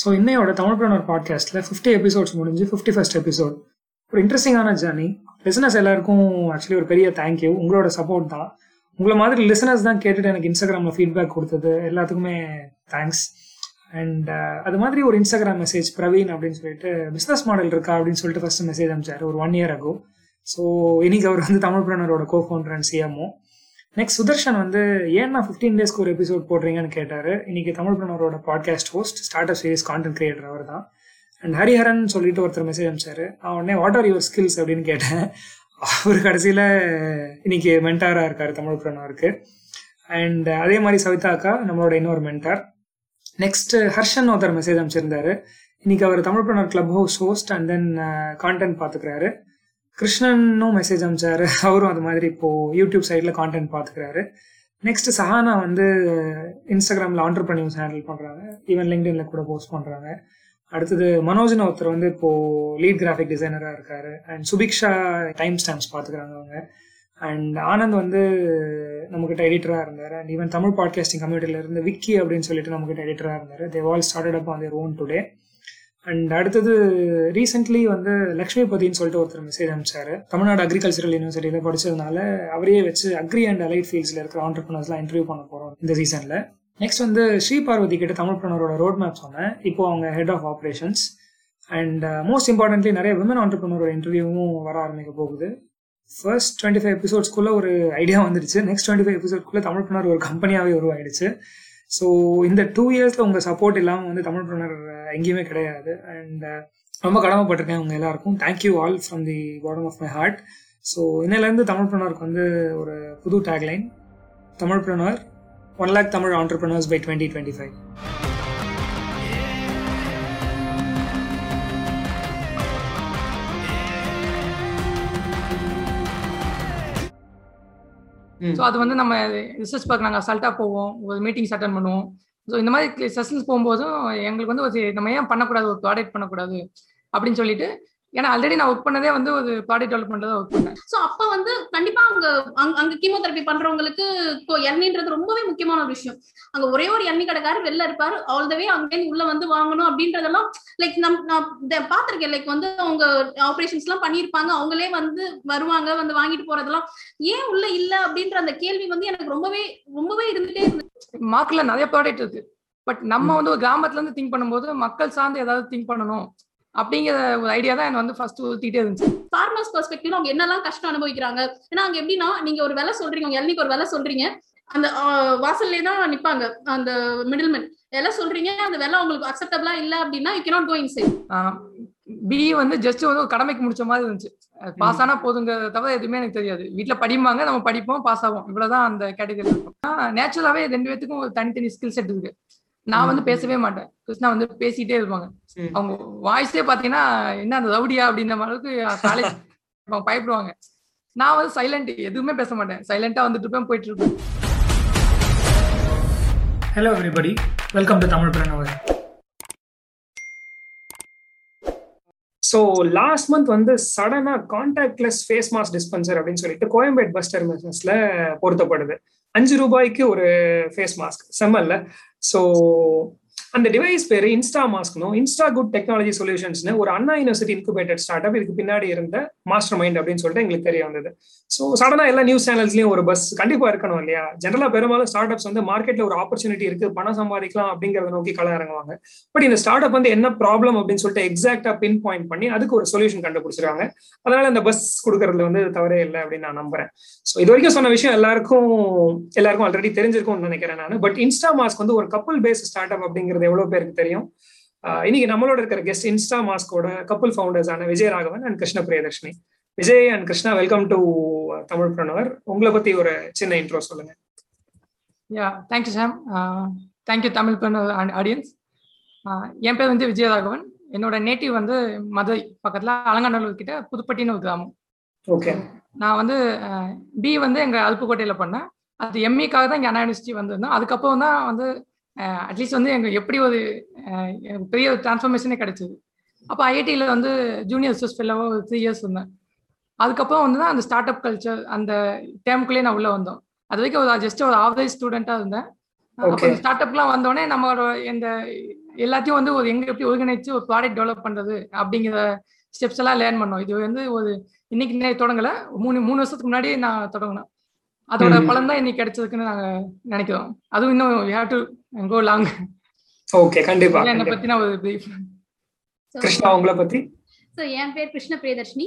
So இன்னையோட Tamilpreneur பாட்காஸ்ட்டில் fifty episodes முடிஞ்சு ஃபிஃப்டி ஃபஸ்ட் எபிசோட் ஒரு இன்ட்ரெஸ்டிங்கான ஜேர்னி லிசனர்ஸ் எல்லாருக்கும் ஆக்சுவலி ஒரு பெரிய தேங்க்யூ உங்களோட சப்போர்ட் தான். உங்களை மாதிரி லிசனர்ஸ் தான் கேட்டுட்டு எனக்கு இன்ஸ்டாகிராமில் ஃபீட்பேக் கொடுத்தது. எல்லாத்துக்குமே தேங்க்ஸ் அண்ட் uh, அது மாதிரி ஒரு இன்ஸ்டாகிராம் மெசேஜ் பிரவீன் அப்படின்னு சொல்லிட்டு பிஸ்னஸ் மாடல் இருக்கா? அப்படின்னு சொல்லிட்டு ஃபர்ஸ்ட் மெசேஜ் அனுப்பிச்சார் ஒரு ஒன் இயர் அகோ ஸோ இன்னைக்கு அவர் வந்து தமிழ் பிரணரோட co founder and CMO next Sudharshan வந்து ஏன் நான் ஃபிஃப்டீன் டேஸ்க்கு ஒரு எபிசோட் போடுறீங்கன்னு கேட்டார். இன்னைக்கு Tamil பிரணவரோட podcast host startup series content creator அவர் தான் அண்ட் ஹரிஹரன் சொல்லிட்டு ஒருத்தர் மெசேஜ் அனுப்பிச்சாரு. நான் உடனே வாட் ஆர் யுவர் ஸ்கில்ஸ் அப்படின்னு கேட்டேன். அவர் கடைசியில் இன்னைக்கு மென்டாராக இருக்கார் தமிழ் பிரணவருக்கு அண்ட் அதே மாதிரி சவிதா அக்கா நம்மளோட இன்னொரு மென்டார் நெக்ஸ்ட் ஹர்ஷன் ஒருத்தர் மெசேஜ் அனுப்பிச்சிருந்தாரு. இன்னைக்கு அவர் Tamilpreneur Clubhouse host and then content பார்த்துக்கிறாரு. கிருஷ்ணனும் மெசேஜ் அமிச்சாரு. அவரும் அது மாதிரி இப்போ யூடியூப் சைடில் கான்டென்ட் பார்த்துக்கிறாரு நெக்ஸ்ட் சஹானா வந்து இன்ஸ்டாகிராமில் ஆண்டர்பிரனியூஸ் ஹேண்டில் பண்ணுறாங்க ஈவன் லிங்க்டின்ல கூட போஸ்ட் பண்ணுறாங்க அடுத்தது மனோஜன் ஒருத்தர் வந்து இப்போ லீட் கிராஃபிக் டிசைனராக இருக்காரு. அண்ட் சுபிக்ஷா டைம் ஸ்டாம்ப்ஸ் பார்த்துக்கிறாங்க அவங்க. அண்ட் ஆனந்த் வந்து நம்மக்கிட்ட எடிட்டராக இருந்தார். அண்ட் ஈவன் தமிழ் பாட்காஸ்டிங் கம்யூனிட்டியில இருந்து விக்கி அப்படின்னு சொல்லிட்டு நம்மக்கிட்ட எடிட்டராக இருந்தார். They all started up on their own today and அடுத்தது ரீசெண்ட்லி வந்து லக்ஷ்மிபதினு சொல்லிட்டு ஒருத்தர் மெசேஜ் அனுப்பிச்சாரு. தமிழ்நாடு அக்ரிகல்ச்சரல் யூனிவர்சிட்டியில படிச்சதுனால அவரையே வச்சு அக்ரி அண்ட் அலைட் ஃபீல்ட்ஸ்ல இருக்கிற ஆண்டர்பனர்ஸ்லாம் இன்டர்வியூ பண்ண போகிறோம் இந்த சீசன்ல நெக்ஸ்ட் வந்து ஸ்ரீ பார்வதி கிட்ட தமிழ்பிரனரோட ரோட் மேப் சொன்னேன். இப்போ அவங்க head of operations and most importantly நிறைய விமன் ஆண்டர்பிரினரோட இன்டர்வியூவும் வர ஆரம்பிக்க போகுது. ஃபர்ஸ்ட் டுவெண்ட்டி ஃபைவ் எபிசோட்ஸ்க்குள்ள ஒரு ஐடியா வந்துடுச்சு. நெக்ஸ்ட் டுவெண்ட்டி ஃபைவ் எபிசோட்குள்ள தமிழ்பிரனர் ஒரு கம்பெனியாகவே உருவாயிடுச்சு. ஸோ இந்த டூ இயர்ஸில் உங்கள் சப்போர்ட் இல்லாமல் வந்து தமிழ்பிரனர் எங்கேயுமே கிடையாது. அண்ட் uh, ரொம்ப கடமைப்பட்டிருக்கேன் உங்கள் எல்லாருக்கும். Thank you all from the bottom of my heart so இன்னிலேருந்து தமிழ் பிரணருக்கு வந்து ஒரு புது tagline Tamilpreneur one lakh Tamil entrepreneurs by twenty twenty five so அது வந்து நம்ம ரிசர்ச் பார்க்க நாங்கள் அசால்ட்டாக போவோம். ஒரு மீட்டிங்ஸ் அட்டன் பண்ணுவோம். ஸோ இந்த மாதிரி செஷன்ஸ் போகும்போதும் எங்களுக்கு வந்து ஒரு நம்ம ஏன் பண்ணக்கூடாது? ஒரு ப்ராடக்ட் பண்ணக்கூடாது? அப்படின்னு சொல்லிட்டு ஏன்னா ஆல்ரெடி நான் ஒர்க் பண்ணதே வந்து ஒரு ப்ராடக்ட் டெவலப்மெண்ட் தான் ஒர்க் பண்ணேன். சோ அப்ப வந்து கண்டிப்பா அங்க அங்க கீமோதெரப்பி பண்றவங்களுக்கு இப்போ எண்ணெய்ன்றது ரொம்பவே முக்கியமான ஒரு விஷயம். அங்க ஒரே ஒரு எண்ணெய் கடைக்காரர் வெளில இருப்பாரு ஆல் த வே அங்கேருந்து உள்ள வந்து வாங்கணும் அப்படின்றதெல்லாம் லைக் நம் நான் பாத்திருக்கேன் லைக் வந்து அவங்க ஆபரேஷன்ஸ் எல்லாம் பண்ணிருப்பாங்க அவங்களே வந்து வருவாங்க வந்து வாங்கிட்டு போறதெல்லாம். ஏன் உள்ள இல்ல அப்படின்ற அந்த கேள்வி வந்து எனக்கு ரொம்பவே ரொம்பவே இருந்துட்டே இருந்துச்சு மார்க்கெட்ல நிறைய ப்ராடக்ட் இருக்கு. பட் நம்ம வந்து ஒரு கிராமத்துல இருந்து திங்க் பண்ணும்போது மக்கள் சார்ந்து ஏதாவது திங்க் பண்ணணும். அப்படிங்கிற ஒரு ஐடியா தான் எனக்கு வந்து ஃபர்ஸ்ட் ஊத்திட்டே இருந்துச்சு. ஃபார்மர்ஸ் பெர்ஸ்பெக்டிவ் அவங்க என்னெல்லாம் கஷ்டம் அனுபவிக்கிறாங்க? ஏன்னா அங்க எப்படின்னா நீங்க ஒரு விலை சொல்றீங்க உங்க இளநிக்கு ஒரு விலை சொல்றீங்க அந்த வாசல்லே தான் நிப்பாங்க அந்த மிடில்மேன் விலை சொல்றீங்க அந்த விலை உங்களுக்கு அக்செப்டபிளா இல்ல அப்படின்னா you cannot go inside be வந்து ஜஸ்ட் வந்து ஒரு கடமைக்கு முடிச்ச மாதிரி இருந்துச்சு. பாஸ் ஆனா போதுங்க தவிர எதுவுமே எனக்கு தெரியாது. வீட்டுல படிப்பாங்க நம்ம படிப்போம் பாஸ் ஆகும் இவ்வளவுதான் அந்த கேட்டகரி இருக்கும். நேச்சுரலாவே ரெண்டு பேத்துக்கும் ஒரு தனித்தனி ஸ்கில் செட் இருக்கு. நான் வந்து பேசவே மாட்டேன். கிருஷ்ணா வந்து பேசிட்டே இருப்பாங்க. அவங்க வாய்ஸே பாத்தீங்கன்னா என்ன அந்த ரவுடியா அப்படின்ற அளவுக்கு காலேஜ் பயப்படுவாங்க. நான் வந்து சைலண்ட் எதுவுமே பேச மாட்டேன். சைலண்டா வந்துட்டு இருப்பேன் போயிட்டு இருப்பேன். Hello everybody welcome to Tamil Pranavar so last month வந்து சடனா கான்டாக்ட்லெஸ் ஃபேஸ் மாஸ்க் டிஸ்பென்சர் அப்படின்னு சொல்லிட்டு கோயம்பேட் பஸ் டெர்மினஸ்ல பொருத்தப்படுது. அஞ்சு ரூபாய்க்கு ஒரு ஃபேஸ் மாஸ்க் செம்மல்ல. ஸோ அந்த டிவைஸ் பேர் இன்ஸ்டா மாஸ்க்னும் இன்ஸ்டா குட் டெக்னாலஜி சொல்யூஷன்ஸ்னு ஒரு Anna University incubated start up இதுக்கு பின்னாடி இருந்த மாஸ்டர் மைண்ட் அப்படின்னு சொல்லிட்டு எங்களுக்கு தெரிய வந்தது. ஸோ சடனா எல்லா நியூஸ் சேனல்ஸ்லயும் ஒரு பஸ் கண்டிப்பா இருக்கணும் இல்லையா? ஜென்ரலா பெரும்பாலும் ஸ்டார்ட் அப்ஸ் வந்து மார்க்கெட்ல ஒரு ஆப்பர்ச்சுனிட்டி இருக்கு. பணம் சம்பாதிக்கலாம் அப்படிங்கறத நோக்கி கள இறங்குவாங்க பட் இந்த ஸ்டார்ட் அப் வந்து என்ன ப்ராப்ளம் அப்படின்னு சொல்லிட்டு எக்ஸாக்டா பின் பாயிண்ட் பண்ணி அதுக்கு ஒரு சொல்யூஷன் கண்டுபிடிச்சிருக்காங்க அதனால இந்த பஸ் கொடுக்கறதுல வந்து தவறே இல்லை அப்படின்னு நான் நம்புறேன். ஸோ இது வரைக்கும் சொன்ன விஷயம் எல்லாருக்கும் எல்லாருக்கும் ஆல்ரெடி தெரிஞ்சிருக்கும்னு நினைக்கிறேன் நான். பட் இன்ஸ்டா மாஸ்க் வந்து ஒரு கப்பல் பேஸ் ஸ்டார்ட் அப் அப்படிங்கிறது எவ்வளவு பேருக்கு தெரியும். இன்னைக்கு நம்மளோட இருக்கிற கெஸ்ட் இன்ஸ்டா மாஸ்கோட கப்பல் ஃபவுண்டர்ஸான Vijay Raghavan and Krishna Priyadarshini. Vijay and Krishna welcome to Tamil Pranavar உங்களை பத்தி ஒரு சின்ன இன்ட்ரோ சொல்லுங்க. Yeah thank you Sam thank you Tamil Pranavar audience என் பேர் வந்து விஜயராகவன். என்னோட நேட்டிவ் வந்து மதுரை பக்கத்துல அலங்காநல்லூர் கிட்ட புதுப்பட்டின்னு ஒரு கிராமம். ஓகே நான் வந்து பி வந்து எங்க அருப்புக்கோட்டையில பண்ணேன். அது எம்இக்காக தான் இங்க அண்ணா யூனிவர்சிட்டி வந்திருந்தேன் அதுக்கப்புறம் தான் வந்து அட்லீஸ்ட் வந்து எங்க எப்படி ஒரு பெரிய ஒரு டிரான்ஸ்ஃபர்மேஷனே கிடைச்சது. அப்போ ஐஐடியில் வந்து ஜூனியர் ரிசர்ச் ஃபெல்லோவாக ஒரு த்ரீ இயர்ஸ் இருந்தேன். அதுக்கப்புறம் வந்து தான் அந்த ஸ்டார்ட் அப் கல்ச்சர் அந்த டேமுக்குள்ளேயே நான் உள்ளே வந்தோம். அது வரைக்கும் ஒரு ஜஸ்ட் ஒரு ஆவரேஜ் ஸ்டூடெண்ட்டாக இருந்தேன். ஸ்டார்ட் அப்லாம் வந்தோடனே நம்மளோட இந்த எல்லாத்தையும் வந்து ஒரு எங்க எப்படி ஒருங்கிணைச்சு ஒரு ப்ராடக்ட் டெவலப் பண்றது அப்படிங்கிற ஸ்டெப்ஸ் எல்லாம் லேர்ன் பண்ணோம். இது வந்து ஒரு இன்னைக்கு தொடங்கல. மூணு மூணு வருஷத்துக்கு முன்னாடி நான் தொடங்கினேன். அதோட. பலன் தான் இன்னைக்கு கிடைச்சதுக்குன்னு நாங்க நினைக்கிறோம். அதுவும் இன்னும் you have to go long okay கண்டிப்பா என்னை கண்டிப்பா. பத்தின ஒரு brief. கிருஷ்ணா உங்களை பத்தி? ஸோ என் பேர் கிருஷ்ண பிரியதர்ஷினி.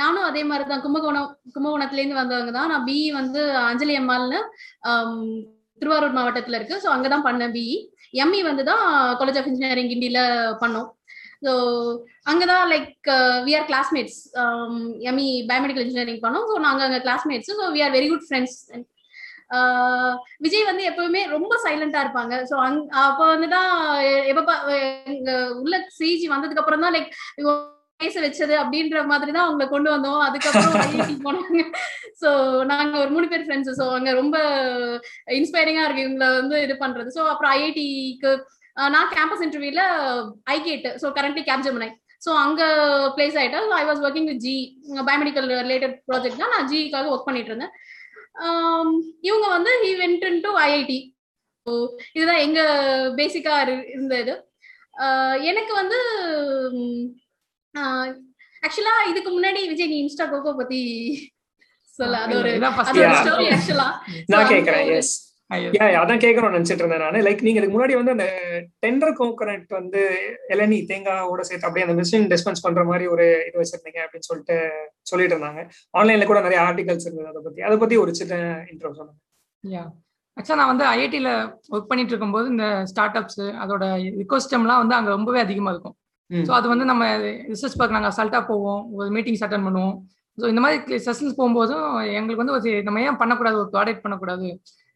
நானும் அதே மாதிரி தான் கும்பகோணம் கும்பகோணத்துலேருந்து வந்தவங்க தான். நான் பிஇ வந்து அஞ்சலி அம்மாள்னு திருவாரூர் மாவட்டத்தில் இருக்கு. ஸோ அங்கே தான் பண்ணேன் பிஇ எம்இ வந்து தான் காலேஜ் ஆஃப் இன்ஜினியரிங் கிண்டியில் பண்ணோம். ஸோ அங்கே தான் like we are classmates ME biomedical engineering பண்ணோம். ஸோ நாங்கள் அங்கே classmates so we are very good friends Vijay வந்து எப்பவுமே ரொம்ப சைலண்டா இருப்பாங்க. ஸோ அங் அப்போ வந்துதான் எப்ப எங்க உள்ள சிஜி வந்ததுக்கு அப்புறம் தான் லைக் பேச வச்சது அப்படின்ற மாதிரி தான் அவங்களை கொண்டு வந்தோம். அதுக்கப்புறம் போனாங்க. ஸோ நாங்க ஒரு மூணு பேர் ஃப்ரெண்ட்ஸ் ஸோ அங்க ரொம்ப இன்ஸ்பைரிங்கா இருக்கு இவங்களை வந்து இது பண்றது. ஸோ அப்புறம் ஐஐடிக்கு நான் கேம்பஸ் இன்டர்வியூல iGate so currently Capgemini so அங்க பிளேஸ் ஆயிட்டேன் I was working with G biomedical related project தான் நான் ஜிக்காக ஒர்க் பண்ணிட்டு இருந்தேன் ஆம், இவங்க வந்து ஹி வென்ட் டு ஐஐடி இதுதான் எங்க பேசிக்கா இருந்த இது ஆஹ் எனக்கு வந்து ஆக்சுவலா இதுக்கு முன்னாடி விஜய் நீ இன்ஸ்டா கோகோ பத்தி சொல்ல. அது ஒரு. ஸ்டோரி ஆக்சுவலா அதான் கேட்கணும்னு நினைச்சிட்டு இருந்தேன் நான். லைக் நீங்க இதுக்கு முன்னாடி வந்து அந்த டெண்டர் கோகனட் வந்து இளநீ தேங்காயோட சேர்த்து அப்படியே அந்த மிஷின் டிஸ்பென்ஸ் பண்ற மாதிரி ஒரு இது வச்சிருந்தீங்க அப்படின்னு சொல்லிட்டு சொல்லிட்டு இருந்தாங்க. ஆன்லைன்ல கூட நிறைய ஆர்டிகல்ஸ் இருந்தது அதை பத்தி. அதை பத்தி ஒரு சின்ன இன்ட்ரோ சொல்லுங்க. யா நான் வந்து ஐஐடியில் ஒர்க் பண்ணிட்டு இருக்கும்போது இந்த ஸ்டார்ட் அப்ஸ் அதோட இக்கோசிஸ்டம்லாம் வந்து அங்கே ரொம்பவே அதிகமாக இருக்கும். ஸோ அது வந்து நம்ம ரிசர்ச் பார்க்க நாங்கள் அசால்ட்டாக போவோம். ஒரு மீட்டிங்ஸ் அட்டன் பண்ணுவோம். ஸோ இந்த மாதிரி செஷன்ஸ் போகும்போதும் எங்களுக்கு வந்து ஒரு நம்ம ஏன் பண்ணக்கூடாது? ஒரு ப்ராடக்ட் பண்ணக்கூடாது?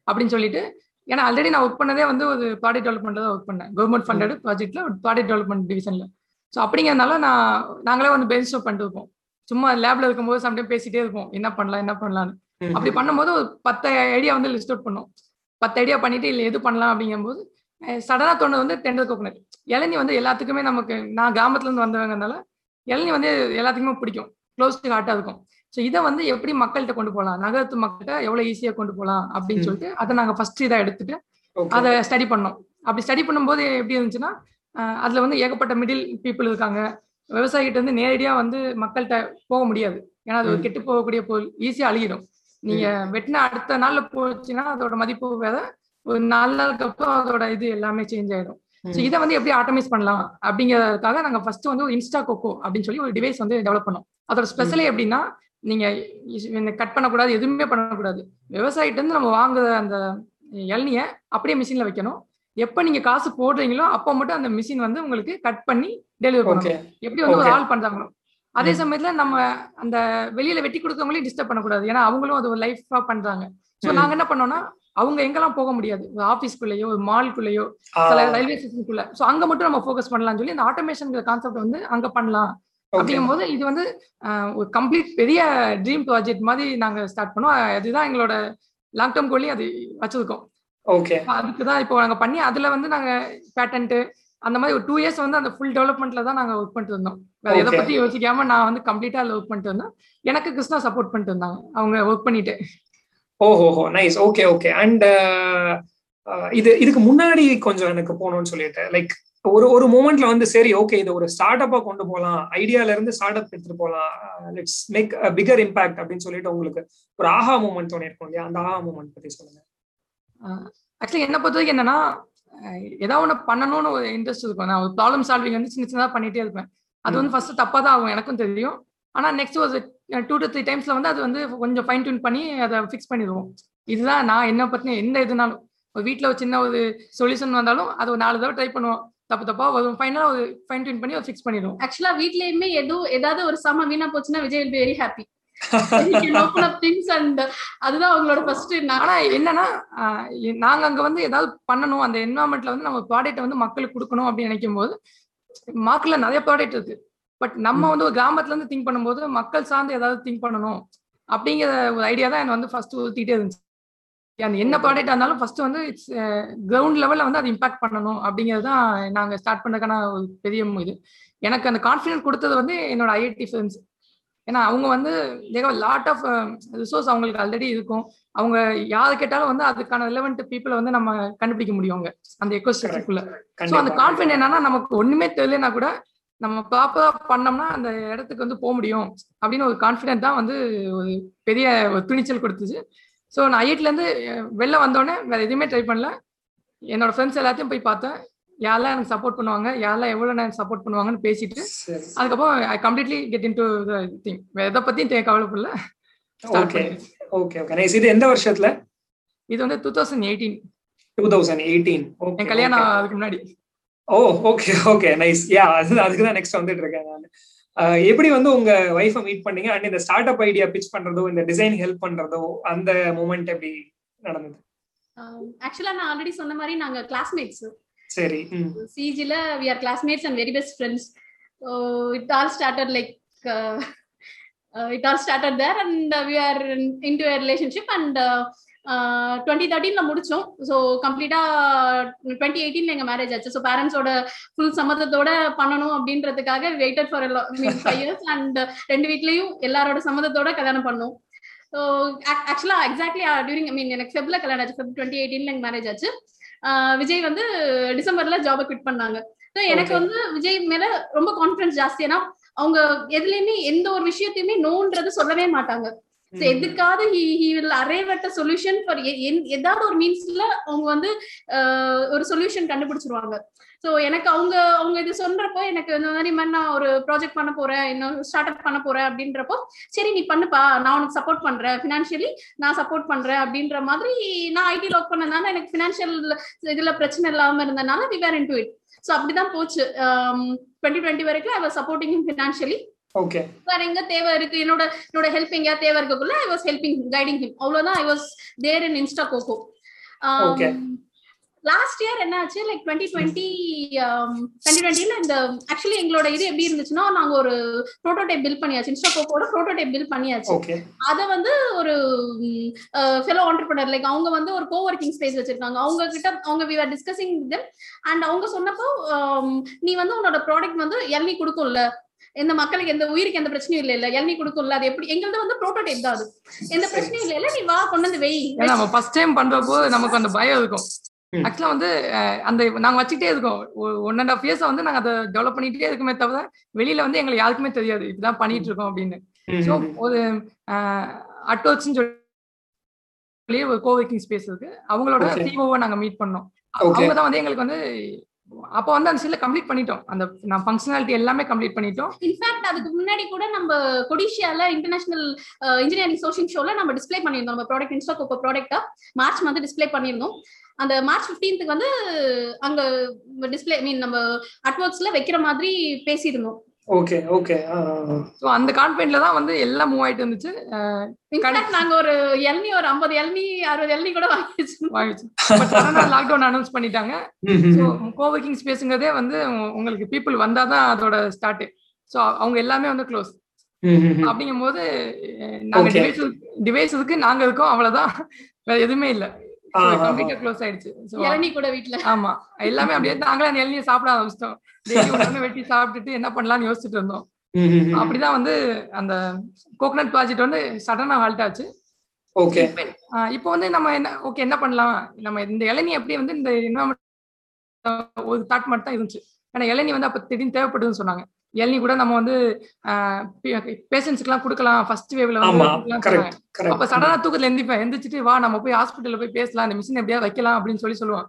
அப்படின்னு சொல்லிட்டு ஏன்னா ஆல்ரெடி நான் ஒர்க் பண்ணதே வந்து ஒரு ப்ராடக்ட் டெவலப்மெண்ட்ல தான் ஒர்க் பண்ணேன். கவர்மெண்ட் ஃபண்டட் ப்ராஜெக்ட்ல ப்ராடக்ட் டெவலப்மெண்ட் டிவிஷன்ல ஸோ அப்படிங்கிறதுனால நான் நாங்களே வந்து பெஞ்ச் பண்ணிட்டு இருப்போம். சும்மா லேப்ல இருக்கும்போது சம்டைம் பேசிட்டே இருப்போம். என்ன பண்ணலாம் என்ன பண்ணலாம்னு. அப்படி பண்ணும்போது ஒரு பத்து ஐடியா வந்து லிஸ்ட் அவுட் பண்ணோம். பத்து ஐடியா பண்ணிட்டு இல்லை எது பண்ணலாம்? அப்படிங்கும்போது சடனா தோணுது வந்து டெண்டர் கோகனட் இளநி வந்து எல்லாத்துக்குமே நமக்கு நான் கிராமத்துல இருந்து வந்தவங்கனால இளநி வந்து எல்லாத்துக்குமே பிடிக்கும். க்ளோஸ் டு ஹார்ட்டா இருக்கும். ஸோ இதை வந்து எப்படி மக்கள்கிட்ட கொண்டு போகலாம் நகரத்து மக்கள்கிட்ட எவ்வளவு ஈஸியா கொண்டு போகலாம் அப்படின்னு. சொல்லிட்டு அதை நாங்க ஃபர்ஸ்ட் இதை எடுத்துட்டு. அதை ஸ்டடி பண்ணோம். அப்படி ஸ்டடி பண்ணும்போது எப்படி இருந்துச்சுன்னா அதுல வந்து ஏகப்பட்ட மிடில் பீப்புள் இருக்காங்க. விவசாயிகிட்ட இருந்து நேரடியா வந்து மக்கள்கிட்ட போக முடியாது. ஏன்னா அது. கெட்டு போகக்கூடிய பொருள். ஈஸியா அழுகிடும் நீங்க வெட்டின அடுத்த நாள்ல போச்சுன்னா அதோட மதிப்பு வேற ஒரு நாலு நாளுக்கு அப்புறம் அதோட இது எல்லாமே சேஞ்ச் ஆயிடும் ஸோ. இதை வந்து எப்படி ஆட்டோமைஸ் பண்ணலாம்? அப்படிங்கிறதுக்காக நாங்க ஃபர்ஸ்ட் வந்து ஒரு இன்ஸ்டா கோகோ அப்படின்னு சொல்லி ஒரு டிவைஸ் வந்து டெவலப் பண்ணோம். அதோட ஸ்பெஷலே எப்படின்னா நீங்க கட் பண்ணக்கூடாது எதுவுமே பண்ணக்கூடாது. விவசாயிட்ட இருந்து நம்ம வாங்குற அந்த இளநிய அப்படியே மிஷின்ல வைக்கணும். எப்ப நீங்க காசு போடுறீங்களோ அப்போ மட்டும் அந்த மிஷின் வந்து உங்களுக்கு கட் பண்ணி டெலிவரி ஓகே பண்ணணும் எப்படி வந்து ஒரு. ஆள் பண்றாங்களோ. அதே. சமயத்துல நம்ம அந்த வெளியில வெட்டி கொடுக்கவங்களையும் டிஸ்டர்ப் பண்ணக்கூடாது. ஏன்னா அவங்களும் அது ஒரு லைஃபா பண்றாங்க. சோ. நாங்க என்ன பண்ணோம்னா அவங்க எங்கெல்லாம் போக முடியாது. ஒரு ஆபீஸ்க்குள்ளேயோ ஒரு மால்குள்ளேயோ சில ரயில்வே ஸ்டேஷனுக்குள்ள சோ அங்க மட்டும் நம்ம ஃபோக்கஸ் பண்ணலாம்னு சொல்லி இந்த ஆட்டோமேஷன் கான்செப்ட் வந்து அங்க பண்ணலாம். ஓகே அப்படிங்கும்போது இது வந்து ஒரு கம்ப்ளீட் பெரிய ட்ரீம் ப்ராஜெக்ட் மாதிரி நாங்க ஸ்டார்ட் பண்ணோம். அதுதான் எங்களோட லாங் டேர்ம் கோலி அது வச்சிருக்கோம். ஓகே அதுக்கு தான் இப்போ நாங்க பண்ணி அதுல வந்து நாங்க பேட்டன்ட் அந்த மாதிரி ஒரு டூ இயர்ஸ் வந்து அந்த ஃபுல் டெவலப்மெண்ட்ல தான் நாங்க ஒர்க் பண்ணிட்டு இருந்தோம். வேற எதை. பத்தி யோசிக்காம நான் வந்து கம்ப்ளீட்டா அதுல ஒர்க் பண்ணிட்டு இருந்தேன். எனக்கு கிருஷ்ணா சப்போர்ட் பண்ணிட்டு இருந்தாங்க. அவங்க ஒர்க் பண்ணிட்டு. ஓஹோஹோ நைஸ் ஓகே ஓகே அண்ட் இது இதுக்கு முன்னாடி கொஞ்சம் எனக்கு போகணும்னு சொல்லிட்டு லைக் ஒரு ஒரு மூமெண்ட்ல வந்து சரி ஓகே இது ஒரு ஸ்டார்ட் அப்பா கொண்டு போகலாம் ஐடியால இருந்து ஸ்டார்ட் அப் எடுத்துட்டு போகலாம் லெட்ஸ் மேக் பிகர் இம்பாக்ட் அப்படின்னு சொல்லிட்டு உங்களுக்கு ஒரு ஆஹா மூமெண்ட் தோணி இருக்கும் இல்லையா? அந்த ஆஹா மூமெண்ட் பத்தி சொல்லுங்க. ஆக்சுவலி என்ன பொறுத்த வரைக்கும் என்னன்னா அஹ், ஏதாவது ஒன்று பண்ணணும்னு ஒரு இன்ட்ரெஸ்ட் இருக்கும். நான் ஒரு ப்ராப்ளம் சால்விங் வந்து சின்ன சின்னதாக பண்ணிட்டே இருப்பேன். அது வந்து ஃபர்ஸ்ட் தப்பா தான் ஆகும் எனக்கும் தெரியும். ஆனா நெக்ஸ்ட் ஒரு டூ டு த்ரீ டைம்ஸ்ல வந்து அது வந்து கொஞ்சம் ஃபைன் டியூன் பண்ணி அதை ஃபிக்ஸ் பண்ணிடுவோம். இதுதான் நான் என்ன பத்தின எந்த இதுனாலும் ஒரு வீட்டில் ஒரு சின்ன ஒரு சொல்யூஷன் வந்தாலும் அது ஒரு நாலு தடவை ட்ரை பண்ணுவோம். தப்பு தப்பா வரும் ஃபைனலாக ஒரு ஃபைன் டியூன் பண்ணி அதை ஃபிக்ஸ் பண்ணிடுவோம். ஆக்சுவலா வீட்லயுமே எதுவும் ஏதாவது ஒரு சாமான் வீணா போச்சுன்னா Vijay will be very happy அதுதான் அவங்களோட ஃபர்ஸ்ட் ஆனா என்னன்னா நாங்க அங்க வந்து ஏதாவது பண்ணணும் அந்த என்வரான்மெண்ட்ல வந்து நம்ம ப்ராடக்ட் வந்து மக்களுக்கு கொடுக்கணும் அப்படின்னு நினைக்கும் போது மார்க்கெட்ல நிறைய ப்ராடக்ட் இருக்கு. பட் நம்ம. வந்து ஒரு கிராமத்துல இருந்து திங்க் பண்ணும்போது மக்கள் சார்ந்து ஏதாவது திங்க் பண்ணணும் அப்படிங்கிற ஒரு ஐடியா தான் எனக்கு வந்து ஃபர்ஸ்ட் ஊத்திட்டே இருந்துச்சு. அந்த என்ன ப்ராடக்ட் இருந்தாலும் ஃபர்ஸ்ட் வந்து இட்ஸ் கிரவுண்ட் லெவல்ல வந்து அது இம்பாக்ட் பண்ணணும் அப்படிங்கிறது தான் நாங்க ஸ்டார்ட் பண்ணதுக்கான ஒரு பெரிய இது. எனக்கு அந்த கான்ஃபிடன்ஸ் கொடுத்தது வந்து என்னோட ஐஐடி ஃபிலிம்ஸ் ஏன்னா அவங்க வந்து லாட் ஆஃப் ரிசோர்ஸ் அவங்களுக்கு ஆல்ரெடி இருக்கும். அவங்க யாரை கேட்டாலும் வந்து அதுக்கான ரிலவெண்ட் பீப்புளை வந்து நம்ம கண்டுபிடிக்க முடியும் அவங்க அந்த எக்கோஸ்ட்ரக்சருக்குள்ள ஸோ அந்த கான்ஃபிடென்ட் என்னன்னா நமக்கு ஒண்ணுமே தெரியலனா கூட நம்ம ப்ராப்பரா பண்ணோம்னா அந்த இடத்துக்கு வந்து போக முடியும். அப்படின்னு ஒரு கான்ஃபிடென்ட் தான் வந்து ஒரு பெரிய ஒரு துணிச்சல் கொடுத்துச்சு. ஸோ நான் ஐஐடில இருந்து வெளில வந்தோடனே வேற எதுவுமே ட்ரை பண்ணல. என்னோட ஃப்ரெண்ட்ஸ் எல்லாத்தையும் போய் பார்த்தேன். யாரெல்லாம் எனக்கு சப்போர்ட் பண்ணுவாங்க? யாரெல்லாம் எவ்வளவு நேரம் சப்போர்ட் பண்ணுவாங்கன்னு பேசிட்டு அதுக்கப்புறம் I completely get into think வேற எதை பத்தியும் தே- கவலைப்படல ஓகே. ஓகே ஓகே நைஸ் இது எந்த வருஷத்துல? இது வந்து two thousand eighteen two thousand eighteen என் கல்யாணம் அதுக்கு முன்னாடி. Oh okay okay nice yeah அது அதுக்கு தான் நெக்ஸ்ட் வந்துட்டு இருக்கேன் நான். எப்படி வந்து உங்க ஒய்ஃபை மீட் பண்ணீங்க? அண்ட் இந்த ஸ்டார்ட் அப் ஐடியா பிச் பண்றதோ இந்த டிசைன் ஹெல்ப் பண்றதோ அந்த மூமெண்ட் எப்படி நடந்தது? ஆக்சுவலா நான் ஆல்ரெடி சொன்ன மாதிரி நாங்க கிளாஸ்மேட்ஸ் சரி சிஜில we are classmates and very best friends it all started like it all started there and we are into relationship and twenty தேர்ட்டீன்ல முடிச்சோம். ஸோ கம்ப்ளீட்டா டுவெண்ட்டி எயிட்டீன்ல எங்க மேரேஜ் ஆச்சு. ஸோ பேரண்ட்ஸோட ஃபுல் சம்மதத்தோட பண்ணணும் அப்படின்றதுக்காக waited for five years and ரெண்டு வீட்லயும் எல்லாரோட சம்மதத்தோட கல்யாணம் பண்ணோம். ஸோ ஆக்சுவலா எக்ஸாக்ட்லி டியூரிங் ஐ மீன் எனக்கு ஃபெப்ல கல்யாணம் ஆச்சு. ஃபெப் டுவெண்ட்டி எயிட்டீன்ல எங்க மேரேஜ் ஆச்சு. விஜய் வந்து டிசம்பர்ல ஜாபை குவிட் பண்ணாங்க. ஸோ எனக்கு. வந்து விஜய் மேல ரொம்ப கான்பிடன்ஸ் ஜாஸ்தி. ஏன்னா அவங்க எதுலயுமே எந்த ஒரு விஷயத்தையுமே நோன்றது சொல்லவே மாட்டாங்க. எதுக்காவது ஹி அட் சொல்யூஷன் ஃபார் ஏதாவது ஒரு மீன்ஸ்ல அவங்க வந்து ஒரு சொல்யூஷன் கண்டுபிடிச்சிருவாங்க. சோ எனக்கு அவங்க அவங்க இது சொல்றப்போ எனக்கு இந்த மாதிரி மாதிரி நான் ஒரு ப்ராஜெக்ட் பண்ண போறேன் இன்னும் ஸ்டார்ட் அப் பண்ண போறேன் அப்படின்றப்போ சரி நீ பண்ணுப்பா நான் உனக்கு சப்போர்ட் பண்றேன். ஃபினான்ஷியலி நான் சப்போர்ட் பண்றேன் அப்படின்ற மாதிரி நான் ஐடி ஒர்க் பண்ணதுனால எனக்கு ஃபினான்ஷியல் இதுல பிரச்சனை இல்லாம இருந்தனால we were into it so அப்படிதான் போச்சு. டுவெண்ட்டி டுவெண்ட்டி வரைக்கும் ஐ வாஸ் சப்போர்ட்டிங் ஃபினான்ஷியலி வேற எங்க தேவை இருக்கு? என்னோட என்னோட ஹெல்ப் எங்கயா தேவை இருக்கக்குள்ள I was helping guiding him அவ்வளவுதான். I was there in Insta Coco Okay. Last year என்ன ஆச்சு? லைக் டுவெண்ட்டி டுவெண்ட்டி டுவெண்ட்டி டுவெண்ட்டில இந்த ஆக்சுவலி எங்களோட இது எப்படி இருந்துச்சுன்னா நாங்க ஒரு ப்ரோட்டோடைப் பில் பண்ணியாச்சு. இன்ஸ்டா கோகோட ப்ரோட்டோடைப் பில் பண்ணியாச்சு. அத வந்து ஒரு ஃபெலோ ஆண்டர்பிரினர் லைக் அவங்க வந்து ஒரு கோ ஒர்க்கிங் ஸ்பேஸ் வச்சிருக்காங்க. அவங்க கிட்ட அவங்க we are discussing them and அவங்க சொன்னப்போ um, நீ வந்து உன்னோட ப்ராடக்ட் வந்து இளநீ கொடுக்கும்ல? எந்த மக்களுக்கு எந்த உயிருக்கு எந்த பிரச்சனையும் இல்ல இல்ல. இளநீ கொடுக்கும்ல அது எப்படி? எங்களது வந்து ப்ரோட்டோடைப் தான் அது. எந்த பிரச்சனையும் இல்ல. இல்ல நீ வா கொண்டு வந்து வெய். ஏன்னா நம்ம ஃபர்ஸ்ட் டைம் பண்றப்போ நமக்கு அந்த பயம் இருக்கும். ஆக்சுவலா வந்து அந்த நாங்க வச்சுக்கிட்டே இருக்கோம். ஒன் அண்ட் ஆஃப் இயர்ஸ் வந்து நாங்க அதை டெவலப் பண்ணிட்டே இருக்குமே தவிர வெளியில வந்து எங்களுக்கு யாருக்குமே தெரியாது. இப்படிதான் பண்ணிட்டு இருக்கோம் அப்படின்னு. ஸோ ஒரு அட்டோச்னு சொல்லி ஒரு கோவர்க்கிங் ஸ்பேஸ் இருக்கு. அவங்களோட. சிஓவை நாங்க மீட் பண்ணோம். அவங்க தான் வந்து எங்களுக்கு வந்து அப்போ வந்து அந்த சீல கம்ப்ளீட் பண்ணிட்டோம். அந்த நான் ஃபங்க்ஷனாலிட்டி எல்லாமே கம்ப்ளீட் பண்ணிட்டோம். இன்ஃபேக்ட் அதுக்கு முன்னாடி கூட நம்ம கொடிஷியால இன்டர்நேஷனல் இன்ஜினியரிங் சோஷியல் ஷோல நம்ம டிஸ்ப்ளே பண்ணியிருந்தோம். நம்ம ப்ராடக்ட் இன்ஸ்டாக் இப்போ ப்ராடக்ட்டா மார்ச் வந்து டிஸ்ப்ளே பண்ணியிருந்தோம். அந்த மார்ச் 15th வந்து அங்க டிஸ்ப்ளே மீன் நம்ம அட்வொர்க்ஸ்ல வைக்கிற மாதிரி பேசியிருந்தோம். ஓகே ஓகே ஸோ அந்த கான்ஃபிடென்ட்ல தான் வந்து எல்லாம் மூவ் ஆயிட்டு இருந்துச்சு. நாங்க ஒரு எல்னி ஒரு ஐம்பது எல்னி அறுபது எல்னி கூட வாங்கி வச்சிருந்தோம் வாங்கிச்சு பட் லாக்டவுன் அனௌன்ஸ் பண்ணிட்டாங்க. ஸோ கோவர்க்கிங் ஸ்பேஸுங்கிறதே வந்து உங்களுக்கு பீப்புள் வந்தாதான் அதோட ஸ்டார்ட் ஸோ அவங்க எல்லாமே வந்து க்ளோஸ் அப்படிங்கும்போது நாங்க. டிவைஸ் டிவைஸுக்கு நாங்க இருக்கோம். அவ்வளவுதான். வேற எதுவுமே இல்ல. கம்ப்ளீட்டா க்ளோஸ் ஆயிடுச்சு. இளநீ கூட வீட்ல. ஆமா. எல்லாமே அப்படியே நாங்களே அந்த இளநியை சாப்பிட ஆரம்பிச்சிட்டோம். டெய்லி ஒன்று வெட்டி சாப்பிட்டுட்டு என்ன பண்ணலாம்னு யோசிச்சுட்டு இருந்தோம். அப்படிதான் வந்து அந்த கோகனட் ப்ராஜெக்ட் வந்து சடனா ஹால்ட் ஆச்சு. ஓகே ஆஹ் இப்போ வந்து நம்ம என்ன ஓகே என்ன பண்ணலாம்? நம்ம இந்த இளநீ எப்படி வந்து இந்த என்வரன்மெண்ட் ஒரு தாட் மட்டும் தான் இருந்துச்சு. ஏன்னா இளநீ வந்து அப்ப திடீர்னு தேவைப்படுதுன்னு சொன்னாங்க. இளநீ கூட நம்ம வந்து பேஷண்ட்ஸ்க்கு எல்லாம் கொடுக்கலாம் ஃபர்ஸ்ட் வேவ்ல. அப்ப சடனா தூக்கத்துல எந்திப்பேன் எந்திரிச்சிட்டு வா நம்ம போய் ஹாஸ்பிட்டல்ல போய் பேசலாம். இந்த மிஷின் எப்படியா வைக்கலாம் அப்படின்னு சொல்லி சொல்லுவோம்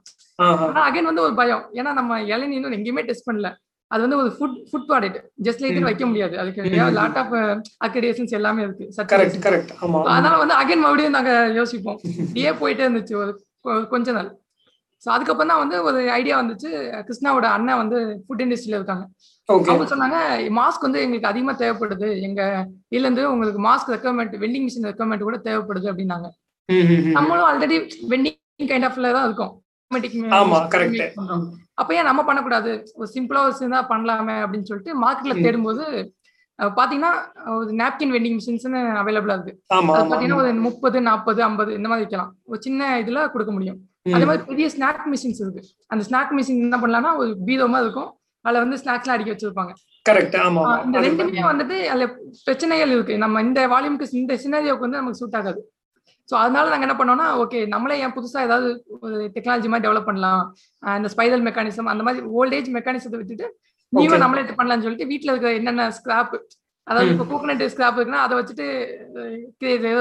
ஆனா அகைன் வந்து ஒரு பயம். ஏன்னா நம்ம இளநீ இன்னும் எங்கேயுமே டெஸ்ட் பண்ணல. அது வந்து ஒரு food food product just like. வைக்க முடியாது. அதுக்கு. லாட் ஆஃப் அக்ரிடேஷன்ஸ் எல்லாமே இருக்கு. அதனால வந்து அகைன் மறுபடியும் நாங்க யோசிப்போம். இப்படியே போயிட்டே இருந்துச்சு. ஒரு கொஞ்ச நாள். ஸோ அதுக்கப்புறம் தான் வந்து ஒரு ஐடியா வந்துச்சு. கிருஷ்ணாவோட அண்ணன் வந்து ஃபுட் இண்டஸ்ட்ரியில இருக்காங்க. அவங்க சொன்னாங்க மாஸ்க் வந்து எங்களுக்கு அதிகமா தேவைப்படுது. எங்க இதுல இருந்து உங்களுக்கு mask requirement vending machine requirement கூட தேவைப்படுது அப்படின்னாங்க. நம்மளும் ஆல்ரெடி வெண்டிங் கைண்ட் ஆஃப்ல தான் இருக்கோம். அப்ப ஏன் நம்ம பண்ணக்கூடாது? ஒரு சிம்பிளா ஒரு சின்னதா பண்ணலாமே அப்படின்னு சொல்லிட்டு மார்க்கெட்ல. தேடும்போது பாத்தீங்கன்னா ஒரு நாப்கின் வெண்டிங் மிஷின்ஸ்னு அவைலபிளா இருக்கு. அது பாத்தீங்கன்னா ஒரு முப்பது நாற்பது ஐம்பது இந்த மாதிரி விற்கலாம் ஒரு சின்ன இதுல கொடுக்க முடியும். அதே மாதிரி பெரிய ஸ்நாக் மிஷின்ஸ் இருக்கு. அந்த ஸ்நாக் மிஷின் என்ன பண்ணலாம்னா ஒரு பீரோ மாதிரி இருக்கும். அதுல வந்து ஸ்நாக்ஸ்லாம் அடிக்க வச்சிருப்பாங்க. கரெக்ட் ஆமா ஆஹ் இந்த ரெண்டுமே வந்துட்டு அதுல பிரச்சனைகள் இருக்கு. நம்ம இந்த வால்யூமுக்கு இந்த சினாரியோக்கு வந்து நமக்கு சூட் ஆகாது. ஸோ அதனால நாங்க என்ன பண்ணோம்னா ஓகே நம்மளே ஏன் புதுசா ஏதாவது ஒரு டெக்னாலஜி மாதிரி டெவலப் பண்ணலாம். இந்த ஸ்பைரல் மெக்கானிசம் அந்த மாதிரி ஓல்டேஜ் மெக்கானிசத்தை விட்டுட்டு நீங்க Okay. நம்மளே இது பண்ணலாம்னு சொல்லிட்டு வீட்ல இருக்கிற என்னென்ன ஸ்கிராப் அதாவது இப்போ கோகனட் ஸ்கிராப் இருக்குன்னா அதை வச்சுட்டு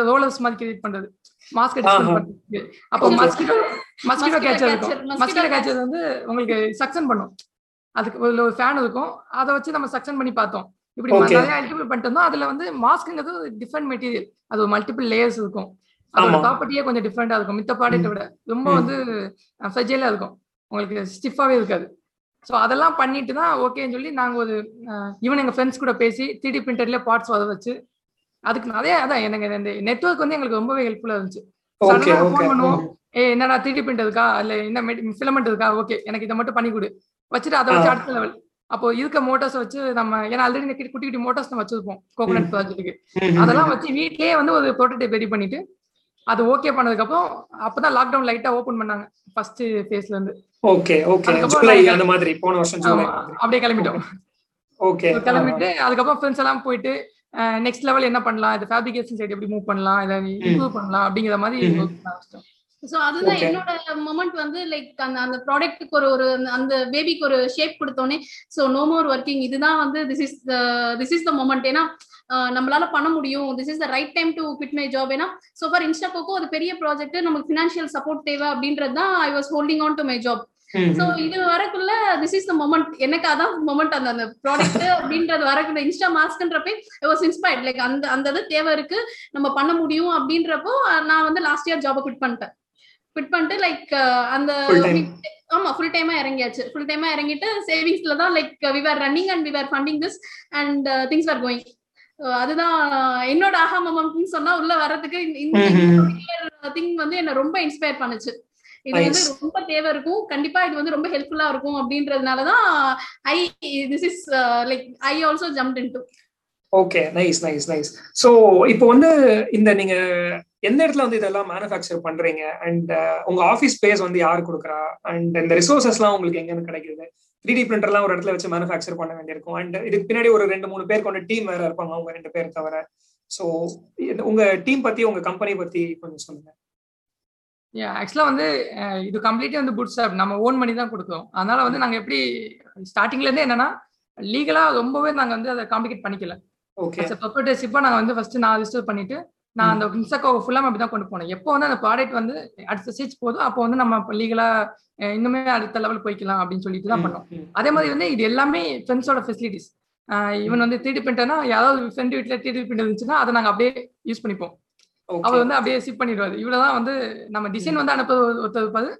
ரோலர்ஸ் மாதிரி கிரியேட் பண்றது. மாஸ்க் டிஸ்பெண்ட் ஆஹா. பண்றது. அப்போ மஸ்கிட்டோ மஸ்கிட்டோ கேச்சர் இருக்கும். மஸ்கிட்டோ கேச்சர் வந்து உங்களுக்கு சக்சன் பண்ணும். அதுக்கு ஒரு ஃபேன் இருக்கும். அதை வச்சு நம்ம சக்சன் பண்ணி பார்த்தோம். இப்படி. நிறைய இன்டர்வியூ பண்ணிட்டு இருந்தோம். அதுல வந்து மாஸ்க்ங்கிறது டிஃப்ரெண்ட் மெட்டீரியல் அது ஒரு மல்டிபிள் லேயர்ஸ் இருக்கும். அதோட. ப்ராப்பர்ட்டியே கொஞ்சம் டிஃப்ரெண்டா இருக்கும். மித்த ப்ராடக்ட்டை விட ரொம்ப. வந்து ஃப்ரெஜைலா இருக்கும். உங்களுக்கு ஸ்டிஃபாவே இருக்காது. ஸோ அதெல்லாம் பண்ணிட்டு தான் ஓகேன்னு சொல்லி நாங்க ஒரு ஈவன் எங்க ஃப்ரெண்ட்ஸ் கூட பேசி த்ரீ பிரிண்டர்ல பார்ட்ஸ் வர வச்சு அதுக்கு நிறைய அதான் எனக்கு இந்த நெட்வொர்க் வந்து எங்களுக்கு ரொம்பவே ஹெல்ப்ஃபுல்லா இருந்துச்சு. Phone பண்ணுவோம். ஏ என்னடா த்ரீ பிரிண்ட் இருக்கா? இல்ல என்ன ஃபிலமெண்ட் இருக்கா? ஓகே எனக்கு இதை மட்டும் பண்ணி கொடு. வச்சுட்டு அதை வச்சு. அடுத்த லெவல் அப்போ இருக்க மோட்டார்ஸ் வச்சு நம்ம ஏன்னா ஆல்ரெடி குட்டி குட்டி மோட்டார்ஸ் நம்ம வச்சிருப்போம் கோகனட் ப்ராஜெக்ட்டுக்கு அதெல்லாம் வச்சு வீட்லயே வந்து ஒரு ப்ரோட்டோடைப் ரெடி பண்ணிட்டு அது ஓகே பண்ணதுக்கு அப்புறம் அப்பதான் லாக்டவுன் லைட்டா ஓபன் பண்ணாங்க ஃபர்ஸ்ட் ஃபேஸ்ல இருந்து. ஓகே ஓகே ஜூலை அந்த மாதிரி போன வருஷம் ஜூலை அப்படியே கிளம்பிட்டோம். ஓகே கிளம்பிட்டு அதுக்கப்புறம் ஃப்ரெண்ட்ஸ் எல்லாம் போயிட்டு நெக்ஸ்ட் லெவல் என்ன பண்ணலாம் இது ஃபேப்ரிகேஷன் சைடு எப்படி மூவ் பண்ணலாம் இதை இம்ப்ரூவ் பண்ணலாம் அப்படிங்கிற மாதிரி சோ அதுதான். என்னோட மொமெண்ட் வந்து லைக் அந்த அந்த ப்ராடக்ட்டுக்கு ஒரு ஒரு அந்த- பேபிக்கு ஒரு ஷேப் கொடுத்தோன்னே சோ நோ மோர் ஒர்க்கிங் இதுதான் வந்து this is this is the moment ஏன்னா நம்மளால பண்ண முடியும். This is the right time to quit my job ஏன்னா சோ ஃபார் இன்ஸ்டாக்கோக்கோ ஒரு பெரிய ப்ராஜெக்ட் நமக்கு ஃபினான்ஷியல் சப்போர்ட் தேவை அப்படின்றது தான் I was holding on to my job so இது வரக்குள்ள திஸ் இஸ் த மொமெண்ட் எனக்கு அதான் மொமெண்ட் அந்த அந்த ப்ராடக்ட் அப்படின்றது வரக்குள்ள இன்ஸ்டா மாஸ்க்ன்றப்ப ஐ வாஸ் இன்ஸ்பயர்ட் லைக் அந்த அந்த இது தேவை இருக்கு. நம்ம பண்ண முடியும் அப்படின்றப்போ நான் வந்து லாஸ்ட் இயர் ஜாபை குவிட் பண்ணிட்டேன். குவிட் பண்ணிட்டு லைக் அந்த Full time. ஆமா ஃபுல் டைமா இறங்கியாச்சு. ஃபுல் டைமா இறங்கிட்டு சேவிங்ஸ்ல தான் like we are running and we are funding this and things are going அதுதான் என்னோட ஆஹா மொமெண்ட்னு சொன்னா உள்ள வர்றதுக்கு இந்த திங் வந்து என்ன ரொம்ப இன்ஸ்பயர் பண்ணுச்சு. இது வந்து. ரொம்ப தேவை இருக்கும். கண்டிப்பா இது வந்து ரொம்ப ஹெல்ப்ஃபுல்லா இருக்கும் அப்படின்றதுனாலதான் I this is like I also jump in okay nice nice nice so இப்போ வந்து இந்த நீங்க எந்த இடத்துல வந்து இதெல்லாம் மேனுஃபேக்சர் பண்றீங்க? அண்ட் உங்க ஆஃபீஸ் ஸ்பேஸ் வந்து யார் கொடுக்குறா? அண்ட் இந்த ரிசோர்சஸ்லாம் உங்களுக்கு எங்க இருந்து கிடைக்குது த்ரீ டி பிரிண்டர்லாம் ஒரு இடத்துல வச்சு மேனுஃபேக்சர் பண்ண வேண்டியிருக்கும். அண்ட் இதுக்கு பின்னாடி ஒரு ரெண்டு மூணு பேர் கொண்ட டீம் வேற இருப்பாங்க அவங்க ரெண்டு பேர் தவிர. சோ உங்க டீம் பத்தி உங்க கம்பெனி பத்தி கொஞ்சம் சொல்லுங்க. ஆக்சுவலா வந்து இது கம்ப்ளீட்டே வந்து புட் ஸ்டாப் நம்ம ஓன் பண்ணி தான் கொடுத்தோம். அதனால வந்து நாங்க எப்படி ஸ்டார்டிங்ல இருந்தே என்னன்னா லீகலா ரொம்பவே நாங்க வந்து அதை காம்ப்ளிகேட் பண்ணிக்கல. ஓகே ப்ரொப்பர்டர்ஷிப்பா நாங்க வந்து ஃபர்ஸ்ட் நான் ரிஜிஸ்டர் பண்ணிட்டு நான் அந்த இன்ஸ்டாக்கோ ஃபுல்லாக அப்படி தான் கொண்டு போனேன் எப்போ வந்து அந்த ப்ராடக்ட் வந்து அடுத்த ஸ்டேஜ் போதும் அப்போ வந்து நம்ம லீகலா இன்னுமே அடுத்த லெவல் போய்க்கலாம் அப்படின்னு சொல்லிட்டு தான் பண்ணோம். அதே மாதிரி வந்து இது எல்லாமே ஃப்ரெண்ட்ஸோட ஃபெசிலிட்டிஸ் ஈவன் வந்து த்ரீ டி பிரிண்டர்னா யாராவது ஃப்ரெண்ட் வீட்டில் த்ரீ டி பிரிண்டர் இருந்துச்சுன்னா அதை நாங்கள் அப்படியே யூஸ் பண்ணிப்போம். அவர் வந்து அப்படியே ஷிப் பண்ணிடுவாரு. இவ்வளவுதான் வந்து நம்ம டிசைன் வந்து அனுப்ப ஒருத்தர் இருப்பாரு.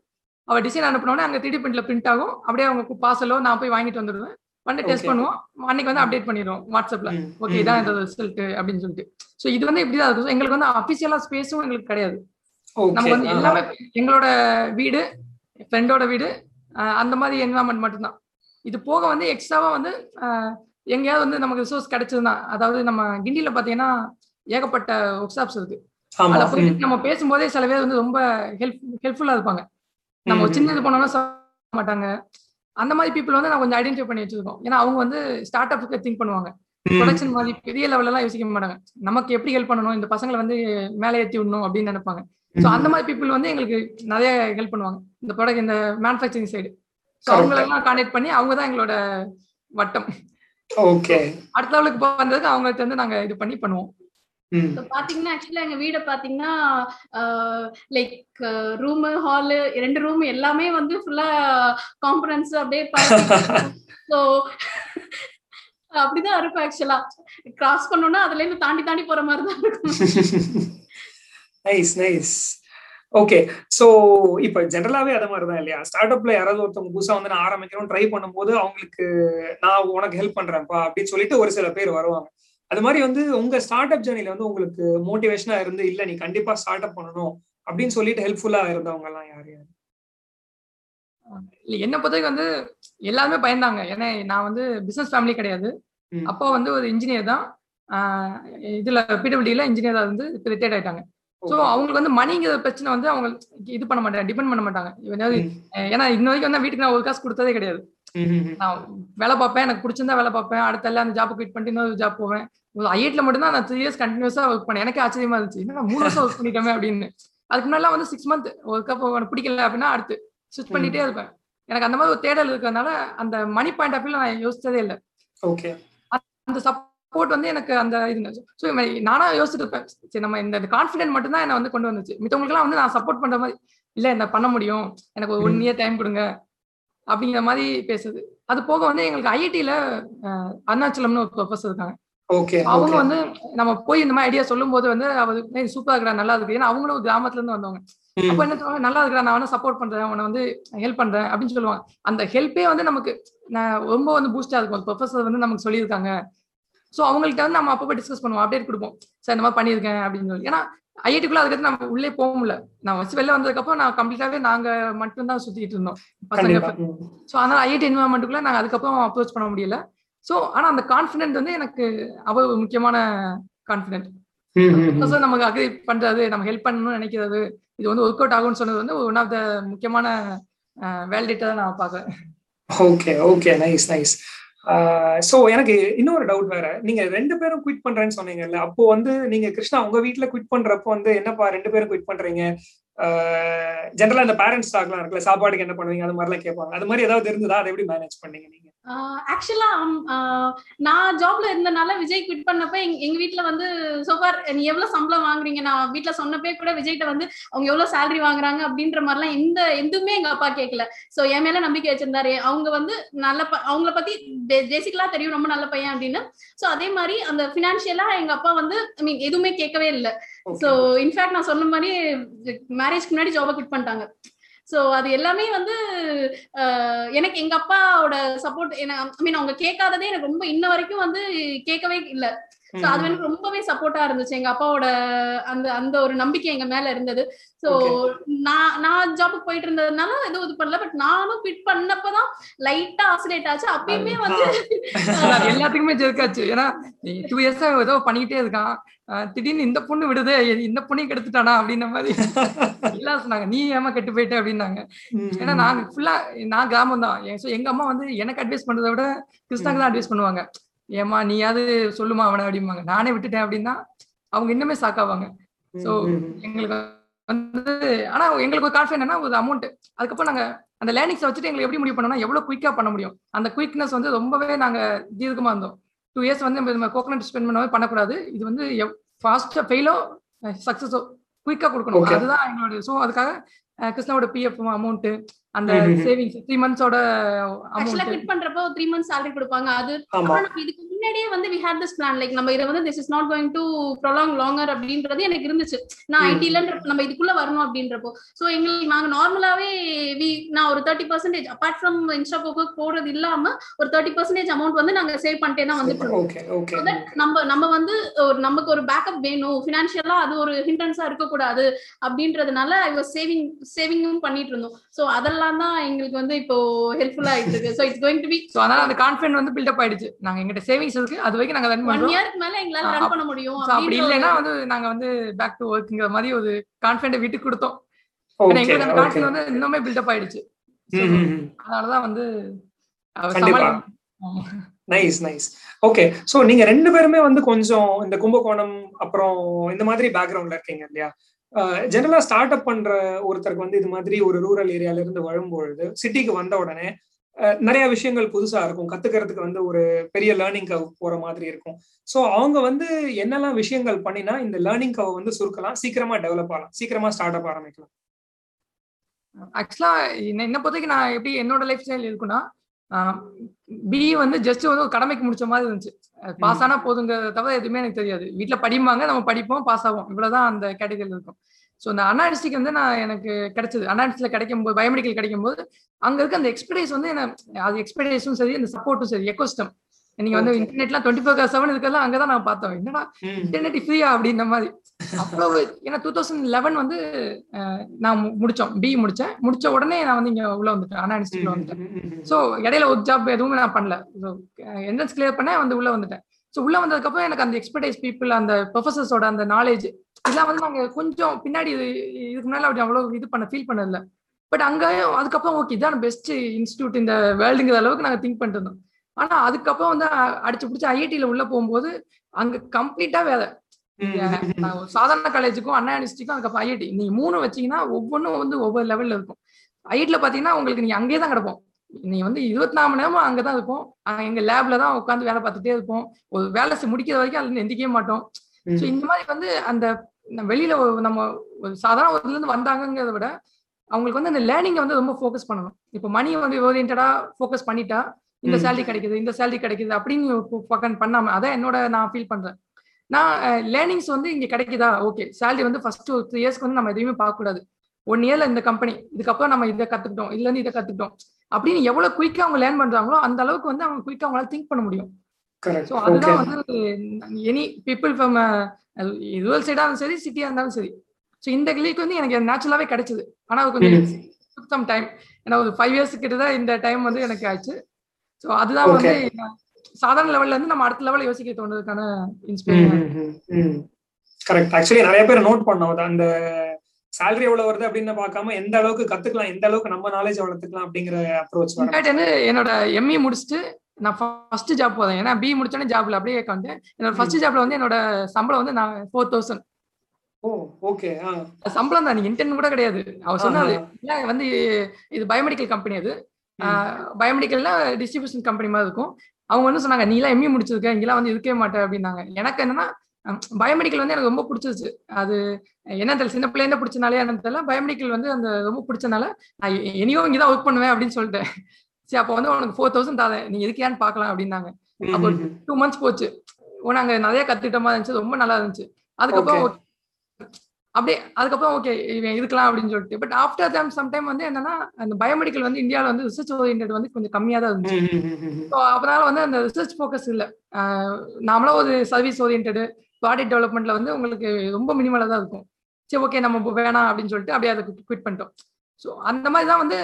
அவர் டிசைன் அனுப்பினோடனே அங்கே த்ரீ டி பிரிண்ட்ல பிரிண்ட் ஆகும். அப்படியே அவங்க பார்சலோ நான் போய் வாங்கிட்டு வந்துடுவேன் வந்து டெஸ்ட். பண்ணுவோம். அன்னைக்கு வந்து அப்டேட் பண்ணிடுவோம் வாட்ஸ்அப்ல ஓகே இதான் இந்த ரிசல்ட் அப்படின்னு சொல்லிட்டு. ஸோ இது வந்து இப்படிதான் இருக்கும். எங்களுக்கு வந்து அபிஷியலா ஸ்பேஸும் எங்களுக்கு கிடையாது. நம்ம வந்து எல்லாமே எங்களோட வீடு ஃப்ரெண்டோட வீடு அந்த மாதிரி என்வரான்மெண்ட் மட்டும்தான். இது போக வந்து எக்ஸ்ட்ராவா வந்து எங்கேயாவது வந்து நமக்கு ரிசோர்ஸ் கிடைச்சதுன்னா அதாவது நம்ம கிண்டியில பாத்தீங்கன்னா ஏகப்பட்ட ஒர்க் ஷாப்ஸ் இருக்கு போயிட்டு நம்ம பேசும்போதே சில பேர் வந்து ரொம்ப ஹெல்ப் ஹெல்ப்ஃபுல்லா இருப்பாங்க. நம்ம ஒரு சின்ன இது பண்ணோம்னா சொல்ல மாட்டாங்க. அந்த மாதிரி பீப்புள் வந்து நான் கொஞ்சம் ஐடென்டிஃபை பண்ணி வச்சிருக்கோம். ஏன்னா அவங்க வந்து ஸ்டார்ட் அப்புக்கு திங்க் பண்ணுவாங்க. ப்ரொடக்ஷன் மாதிரி பெரிய லெவல்ல எல்லாம் யோசிக்க மாட்டாங்க. நமக்கு எப்படி ஹெல்ப் பண்ணணும்? இந்த பசங்களை வந்து மேலே ஏற்றி விடணும் அப்படின்னு நினைப்பாங்க. ஸோ அந்த மாதிரி பீப்புள் வந்து எங்களுக்கு நிறைய ஹெல்ப் பண்ணுவாங்க. இந்த ப்ராடக்ட் இந்த மேனுஃபேக்சரிங் சைடு ஸோ. அவங்களெல்லாம் கான்டாக்ட் பண்ணி அவங்க தான் எங்களோட வட்டம். ஓகே அடுத்த லெவலுக்கு வந்ததுக்கு அவங்கள்ட்ட வந்து நாங்க இது பண்ணி பண்ணுவோம். பாத்தீங்கன்னா ஆக்சுவலா எங்க வீட பாத்தீங்கன்னா லைக் ரூம் ஹாலு ரெண்டு ரூம் எல்லாமே வந்து ஃபுல்லா காம்பனன்ஸ் அப்படியே ஸோ அப்படிதான் இருக்கும் ஆக்சுவலா கிராஸ் பண்ணோம்னா அதுல இருந்து தாண்டி தாண்டி போற மாதிரி தான் இருக்கும். நைஸ் நைஸ் ஓகே சோ இப்ப ஜெனரலாவே அத மாதிரி தான் இல்லையா? ஸ்டார்ட் அப்ல யாராவது ஒருத்தவங்க புதுசா வந்து நான் ஆரம்பிக்கணும் ட்ரை பண்ணும்போது அவங்களுக்கு நான் உனக்கு ஹெல்ப் பண்றேன்ப்பா அப்படின்னு சொல்லிட்டு ஒரு சில பேர் வருவாங்க. அது மாதிரி வந்து உங்க ஸ்டார்ட் அப் ஜேர்னில வந்து உங்களுக்கு மோட்டிவேஷனா இருந்து இல்ல நீ கண்டிப்பா ஸ்டார்ட் அப் பண்ணணும் அப்படின்னு சொல்லிட்டு ஹெல்ப்ஃபுல்லா இருந்தவங்க எல்லாம் யார் யார்? இல்ல என்ன பொறுத்தவரைக்கும் வந்து எல்லாருமே பயந்தாங்க. ஏன்னா நான் வந்து பிசினஸ் ஃபேமிலி கிடையாது. அப்பா வந்து ஒரு இன்ஜினியர் தான். இதுல பிடபிள்யூல இன்ஜினியரா இருந்து ரிட்டையர்ட் ஆயிட்டாங்க. ஸோ அவங்களுக்கு வந்து மணிங்கிற பிரச்சனை வந்து அவங்க இது பண்ண மாட்டாங்க டிபெண்ட் பண்ண மாட்டாங்க. ஏன்னா இன்ன வரைக்கும் வந்து வீட்டுக்கு நான் ஒரு காசு கொடுத்ததே கிடையாது. நான் வேலை பார்ப்பேன் எனக்கு பிடிச்சிருந்தா வேலை பார்ப்பேன். அடுத்த எல்லாம் அந்த ஜாப் குவிட் பண்ணிட்டு இன்னொரு ஜாப் போவேன். ஐஐட்ல மட்டும் தான் நான் த்ரீ இயர்ஸ் கண்டினியூஸா ஒர்க் பண்ணேன். எனக்கு ஆச்சரியமா இருந்துச்சு. என்ன மூணு வருஷம் ஒர்க் பண்ணிட்டோமே அப்படின்னு. அதுக்கு முன்னாடி வந்து சிக்ஸ் மந்த் ஒர்க் அப் பிடிக்கல அப்படின்னா அடுத்து ஸ்விட்ச் பண்ணிட்டே இருப்பேன். எனக்கு அந்த மாதிரி ஒரு தேடல் இருக்கிறதுனால அந்த மணி பாயிண்ட் ஆஃப் நான் யோசிச்சதே இல்லை. ஓகே அந்த சப்போர்ட் வந்து எனக்கு அந்த இது ஸோ நானா யோசிச்சுட்டு இருப்பேன். சரி நம்ம இந்த கான்ஃபிடென்ட் மட்டும் தான் என்ன வந்து கொண்டு வந்துச்சு. மித்தவங்களுக்குலாம் வந்து நான் சப்போர்ட் பண்ற மாதிரி இல்ல என்ன பண்ண முடியும்? எனக்கு ஒரு ஒன் இயர் டைம் கொடுங்க. அப்படிங்கிற மாதிரி பேசுது. அது போக வந்து எங்களுக்கு ஐஐடியில அருணாச்சலம்னு ஒரு ப்ரொஃபஸர் இருக்காங்க. அவங்க வந்து நம்ம போய் இந்த மாதிரி ஐடியா சொல்லும் போது வந்து அவர் சூப்பரா இருக்கிறா நல்லா இருக்கு. ஏன்னா அவங்களும் கிராமத்துல இருந்து வந்தவங்க. அப்ப என்ன சொல்லுவாங்க நல்லா இருக்கிறா நான் வந்து சப்போர்ட் பண்றேன் உன்னை வந்து ஹெல்ப் பண்றேன் அப்படின்னு சொல்லுவாங்க. அந்த ஹெல்ப்பே வந்து நமக்கு ரொம்ப வந்து பூஸ்டா இருக்கும். ப்ரொஃபஸர் வந்து நமக்கு சொல்லியிருக்காங்க. ஸோ அவங்கள்ட்ட வந்து நம்ம அப்பப்போ டிஸ்கஸ் பண்ணுவோம் அப்டேட் கொடுப்போம். சார் இந்த மாதிரி பண்ணியிருக்கேன் அப்படின்னு சொல்லி. ஏன்னா ஐஐடிக்குள்ள அதுக்கு நம்ம உள்ளே போக முடியல. நான் வச்சு வெளில வந்ததுக்கப்புறம் நான் கம்ப்ளீட்டாவே நாங்க மட்டும் தான் சுத்திட்டு இருந்தோம். பசங்க ஸோ அதனால ஐஐடி என்வரன்மெண்ட்டுக்குள்ள நாங்க அதுக்கப்புறம் அப்ரோச் பண்ண முடியல. ஸோ ஆனா அந்த கான்ஃபிடென்ட் வந்து எனக்கு அவ்வளவு முக்கியமான கான்ஃபிடென்ட் நமக்கு அக்ரி பண்றது நம்ம ஹெல்ப் பண்ணணும்னு நினைக்கிறது இது வந்து ஒர்க் அவுட் ஆகும்னு சொன்னது வந்து ஒன் ஆஃப் த முக்கியமான வேலிடேட்டா நான் பாக்குறேன் okay okay nice nice so எனக்கு இன்னொரு டவுட் வேற. நீங்க ரெண்டு பேரும் குவிட் பண்றேன்னு சொன்னீங்கல்ல அப்போ வந்து நீங்க கிருஷ்ணா உங்க வீட்டுல குவிட் பண்றப்போ வந்து என்னப்பா ரெண்டு பேரும் குவிட் பண்றீங்க? ஜென்ரலா இந்த பேரண்ட்ஸ் டாக்லாம் இருக்குல்ல சாப்பாடுக்கு என்ன பண்ணுவீங்க? அது மாதிரிலாம் கேட்பாங்க. அது மாதிரி ஏதாவது இருந்ததா? அதை எப்படி மேனேஜ் பண்ணீங்க நீங்க? ஆக்சுவலா நான் ஜாப்ல இருந்தனால விஜய் குவிட் பண்ணப்ப எங்க வீட்டுல வந்து சோபார் நீ எவ்வளவு சம்பளம் வாங்குறீங்க? நான் வீட்டுல சொன்னப்பே கூட விஜய்கிட்ட வந்து அவங்க எவ்வளவு சேலரி வாங்குறாங்க? அப்படின்ற மாதிரிலாம் எந்த எதுவுமே எங்க அப்பா கேட்கல சோ என் மேல நம்பிக்கை வச்சிருந்தாரு. அவங்க வந்து நல்ல அவங்கள பத்தி பேசிக்கலா தெரியும் ரொம்ப நல்ல பையன் அப்படின்னு. சோ அதே மாதிரி அந்த பினான்சியலா எங்க அப்பா வந்து ஐ மீன் எதுவுமே கேட்கவே இல்லை. சோ இன்ஃபேக்ட் நான் சொன்ன மாதிரி மேரேஜ்க்கு முன்னாடி ஜாபை குவிட் பண்ணிட்டாங்க. ஸோ அது எல்லாமே வந்து எனக்கு எங்க அப்பாவோட சப்போர்ட் ஐ மீன் அவங்க கேட்காததே எனக்கு ரொம்ப இன்ன வரைக்கும் வந்து கேட்கவே இல்லை. ஸோ அது எனக்கு ரொம்பவே சப்போர்ட்டா இருந்துச்சு. எங்க அப்பாவோட அந்த அந்த ஒரு நம்பிக்கை எங்க மேல இருந்தது. ஸோ நான் நான் ஜாபுக்கு போயிட்டு இருந்ததுனால எதுவும் இது பண்ணல. பட் நானும் ஃபிட் பண்ணப்பதான் லைட்டா ஆசிலேட் ஆச்சு. அப்பயுமே வந்து எல்லாத்துக்குமே ஜெர்க்காச்சு ஏன்னா டூ இயர்ஸா ஏதோ பண்ணிக்கிட்டே இருக்கான். திடீர்னு இந்த பொண்ணு விடுது. இந்த பொண்ணையும் கெடுத்துட்டானா அப்படின்ற மாதிரி. எல்லாம் சொன்னாங்க. நீ ஏமா கெட்டு போயிட்ட? அப்படின்னாங்க. ஏன்னா நாங்க ஃபுல்லா நான் கிராமம் தான் எங்க அம்மா வந்து எனக்கு அட்வைஸ் பண்றதை விட கிருஷ்ணாக்கு தான் அட்வைஸ் பண்ணுவாங்க. ஏமா நீயாவது சொல்லுமா அவனை அப்படிம்பாங்க. நானே விட்டுட்டேன் அப்படின்னா அவங்க இன்னுமே சாக்காவாங்க சோ எங்களுக்கு வந்து ஆனா எங்களுக்கு ஒரு கான்ஃபிடன்ட்னா ஒரு அமௌண்ட் அதுக்கப்புறம் நாங்க அந்த லேர்னிங்ஸ் வச்சுட்டு எங்களுக்கு எப்படி முடிவு பண்ணோம்னா எவ்வளவு குயிக்கா பண்ண முடியும். அந்த குயிக்னஸ் வந்து ரொம்பவே நாங்க தீர்க்கமா இருந்தோம். டூ இயர்ஸ் வந்து நம்ம கோகனட் ஸ்பெண்ட் பண்ணவே பண்ணக்கூடாது. இது வந்து ஃபாஸ்டா ஃபெயிலோ சக்சஸோ குயிக்கா கொடுக்கணும். அதுதான் எங்களோட ஸோ அதுக்காக கிருஷ்ணாவோட பிஎஃப் அமௌண்ட் அந்த சேவிங்ஸ் த்ரீ மந்த்ஸோட ஆக்சுவலா குவிட் பண்றப்போ த்ரீ மந்த்ஸ் salary கொடுப்பாங்க. அது இதுக்கு முன்னாடியே வந்து we had this plan like நம்ம இதை வந்து this is not going to prolong longer அப்படின்றது எனக்கு இருந்துச்சு. நான் ஐடில நம்ம இதுக்குள்ள வரணும் அப்படின்றப்போ. சோ எங்களுக்கு நாங்க நார்மலாவே வி நான் ஒரு thirty percentage apart from insta போக்கு போடுறது இல்லாம ஒரு தேர்ட்டி பர்சன்டேஜ் அமௌண்ட் வந்து நாங்க சேவ் பண்ணிட்டே தான் வந்துட்டு நம்ம நம்ம வந்து ஒரு நமக்கு ஒரு பேக்கப் வேணும். பினான்சியலா அது ஒரு ஹிண்ட்ரன்ஸா இருக்கக்கூடாது அப்படின்றதுனால ஐ வாஸ் சேவிங் சேவிங்கும் பண்ணிட்டு இருந்தோம். சோ அதெல்லாம் தான் எங்களுக்கு வந்து இப்போ ஹெல்ப்ஃபுல்லா ஆயிட்டு இருக்கு. So it's going to be so அதனால அந்த கான்ஃபிடன்ட் வந்து பில்ட் அப் ஆயிடுச்சு. நாங்க எங்கிட்ட சேவிங்ஸ் இருக்கு. அது வரைக்கும் நாங்க ரன் பண்றோம். இயர்க்கு மேல எங்களால ரன் பண்ண முடியும் அப்படி இல்லைன்னா வந்து நாங்க வந்து பேக் டு ஒர்க்ங்கிற மாதிரி ஒரு கான்ஃபிடன்ட் விட்டு கொடுத்தோம். எங்களுக்கு அந்த கான்ஃபிடன்ட் வந்து இன்னுமே பில்ட் அப் ஆயிடுச்சு. அதனாலதான் வந்து நைஸ் நைஸ் ஓகே சோ நீங்க ரெண்டு பேருமே வந்து கொஞ்சம் இந்த கும்பகோணம் அப்புறம் இந்த மாதிரி பேக்ரவுண்ட்ல இருக்கீங்க இல்லையா? ஜெனரலா ஸ்டார்ட் அப் பண்ற ஒருத்தருக்கு வந்து இது மாதிரி ஒரு ரூரல் ஏரியால இருந்து வரும்பொழுது சிட்டிக்கு வந்த உடனே நிறைய விஷயங்கள் புதுசா இருக்கும். கத்துக்கிறதுக்கு வந்து ஒரு பெரிய லேர்னிங் கவ் போற மாதிரி இருக்கும். ஸோ அவங்க வந்து என்னெல்லாம் விஷயங்கள் பண்ணினா இந்த லேர்னிங் கவ் வந்து சுருக்கலாம் சீக்கிரமா டெவலப் ஆகலாம் சீக்கிரமா ஸ்டார்ட் அப் ஆரம்பிக்கலாம். ஆக்சுவலா என்ன பொறுத்தவரைக்கும் நான் எப்படி என்னோட லைஃப் ஸ்டைல் இருக்குன்னா பி வந்து ஜஸ்ட் வந்து ஒரு கடமைக்கு முடிச்ச மாதிரி இருந்துச்சு. பாஸ் ஆனா போதுங்க தவிர எதுவுமே எனக்கு தெரியாது. வீட்டுல படிப்பாங்க நம்ம படிப்போம் பாஸ் ஆகும் இவ்வளவுதான் அந்த கேட்டகரியில் இருக்கும். ஸோ அந்த அனாலிஸ்டிக் வந்து நான் எனக்கு கிடைச்சது. அனாலிஸ்டில் கிடைக்கும் போது பயோமெடிக்கல் கிடைக்கும் போது அங்க இருக்க அந்த எக்ஸ்பீரியன்ஸ் வந்து அது எக்ஸ்பீரியன்ஸும் சரி அந்த சப்போர்ட்டும் சரி எக்கோஸ்டம் நீங்க வந்து இன்டர்நெட்லாம் டுவெண்ட்டி ஃபோர் செவன் இதுக்கெல்லாம் அங்கதான் நான் பார்த்தோம் என்னடா இன்டர்நெட் ஃப்ரீயா அப்படின்ற மாதிரி. அவ்வளவு ஏன்னா டூ தௌசண்ட் லெவன் வந்து நான் முடிச்சோம். பி முடிச்சேன். முடிச்ச உடனே நான் வந்து இங்க உள்ள வந்துட்டேன் அனாலிஸ்டிக்ல வந்துட்டேன். ஸோ இடையில ஒரு ஜாப் எதுவுமே நான் பண்ணல. என்ட்ரன்ஸ் கிளியர் பண்ண வந்து உள்ள வந்துட்டேன். ஸோ உள்ள வந்ததுக்கப்புறம் எனக்கு அந்த எக்ஸ்பர்டைஸ் பீப்புள் அந்த ப்ரொஃபசர்ஸோட அந்த நாலேஜ் இதெல்லாம் வந்து நாங்க கொஞ்சம் பின்னாடி இதுக்கு முன்னாடி அப்படி அவ்வளவு இது பண்ண ஃபீல் பண்ணதில்ல பட் அங்க அதுக்கப்புறம் ஓகே இதான் பெஸ்ட் இன்ஸ்டியூட் இந்த வேர்ல்டுங்கிற அளவுக்கு நாங்க திங்க் பண்ணிட்டு இருந்தோம். ஆனா அதுக்கப்புறம் வந்து அடிச்சு பிடிச்சி ஐஐடியில உள்ள போகும்போது அங்க கம்ப்ளீட்டா வேற ஒரு சாதாரண காலேஜுக்கும் அண்ணா யூனிவர்சிட்டிக்கும் அதுக்கப்புறம் ஐஐடி நீங்க மூணு வச்சீங்கன்னா ஒவ்வொன்றும் வந்து ஒவ்வொரு லெவல்ல இருக்கும். ஐஐடில பாத்தீங்கன்னா உங்களுக்கு நீங்க அங்கேயே தான் கிடப்போம். நீ வந்து இருபத்தி நாலு மணி நேரமும் அங்கதான் இருப்போம். எங்க லேப்ல தான் உட்காந்து வேலை பார்த்துட்டே இருப்போம். ஒரு வேலை முடிக்கிற வரைக்கும் அதுல எந்திக்கவே மாட்டோம். ஸோ இந்த மாதிரி வந்து அந்த வெளியில ஒரு நம்ம ஒரு சாதாரண ஊர்ல இருந்து வந்தாங்கங்கிறத விட அவங்களுக்கு வந்து அந்த லேர்னிங்கை வந்து ரொம்ப ஃபோக்கஸ் பண்ணணும். இப்போ மணி வந்து ஓரியன்டா ஃபோக்கஸ் பண்ணிட்டா இந்த. சேலரி கிடைக்குது இந்த சேலரி கிடைக்குது அப்படின்னு பக்கம் பண்ணாம அதான் என்னோட நான் ஃபீல் பண்றேன். நான் லேர்னிங்ஸ் வந்து இங்க கிடைக்குதா? ஓகே சேலரி வந்து ஃபர்ஸ்ட் ஒரு த்ரீ இயர்ஸ்க்கு வந்து நம்ம எதுவுமே பார்க்க கூடாது ஒன் இயர்ல இந்த கம்பெனி இதுக்கப்புறம் நம்ம இதை கத்துக்கிட்டோம் இதுல இருந்து இதை கத்துக்கிட்டோம். அப்படின்னு எவ்வளவு குயிக்கா அவங்க லேர்ன் பண்றாங்களோ அந்த அளவுக்கு வந்து அவங்க குயிக்கா அவங்களால திங்க் பண்ண முடியும். அதுதான் வந்து எனி பீப்புள் ஃப்ரம் ரூரல் சைடா இருந்தாலும் சரி சிட்டியா இருந்தாலும் சரி. ஸோ இந்த கிளிக்கு வந்து எனக்கு நேச்சுரலாவே கிடைச்சது. ஆனா அது கொஞ்சம் சம் டைம் ஏன்னா ஒரு ஃபைவ் இயர்ஸ் கிட்ட தான் இந்த டைம் வந்து எனக்கு ஆச்சு. ஸோ அதுதான் வந்து சாதாரண லெவல்ல இருந்து நம்ம அடுத்த லெவலில் யோசிக்க தோணுறதுக்கான இன்ஸ்பிரேஷன் கரெக்ட் ஆக்சுவலி நிறைய பேர் நோட் பண்ணோம். அந்த salary எவ்வளவு வருது அப்படின்னு பார்க்காம எந்த அளவுக்கு கத்துக்கலாம் எந்த அளவுக்கு நம்ம நாலேஜ் வளர்த்துக்கலாம் அப்படிங்கிற அப்ரோச் என்னோட எம்இ முடிச்சுட்டு நான் ஃபர்ஸ்ட் ஜாப் போதேன் ஏன்னா பி முடிச்சோடனே ஜாப்ல அப்படியே வந்தேன் என்னோட ஃபர்ஸ்ட் ஜாப்ல வந்து என்னோட சம்பளம் வந்து நான் ஃபோர் தௌசண்ட் சம்பளம் தான். இன்டர்ன் கூட கிடையாது. அவர் சொன்னாரு வந்து இது பயோமெடிக்கல் கம்பெனி அது? பயோமெடிக்கல்ல டிஸ்ட்ரிபியூஷன் கம்பெனி மாதிரி இருக்கும். அவங்க வந்து சொன்னாங்க நீ எல்லாம் எம்இ முடிச்சிருக்க. இங்கெல்லாம் வந்து இருக்கவே மாட்டேன். அப்படின்னாங்க. எனக்கு என்னன்னா பயோமெடிக்கல் வந்து எனக்கு ரொம்ப பிடிச்சிருச்சு. அது என்ன தெரியல சின்ன பிள்ளைங்க பிடிச்சனாலே என்ன தெரியல. பயோமெடிக்கல் வந்து அந்த ரொம்ப பிடிச்சனால நான் இனியோ இங்கதான் ஒர்க் பண்ணுவேன் அப்படின்னு சொல்லிட்டேன். சரி அப்போ வந்து உனக்கு ஃபோர் தௌசண்ட் தாதேன் நீ எதுக்கியான்னு பார்க்கலாம் அப்படின்னாங்க. அப்போ டூ மந்த்ஸ் போச்சு. நாங்க நிறைய கத்துக்கிட்ட மாதிரி இருந்துச்சு. ரொம்ப நல்லா இருந்துச்சு. அதுக்கப்புறம் அப்படியே அதுக்கப்புறம் ஓகே இவன் இருக்கலாம் அப்படின்னு சொல்லிட்டு. பட் ஆஃப்டர் தம் சம்டைம் வந்து என்னன்னா அந்த பயோமெடிக்கல் வந்து இந்தியாவில் வந்து ரிசர்ச் ஓரியன்ட் வந்து கொஞ்சம் கம்மியாக தான் இருந்துச்சு. ஸோ அதனால வந்து அந்த ரிசர்ச் ஃபோக்கஸ் இல்லை. நாமளா ஒரு சர்வீஸ் ஓரியன்டு ப்ராடக்ட் டெவலப்மெண்ட்ல வந்து உங்களுக்கு ரொம்ப மினிமலாக தான் இருக்கும். சரி ஓகே நம்ம வேணாம் அப்படின்னு சொல்லிட்டு அப்படியே அதை குவிட் பண்ணிட்டோம். ஸோ அந்த மாதிரி தான் வந்து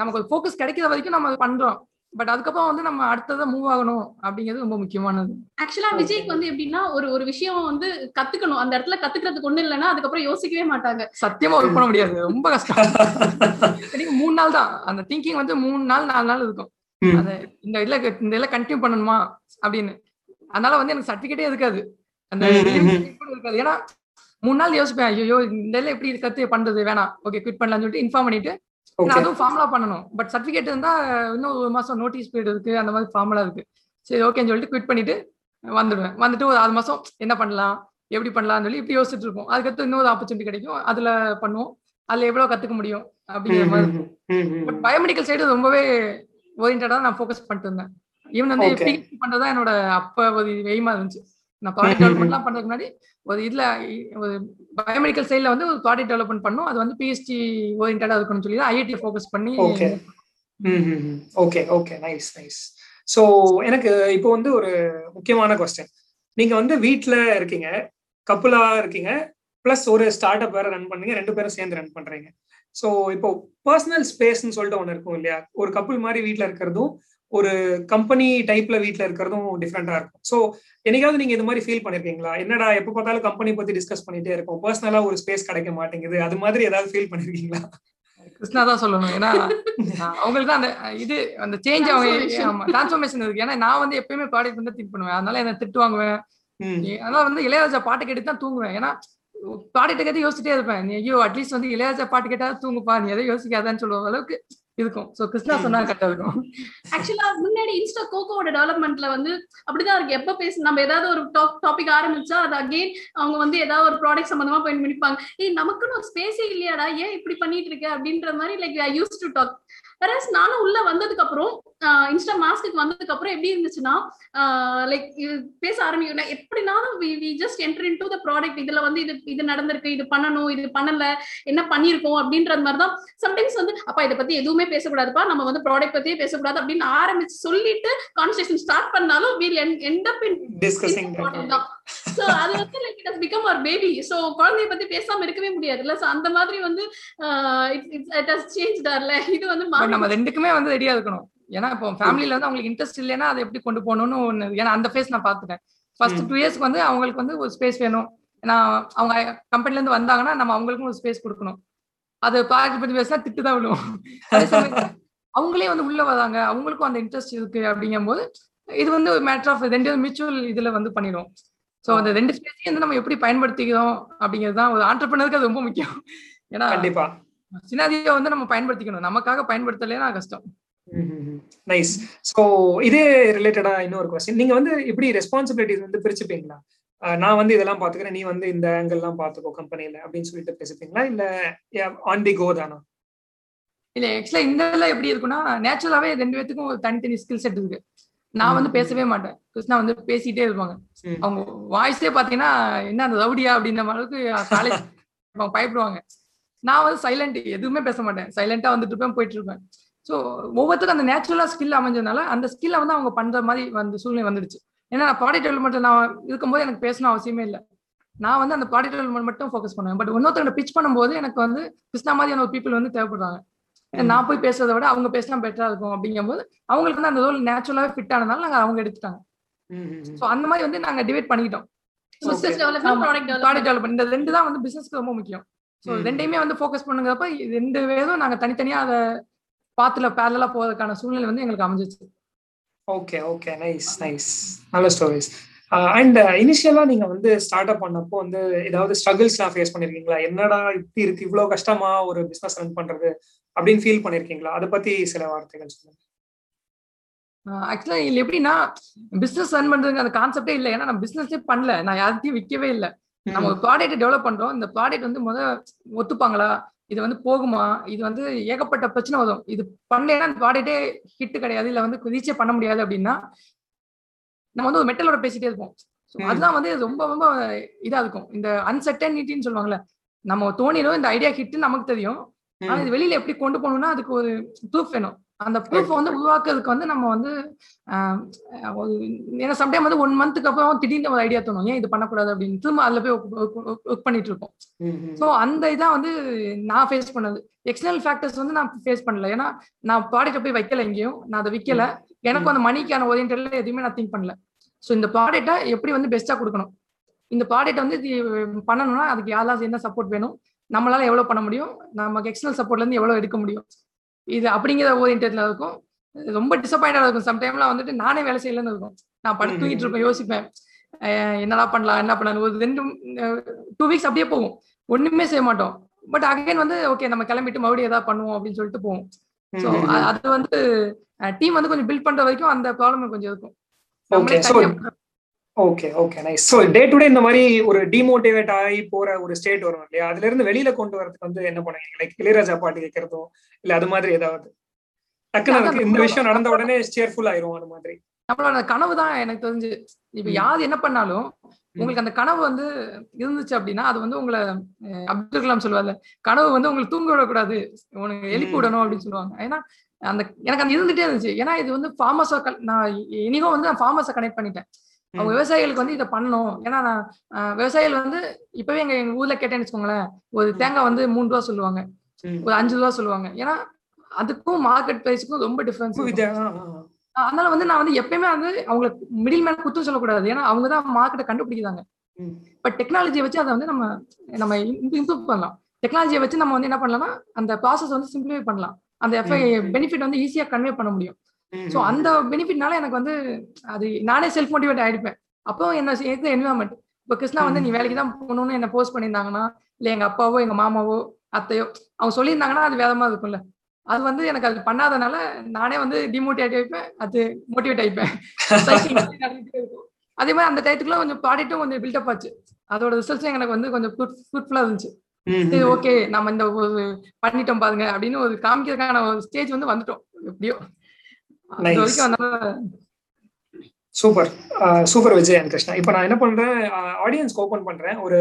நமக்கு ஒரு ஃபோக்கஸ் கிடைக்கிற வரைக்கும் நம்ம பண்றோம். பட் அதுக்கப்புறம் வந்து நம்ம அடுத்ததை மூவ் ஆகணும் அப்படிங்கிறது ரொம்ப முக்கியமானது. ஆக்சுவலா விஜய்க்கு வந்து எப்படின்னா ஒரு ஒரு விஷயம் வந்து கத்துக்கணும். அந்த இடத்துல கத்துக்கிறதுக்கு ஒண்ணு இல்லைன்னா அதுக்கப்புறம் யோசிக்கவே மாட்டாங்க. சத்தியமா ஒர்க் பண்ண முடியாது. ரொம்ப கஷ்டம். மூணு நாள் தான். அந்த திங்கிங் வந்து மூணு நாள் நாலு நாள் இருக்கும். அது இந்த இதுல இந்த இதுல கண்டினியூ பண்ணணுமா அப்படின்னு. அதனால வந்து எனக்கு சர்டிபிகேட்டே இருக்காது. அந்த இருக்காது. ஏன்னா மூணு நாள் யோசிப்பேன் ஐயோ இந்த எப்படி கத்து பண்றது வேணாம். ஓகே குவிட் பண்ணலாம்னு சொல்லிட்டு இன்ஃபார்ம் பண்ணிட்டு அதுவும் ஃபார்முலா பண்ணணும். பட் சர்டிபிகேட் இருந்தா இன்னும் ஒரு மாசம் நோட்டீஸ் பீரியட் இருக்கு அந்த மாதிரி ஃபார்முலா இருக்கு. சரி ஓகேன்னு சொல்லிட்டு குவிட் பண்ணிட்டு வந்துடுவேன். வந்துட்டு ஒரு ஆறு மாசம் என்ன பண்ணலாம்? எப்படி பண்ணலாம்னு சொல்லி இப்படி யோசிச்சுட்டு இருப்போம். அதுக்கடுத்து இன்னொரு ஆப்பர்ச்சுனிட்டி கிடைக்கும். அதுல பண்ணுவோம். அதுல எவ்வளவு கத்துக்க முடியும்? அப்படிங்கிற மாதிரி. பட் பயோமெடிக்கல் சைடு ரொம்பவே ஓரியன்டா நான் ஃபோக்கஸ் பண்ணிட்டு இருந்தேன். ஈவன் வந்து பிஹெச்டி பண்றதா என்னோட அப்ப ஒரு எய்மா இருந்துச்சு. நான் ப்ராடக்ட் டெவலப்மெண்ட்லாம் பண்றதுக்கு முன்னாடி ஒரு இதுல பயோமெடிக்கல் சைட்ல வந்து ஒரு ப்ராடக்ட் டெவலப்மெண்ட் பண்ணும். அது வந்து பிஎஸ்டி ஓரியன்டா இருக்கணும்னு சொல்லி ஐஐடி ஃபோக்கஸ் பண்ணி okay okay okay nice nice so எனக்கு இப்போ வந்து ஒரு முக்கியமான கொஸ்டின் நீங்க வந்து வீட்டில் இருக்கீங்க கப்புலா இருக்கீங்க பிளஸ் ஒரு ஸ்டார்ட் அப் வேற ரன் பண்ணீங்க ரெண்டு பேரும் சேர்ந்து ரன் பண்றீங்க. ஸோ இப்போ பர்சனல் ஸ்பேஸ்ன்னு சொல்லிட்டு ஒன்று இருக்கும் இல்லையா? ஒரு கப்புள் மாதிரி வீட்டில் இருக்கிறதும் ஒரு கம்பெனி டைப்ல வீட்டில் இருக்கிறதும் டிஃப்ரெண்டா இருக்கும். ஸோ என்னைக்காவது நீங்க இது மாதிரி ஃபீல் பண்ணிருக்கீங்களா? என்னடா எப்போ பார்த்தாலும் கம்பெனி பத்தி டிஸ்கஸ் பண்ணிட்டே இருக்கோம் பர்சனலா ஒரு ஸ்பேஸ் கிடைக்க மாட்டேங்குது. அது மாதிரி ஏதாவது ஃபீல் பண்ணிருக்கீங்களா? கிருஷ்ணா தான் சொல்லணும். ஏன்னா அவங்களுக்கு தான் அந்த இது அந்த சேஞ்ச் அவங்க டிரான்ஸ்ஃபர்மேஷன் இருக்கு. ஏன்னா நான் வந்து எப்பயுமே ப்ராடக்ட் வந்து திங்க் பண்ணுவேன். அதனால என்ன திட்டு வாங்குவேன். அதனால வந்து இளையராஜா பாட்டு கேட்டு தான் தூங்குவேன். ஏன்னா ப்ராடக்ட் கேட்டு யோசிச்சுட்டே இருப்பேன். நீ ஐயோ அட்லீஸ்ட் வந்து இளையராஜா பாட்டு கேட்டா தூங்குப்பா. நீ எதை யோசிக்காதான்னு சொல்லுவ அளவுக்கு இருக்கும். சோ கிருஷ்ணா சொன்னா கரெக்டா இருக்கும். ஆக்சுவலா முன்னாடி இன்ஸ்டா கோகோட டெவலப்மெண்ட்ல வந்து அப்படிதான் இருக்கு. எப்ப பேச நம்ம ஏதாவது ஒரு டாபிக் ஆரம்பிச்சா அது அகெயின் அவங்க வந்து ஏதாவது ஒரு ப்ராடக்ட் சம்பந்தமா போய் முடிப்பாங்க ஏய் நமக்குன்னு ஒரு ஸ்பேஸே இல்லையாடா? ஏன் இப்படி பண்ணிட்டு இருக்க? அப்படின்ற மாதிரி like I use to talk whereas நானும் உள்ள வந்ததுக்கு அப்புறம் இன்ஸ்டா மாஸ்க்கு வந்ததுக்கு அப்புறம் எப்படி இருந்துச்சுன்னா லைக் பேச ஆரம்பிக்கணும் எப்படினாலும் we just enter into the product இதுல வந்து இது இது நடந்திருக்கு இது பண்ணணும் இது பண்ணல என்ன பண்ணிருக்கோம் அப்படின்றது மாதிரி தான் சம்டைம்ஸ் வந்து அப்பா இதை பத்தி எதுவுமே பேசக்கூடாதுப்பா நம்ம வந்து ப்ராடக்ட் பத்தியே பேசக்கூடாது அப்படின்னு ஆரம்பிச்சு சொல்லிட்டு கான்வர்சேஷன் ஸ்டார்ட் பண்ணாலும் we'll end up in discussing so அது வந்து like it has become our baby so குழந்தைய பத்தி பேசாம இருக்கவே முடியாதுல்ல. சோ அந்த மாதிரி வந்து இட் ஹஸ் சேஞ்ச் இது வந்து நம்ம ரெண்டுக்குமே வந்து ரெடியா இருக்கணும். ஏன்னா இப்போ ஃபேமிலில வந்து அவங்களுக்கு இன்ட்ரெஸ்ட் இல்லைன்னா அதை எப்படி கொண்டு போகணும்னு ஒண்ணு ஏன்னா அந்த ஃபேஸ் நான் பாத்துட்டேன் ஃபர்ஸ்ட் டூ இயர்ஸ்க்கு வந்து அவங்களுக்கு வந்து ஒரு ஸ்பேஸ் வேணும். ஏன்னா அவங்க கம்பெனில இருந்து வந்தாங்கன்னா நம்ம அவங்களுக்கும் ஒரு ஸ்பேஸ் கொடுக்கணும். அது ப்ராஜெக்ட் பத்தி பேசினா திட்டு தான் விழுவோம் அவங்களே வந்து உள்ள வராங்க. அவங்களுக்கும் அந்த இன்ட்ரெஸ்ட் இருக்கு அப்படிங்கும்போது இது வந்து ஒரு மேட்டர் ஆஃப் ரெண்டு மியூச்சுவல் இதுல வந்து பண்ணிடுவோம். ஸோ அந்த ரெண்டு ஸ்பேஸையும் வந்து நம்ம எப்படி பயன்படுத்திக்கிறோம் அப்படிங்கிறது தான் ஒரு ஆண்டர்பனருக்கு அது ரொம்ப முக்கியம். ஏன்னா கண்டிப்பா. சினாதியை வந்து நம்ம பயன்படுத்திக்கணும். நமக்காக பயன்படுத்தலைன்னா கஷ்டம். நைஸ் ஸோ இதே ரிலேட்டடா இன்னொரு கொஸ்டின் நீங்க வந்து எப்படி ரெஸ்பான்சிபிலிட்டிஸ் வந்து பிரிச்சுப்பீங்களா? நான் வந்து இதெல்லாம் பாத்துக்கிறேன் நீ வந்து இந்த ஆங்கிள் எல்லாம் பாத்துக்கோ கம்பெனில அப்படின்னு சொல்லிட்டு பேசிப்பீங்களா? இல்ல ஆன் தி கோ தானா? இல்ல ஆக்சுவலா இந்த இதெல்லாம் எப்படி இருக்குன்னா நேச்சுரலாவே ரெண்டு பேத்துக்கும் தனித்தனி ஸ்கில் செட் இருக்கு. நான் வந்து. பேசவே மாட்டேன். கிருஷ்ணா வந்து பேசிட்டே இருப்பாங்க. அவங்க வாய்ஸே பாத்தீங்கன்னா என்ன அந்த ரவுடியா அப்படின்ற அளவுக்கு காலேஜ் பயப்படுவாங்க. நான் வந்து சைலண்ட் எதுவுமே பேச மாட்டேன். சைலண்டா வந்துட்டு இருப்பேன் போயிட்டு இருப்பேன். ஸோ ஒவ்வொருத்தருக்கும் அந்த நேச்சுரலா ஸ்கில் அமைஞ்சதுனால அந்த ஸ்கில்லை வந்து அவங்க பண்ற மாதிரி வந்து சூழ்நிலை வந்துடுச்சு. ஏன்னா நான் ப்ராடக்ட் டெவலப்மெண்ட் நான் இருக்கும்போது எனக்கு பேசணும் அவசியமே இல்லை. நான் வந்து அந்த ப்ராடக்ட் டெவலப்மெண்ட் மட்டும் ஃபோக்கஸ் பண்ணுவேன். பட் இன்னொருத்தர் பிச் பண்ணும்போது எனக்கு வந்து கிருஷ்ணா மாதிரியான ஒரு பீப்புள் வந்து தேவைப்படுறாங்க. நான் போய் பேசுறதை விட அவங்க பேசினா பெட்டரா இருக்கும் அப்படிங்கும்போது அவங்களுக்கு வந்து அந்த ரோல் நேச்சுரலாவே ஃபிட் ஆனதுனால நாங்க அவங்க எடுத்துட்டாங்க. ஸோ அந்த மாதிரி வந்து நாங்க டிவைட் பண்ணிக்கிட்டோம். டெவலப்மெண்ட் ப்ராடக்ட் டெவலப்மெண்ட் இந்த ரெண்டு தான் வந்து பிசினஸ்க்கு ரொம்ப முக்கியம். ஸோ. ரெண்டையுமே வந்து ஃபோக்கஸ் பண்ணுங்கிறப்ப ரெண்டு பேரும் நாங்க தனித்தனியா அதை பாத்துல பேரலா போவதற்கான சூழ்நிலை வந்து எங்களுக்கு அமைஞ்சிச்சு. ஓகே ஓகே நைஸ் நைஸ் நல்ல ஸ்டோரிஸ் அண்ட் இனிஷியலா நீங்க வந்து ஸ்டார்ட் அப் பண்ணப்போ வந்து ஏதாவது ஸ்ட்ரகிள்ஸ்லாம் ஃபேஸ் பண்ணிருக்கீங்களா? என்னடா இப்படி இருக்கு? இவ்வளவு கஷ்டமா ஒரு பிசினஸ் ரன் பண்றது அப்படின்னு ஃபீல் பண்ணிருக்கீங்களா? அதை பத்தி சில வார்த்தைகள் சொல்லுங்க. ஆக்சுவலா இதுல எப்படின்னா பிசினஸ் ரன் பண்றதுக்கு அந்த கான்செப்டே இல்லை. ஏன்னா நான் பிசினஸே பண்ணல. நான் யார்கிட்டயும் விற்கவே இல்லை. நம்ம ஒரு ப்ராடக்ட் டெவலப் பண்றோம். இந்த ப்ராடக்ட் வந்து முத ஒத்துப்பாங்களா? இது வந்து போகுமா? இது வந்து ஏகப்பட்ட பிரச்சனை வரும். இது பண்ணேன்னா அந்த ப்ராடக்டே ஹிட் கிடையாது. இல்ல வந்து ரீச்சே பண்ண முடியாது அப்படின்னா நம்ம வந்து ஒரு மெட்டலோட பேசிட்டே இருப்போம். அதுதான் வந்து ரொம்ப ரொம்ப இதா இருக்கும். இந்த அன்சர்டனிட்டின்னு சொல்லுவாங்கல்ல நம்ம தோணிடும் இந்த ஐடியா ஹிட் நமக்கு தெரியும். ஆனா இது வெளியில எப்படி கொண்டு போகணும்னா அதுக்கு ஒரு ப்ரூஃப் வேணும். அந்த ப்ரூஃப் வந்து உருவாக்குறதுக்கு வந்து நம்ம வந்து ஏன்னா சம்டைம் வந்து ஒன் மந்த்துக்கு அப்புறம் திடீர்னு ஒரு ஐடியா தோணும். ஏன் இது பண்ணக்கூடாது அப்படின்னு திரும்ப அதுல போய் ஒர்க் பண்ணிட்டு இருப்போம். ஸோ அந்த இதான் வந்து நான் ஃபேஸ் பண்ணது. எக்ஸ்டர்னல் ஃபேக்டர்ஸ் வந்து நான் ஃபேஸ் பண்ணல. ஏன்னா நான் ப்ராடக்ட்டை போய் வைக்கல எங்கேயும். நான் அதை விற்கல எனக்கும் அந்த மணிக்கான ஓரியன்டட்ல எதுவுமே நான் திங்க் பண்ணல. ஸோ இந்த ப்ராடக்ட்டை எப்படி வந்து பெஸ்ட்டாக கொடுக்கணும்? இந்த ப்ராடக்ட் வந்து பண்ணணும்னா அதுக்கு யாரெல்லாம் என்ன சப்போர்ட் வேணும்? நம்மளால எவ்வளவு பண்ண முடியும்? நமக்கு எக்ஸ்டர்னல் சப்போர்ட்ல இருந்து எவ்வளவு எடுக்க முடியும்? இது அப்படிங்கிற ஓரியன்டட்ல இருக்கும். ரொம்ப டிசப்பாயிண்டா இருக்கும். சம்டைம்லாம் வந்துட்டு நானே வேலை செய்யலன்னு இருக்கும். நான் படுத்து தூங்கிட்டு இருப்பேன் யோசிப்பேன். என்னடா பண்ணலாம் என்ன பண்ணலாம் ஒரு ரெண்டு டூ வீக்ஸ் அப்படியே போகும். ஒண்ணுமே செய்ய மாட்டோம். பட் அகைன் வந்து ஓகே நம்ம கிளம்பிட்டு மறுபடியும் ஏதாவது பண்ணுவோம் அப்படின்னு சொல்லிட்டு போவோம். ஸோ அது வந்து டீம் வந்து கொஞ்சம் பில்ட் பண்ற வரைக்கும் அந்த ப்ராப்ளம் கொஞ்சம் இருக்கும். Okay okay nice so day to day இந்த மாதிரி ஒரு டிமோட்டிவேட் ஆகி போற ஒரு ஸ்டேட் வரும் இல்லையா? அதுல இருந்து வெளியில கொண்டு வரதுக்கு வந்து என்ன பண்ணுவீங்க? லைக் இளையராஜா பாட்டு கேட்கறதோ இல்ல அது மாதிரி ஏதாவது? டக்குனு அதுக்கு இந்த விஷயம் நடந்த உடனே சேர்ஃபுல் ஆயிரும் அந்த மாதிரி. நம்மளோட கனவு தான் எனக்கு தெரிஞ்சு. இப்ப. யார் என்ன பண்ணாலும் உங்களுக்கு அந்த கனவு வந்து இருந்துச்சு அப்படின்னா அது வந்து உங்களை அப்துல் கலாம் சொல்லுவார்ல கனவு வந்து உங்களுக்கு தூங்க விடக்கூடாது. உனக்கு எழுப்பி. விடணும் அப்படின்னு சொல்லுவாங்க. ஏன்னா அந்த எனக்கு அந்த இருந்துட்டே இருந்துச்சு. ஏன்னா இது வந்து ஃபார்மஸா நான் இனிக்கும் வந்து நான் ஃபார்மஸை கனெக்ட் பண்ணிட்டேன். அவங்க விவசாயிகளுக்கு வந்து இதை பண்ணணும். ஏன்னா நான் விவசாயிகள் வந்து இப்பவே எங்க எங்க ஊர்ல கேட்டேன்னு வச்சுக்கோங்களேன் ஒரு தேங்காய் வந்து மூணு ரூபா சொல்லுவாங்க. ஒரு அஞ்சு ரூபா சொல்லுவாங்க. ஏன்னா அதுக்கும் மார்க்கெட் பிரைஸுக்கும் ரொம்ப டிஃபரன்ஸ். அதனால வந்து நான் வந்து எப்பயுமே வந்து அவங்களுக்கு மிடில் மேல குத்தம் சொல்லக்கூடாது. ஏன்னா அவங்க தான் மார்க்கெட்டை கண்டுபிடிக்கிறாங்க. பட் டெக்னாலஜியை வச்சு அதை வந்து நம்ம நம்ம இம்ப்ரூவ் பண்ணலாம். டெக்னாலஜியை வச்சு நம்ம வந்து என்ன பண்ணலாம்னா அந்த ப்ராசஸ் வந்து சிம்பிளிஃபை பண்ணலாம். அந்த. பெனிஃபிட் வந்து ஈஸியா கன்வே பண்ண முடியும். ஸோ ம். அந்த பெனிஃபிட்னால எனக்கு வந்து அது நானே செல்ஃப் மோட்டிவேட் ஆயிடுப்பேன். அப்போ என்ன என்விரான்மெண்ட் இப்போ கிருஷ்ணா வந்து நீ வேலைக்கு தான் போகணும்னு என்ன போஸ்ட் பண்ணியிருந்தாங்கன்னா இல்லை எங்க அப்பாவோ எங்க மாமாவோ அத்தையோ அவங்க சொல்லியிருந்தாங்கன்னா அது மாதிரி இருக்கும்ல. அது வந்து எனக்கு அது பண்ணாதனால நானே வந்து டிமோட்டிவேட் ஆயிப்பேன் அது மோட்டிவேட் ஆயிப்பேன். அதே மாதிரி அந்த டயத்துக்குள்ள கொஞ்சம் ப்ராடக்ட்டும் கொஞ்சம் பில்டப் ஆச்சு. அதோட ரிசல்ட்ஸும் எனக்கு வந்து கொஞ்சம் ஃப்ரூட்ஃபுல்லா இருந்துச்சு. சரி. ஓகே நம்ம இந்த ஒரு பண்ணிட்டோம் பாருங்க அப்படின்னு ஒரு காமிக்கிறதுக்கான ஒரு ஸ்டேஜ் வந்து வந்துட்டோம் எப்படியோ அது Nice. வரைக்கும் அதனால super super Vijay and Krishna. இப்போ நான் என்ன பண்றேன் ஆடியன்ஸ்க்கு ஓபன் பண்றேன். ஒரு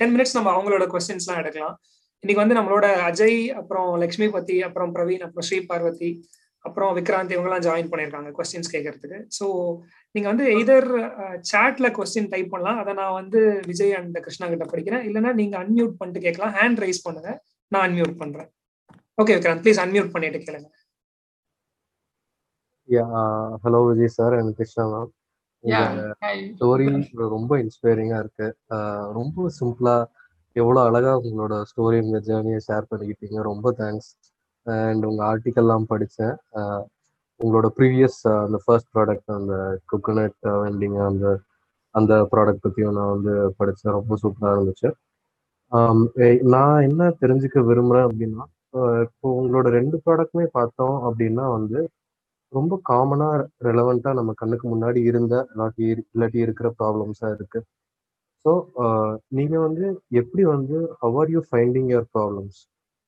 டென் மினிட்ஸ் நம்ம அவங்களோட கொஸ்டின்ஸ்லாம் எடுக்கலாம். இன்னைக்கு வந்து நம்மளோட அஜய் அப்புறம் லக்ஷ்மி பத்தி அப்புறம் பிரவீன் அப்புறம் ஸ்ரீ பார்வதி அப்புறம் விக்ராந்த் இவங்கெல்லாம் ஜாயின் பண்ணியிருக்காங்க கொஸ்டின்ஸ் கேட்கறதுக்கு. ஸோ நீங்க வந்து எதர் சாட்ல கொஸ்டின் டைப் பண்ணலாம். அதை நான் வந்து விஜய் அண்ட் கிருஷ்ணா கிட்ட படிக்கிறேன். இல்லைன்னா நீங்க அன்மியூட் பண்ணிட்டு கேட்கலாம். ஹேண்ட் ரைஸ் பண்ணுங்க. நான் அன்மியூட் பண்றேன். ஓகே விக்ராந்த் ப்ளீஸ் அன்மியூட் பண்ணிட்டு கேளுங்க. Hello Vijay sir and Krishna ma'am. Story ரொம்ப இன்ஸ்பைரிங்கா இருக்கு. ரொம்ப சிம்பிளா எவ்வளோ அழகா உங்களோட ஸ்டோரி உங்க ஜேர்னியை ஷேர் பண்ணிக்கிட்டீங்க. ரொம்ப தேங்க்ஸ் அண்ட் உங்க ஆர்டிக்கல்லாம் படித்தேன் உங்களோட ப்ரீவியஸ் அந்த ஃபர்ஸ்ட் ப்ராடக்ட் அந்த coconut வெண்டிங் அந்த அந்த ப்ராடக்ட் பற்றியும் நான் வந்து படித்தேன் ரொம்ப சூப்பராக இருந்துச்சு. நான் என்ன தெரிஞ்சுக்க விரும்புகிறேன் அப்படின்னா இப்போ உங்களோட ரெண்டு ப்ராடக்ட்டுமே பார்த்தோம் அப்படின்னா வந்து ரொம்ப காமனாக ரெலவெண்ட்டாக நம்ம கண்ணுக்கு முன்னாடி இருந்த இல்லாட்டி இரு- இல்லாட்டி இருக்கிற ப்ராப்ளம்ஸா இருக்கு. ஸோ நீங்கள் வந்து எப்படி வந்து how are you finding your problems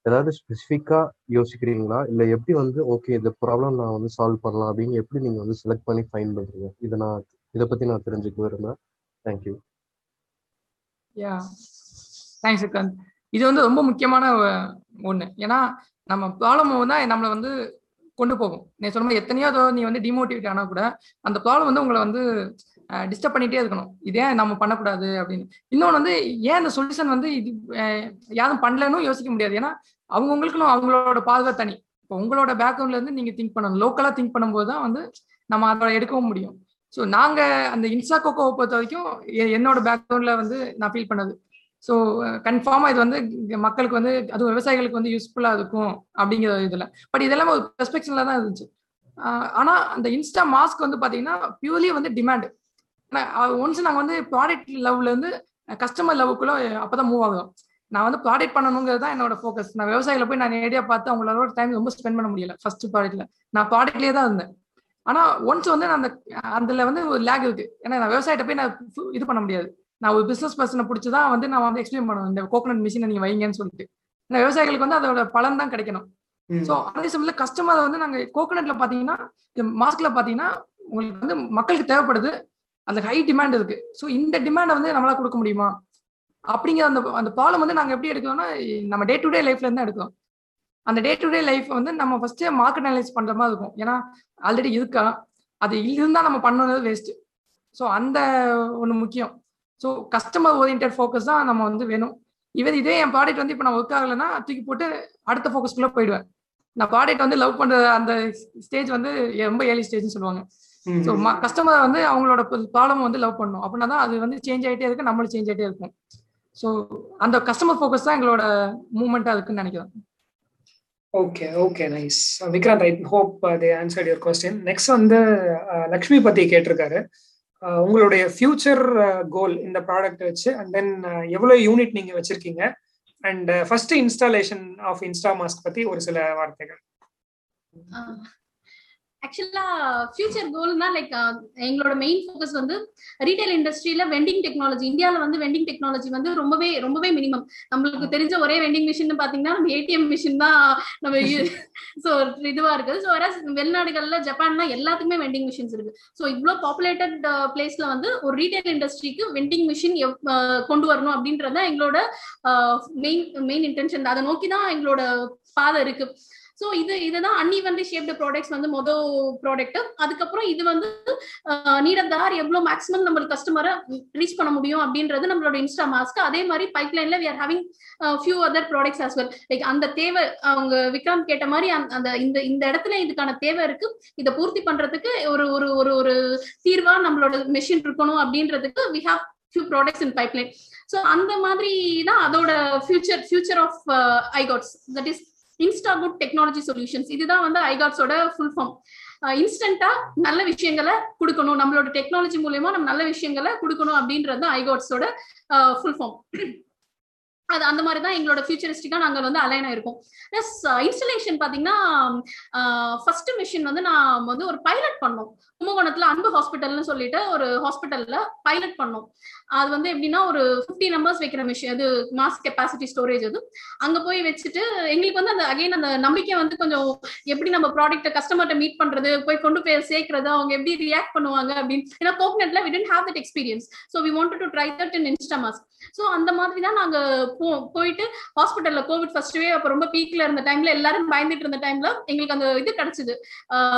ஏதாவது ஸ்பெசிஃபிக்காக யோசிக்கிறீங்களா? இல்லை எப்படி வந்து ஓகே இந்த ப்ராப்ளம் நான் வந்து சால்வ் பண்ணலாம் அப்படின்னு எப்படி நீங்கள் வந்து செலக்ட் பண்ணி ஃபைன் பண்ணுறீங்க இதை நான் இதை பற்றி நான் தெரிஞ்சுக்க விரும்புகிறேன் தேங்க்யூ யா தேங்க்ஸ் சுகாந்த் இது வந்து ரொம்ப முக்கியமான ஒன்று ஏன்னா நம்ம ப்ராப்ளம் தான் நம்மளை வந்து கொண்டு போகும். நீ சொன்ன எத்தனையோ தடவை நீ வந்து டிமோட்டிவேட் ஆனா கூட அந்த ப்ராப்ளம் வந்து உங்களை வந்து டிஸ்டர்ப் பண்ணிட்டே இருக்கணும். இதே நம்ம பண்ணக்கூடாது அப்படின்னு. இன்னொன்று வந்து ஏன் அந்த சொல்யூஷன் வந்து இது யாரும் பண்ணலன்னு யோசிக்க முடியாது. ஏன்னா அவங்கவுங்களுக்குன்னு அவங்களோட பார்வை தனி. இப்போ உங்களோட பேக்ரவுண்ட்ல இருந்து நீங்க திங்க் பண்ணணும். லோக்கலா திங்க் பண்ணும்போது தான் வந்து நம்ம அதோட எடுக்கவும் முடியும். ஸோ நாங்க அந்த இன்ஸ்டா கோகோவை பொறுத்த வரைக்கும் என்னோட பேக்ரவுண்ட்ல வந்து நான் ஃபீல் பண்ணது. ஸோ கன்ஃபார்மாக இது வந்து மக்களுக்கு வந்து அதுவும் விவசாயிகளுக்கு வந்து யூஸ்ஃபுல்லா இருக்கும் அப்படிங்கிற இதுல. பட் இதெல்லாம் ஒரு பெர்ஸ்பெக்ஷனில் தான் இருந்துச்சு. ஆனால் ஆனா அந்த இன்ஸ்டா மாஸ்க் வந்து பார்த்தீங்கன்னா பியூர்லி வந்து டிமாண்ட் ஒன்ஸ் நாங்கள் வந்து ப்ராடக்ட் லெவல்ல இருந்து கஸ்டமர் லெவலுக்குள்ள அப்பதான் மூவ் ஆகும் நான் வந்து ப்ராடக்ட் பண்ணணுங்கிறது தான் என்னோட ஃபோக்கஸ் நான் விவசாயில போய் நான் நேரடியா பார்த்து அவங்களோட டைம் ரொம்ப ஸ்பெண்ட் பண்ண முடியல ஃபர்ஸ்ட் ப்ராடக்ட்ல நான் ப்ராடக்ட்லேயே தான் இருந்தேன். ஆனா ஒன்ஸ் வந்து நான் அந்த அதில் வந்து ஒரு லேக் இருக்கு. ஏன்னா நான் விவசாயிட்ட போய் நான் இது பண்ண முடியாது. நான் ஒரு பிசினஸ் பர்சனை பிடிச்சி தான் வந்து நான் வந்து எக்ஸ்பிளைன் பண்ணுவேன். இந்த கோகனட் மிஷினை நீங்க வைங்கன்னு சொல்லிட்டு. ஏன்னா விவசாயிகளுக்கு வந்து அதோட பலன் தான் கிடைக்கணும். ஸோ அதே சமயத்தில் கஸ்டமர் வந்து நாங்க கோகனட்ல பாத்தீங்கன்னா மாஸ்க்ல பாத்தீங்கன்னா உங்களுக்கு வந்து மக்களுக்கு தேவைப்படுது. அந்த ஹை டிமாண்ட் இருக்கு. ஸோ இந்த டிமாண்டை வந்து நம்மளால கொடுக்க முடியுமா? அப்படிங்கிற அந்த அந்த ப்ராப்ளம் வந்து நாங்க எப்படி எடுக்கிறோம்னா நம்ம டே டு டே லைஃப்ல இருந்து எடுக்கிறோம். அந்த டே டு டே லைஃப் வந்து நம்ம ஃபர்ஸ்ட் மார்க்கெட் அனலைஸ் பண்ற மாதிரி இருக்கும். ஏன்னா ஆல்ரெடி இருக்கா? அது இருந்தா நம்ம பண்ணது வேஸ்ட் ஸோ அந்த ஒன்று முக்கியம். ஸோ கஸ்டமர் ஓரியன்ட் ஃபோக்கஸ் தான் நம்ம வந்து வேணும். இவர் இதே என் ப்ராடக்ட் வந்து இப்போ நான் ஒர்க் ஆகலைன்னா தூக்கி போட்டு அடுத்த ஃபோக்கஸ்க்குள்ள போயிடுவேன். நான் ப்ராடக்ட் வந்து லவ் பண்ற அந்த ஸ்டேஜ் வந்து ரொம்ப ஏர்லி ஸ்டேஜ்னு சொல்லுவாங்க. ஸோ கஸ்டமர் வந்து அவங்களோட ப்ராப்ளம் வந்து லவ் பண்ணணும் அப்படின்னா தான் அது வந்து சேஞ்ச் ஆகிட்டே இருக்கு நம்மளும் சேஞ்ச் ஆகிட்டே இருக்கும் ஸோ அந்த கஸ்டமர் ஃபோக்கஸ் தான் எங்களோட மூவ்மெண்ட்டாக இருக்குன்னு நினைக்கிறேன். Okay okay nice Vikrant I hope they answered your question next வந்து லக்ஷ்மி பத்தி கேட்டிருக்காரு. உங்களுடைய ஃபியூச்சர் கோல் இந்த ப்ராடக்ட் வச்சு அண்ட் தென் எவ்வளோ யூனிட் நீங்க வச்சிருக்கீங்க? And first installation of insta mask பத்தி ஒரு சில வார்த்தைகள். ஆக்சுவலா ஃபியூச்சர் கோல்னா லைக் எங்களோட மெயின் ஃபோக்கஸ் வந்து ரீட்டைல் இண்டஸ்ட்ரியில வெண்டிங் டெக்னாலஜி இந்தியாவில் வந்து வெண்டிங் டெக்னாலஜி வந்து ரொம்பவே ரொம்பவே மினிமம் நம்மளுக்கு தெரிஞ்ச ஒரே வெண்டிங் மிஷின் பாத்தீங்கன்னா நம்ம ஏடிஎம் மிஷின் தான் நம்ம ஸோ இதுவா இருக்குது. ஸோ வேற வெளிநாடுகள்ல ஜப்பான்ல எல்லாத்துக்குமே வெண்டிங் மிஷின்ஸ் இருக்கு. ஸோ இவ்வளோ பாப்புலேட்டட் பிளேஸ்ல வந்து ஒரு ரீட்டைல் இண்டஸ்ட்ரிக்கு வெண்டிங் மிஷின் கொண்டு வரணும் அப்படின்றத எங்களோட மெயின் மெயின் இன்டென்ஷன் அதை நோக்கி தான் எங்களோட பாதை இருக்கு. ஸோ இது இதுதான் அன்இவன்லி ஷேப்டு ப்ராடக்ட்ஸ் வந்து மொதல் ப்ராடக்ட் அதுக்கப்புறம் இது வந்து நீடந்தார் எவ்வளோ மேக்ஸிமம் நம்மளுக்கு கஸ்டமரை ரீச் பண்ண முடியும் அப்படின்றது நம்மளோட இன்ஸ்டா மாஸ்க் அதே மாதிரி பைப்லைன்ல we are having few other products as well like அந்த தேவை அவங்க விக்ராந்த் கேட்ட மாதிரி அந்த இந்த இந்த இடத்துல இதுக்கான தேவை இருக்கு. இதை பூர்த்தி பண்றதுக்கு ஒரு ஒரு ஒரு ஒரு தீர்வா நம்மளோட மெஷின் இருக்கணும் அப்படின்றதுக்கு we have few products in pipeline so அந்த மாதிரி தான் அதோட future future of IGTS that is insta good technology solutions. இதுதான் வந்து ஐகாட்ஸோட ஃபுல் ஃபார்ம் இன்ஸ்டன்டா நல்ல விஷயங்களை கொடுக்கணும். நம்மளோட டெக்னாலஜி மூலயமா நம்ம நல்ல விஷயங்களை கொடுக்கணும் அப்படின்றது ஐகாட்ஸோட ஃபுல் ஃபார்ம் அது அந்த மாதிரி தான் எங்களோட ஃபியூச்சரிஸ்டிக்காக நாங்கள் வந்து அலைன் ஆயிருக்கோம். ப்ளஸ் இன்ஸ்டலேஷன் பார்த்தீங்கன்னா ஃபர்ஸ்ட் மிஷின் வந்து நான் வந்து ஒரு பைலட் பண்ணோம். கும்பகோணத்தில் அன்பு ஹாஸ்பிட்டல்னு சொல்லிட்டு ஒரு ஹாஸ்பிட்டலில் பைலட் பண்ணோம். அது வந்து எப்படின்னா ஒரு ஃபிஃப்டி நம்பர்ஸ் வைக்கிற மிஷின் அது மாஸ் கெப்பாசிட்டி ஸ்டோரேஜ் அது. அங்கே போய் வச்சுட்டு எங்களுக்கு வந்து அந்த அகைன் அந்த நம்பிக்கை வந்து கொஞ்சம் எப்படி நம்ம ப்ராடக்ட்டை கஸ்டமர்கிட்ட மீட் பண்ணுறது போய் கொண்டு போய் சேர்க்கறது அவங்க எப்படி ரியாக்ட் பண்ணுவாங்க அப்படின்னு. ஏன்னா கோக்னெட்டில் we tend have that experience so we want to try that in insta mask so அந்த மாதிரி தான் போ போயிட்டு ஹாஸ்பிட்டல்ல கோவிட் ஃபர்ஸ்ட்வே அப்போ ரொம்ப பீக்ல இருந்த டைம்ல எல்லாரும் பயந்துட்டு இருந்த டைம்ல எங்களுக்கு அந்த இது கிடைச்சது.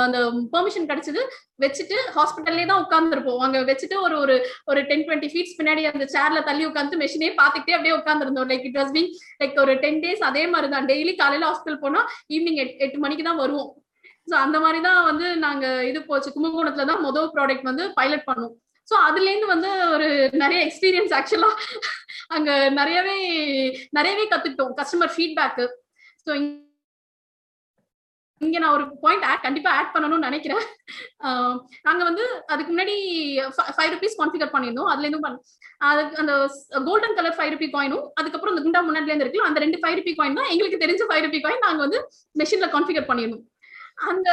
அந்த பெர்மிஷன் கிடைச்சது. வச்சுட்டு ஹாஸ்பிட்டல்லே தான் உட்காந்துருப்போம் அங்க வச்சுட்டு ஒரு ஒரு ஒரு டென் டுவெண்ட்டி ஃபீட்ஸ் பின்னாடி அந்த சேர்ல தள்ளி உட்காந்து மெஷினே பாத்துக்கிட்டே அப்படியே உட்காந்துருந்தோம் like it was being like ஒரு டென் டேஸ் அதே மாதிரி தான் டெய்லி காலையில ஹாஸ்பிட்டல் போனா ஈவினிங் எட்டு மணிக்கு தான் வருவோம். ஸோ அந்த மாதிரி தான் வந்து நாங்க இது போச்சு. கும்பகோணத்துல தான் மொதல் ப்ராடக்ட் வந்து பைலட் பண்ணோம். ஸோ அதுலேருந்து வந்து ஒரு நிறைய எக்ஸ்பீரியன்ஸ் ஆக்சுவலா அங்க நிறையவே நிறையவே கத்துக்கிட்டோம். கஸ்டமர் ஃபீட்பேக் ஸோ இங்க நான் ஒரு பாயிண்ட் ஆட் கண்டிப்பா ஆட் பண்ணணும்னு நினைக்கிறேன். நாங்க வந்து அதுக்கு முன்னாடி ஃபைவ் ருபீஸ் கான்ஃபிகர் பண்ணியிருந்தோம். அதுல இருந்தும் பண்ண அதுக்கு அந்த கோல்டன் கலர் ஃபைவ் ருபி காயினும் அதுக்கப்புறம் அந்த குண்டா முன்னாடில இருந்து இருக்குல்ல அந்த ரெண்டு ஃபைவ் ருபி காயின் தான் எங்களுக்கு தெரிஞ்ச ஃபைவ் ருபி காயின் நாங்க வந்து மெஷின்ல கான்ஃபிகர் பண்ணியிருந்தோம். அந்த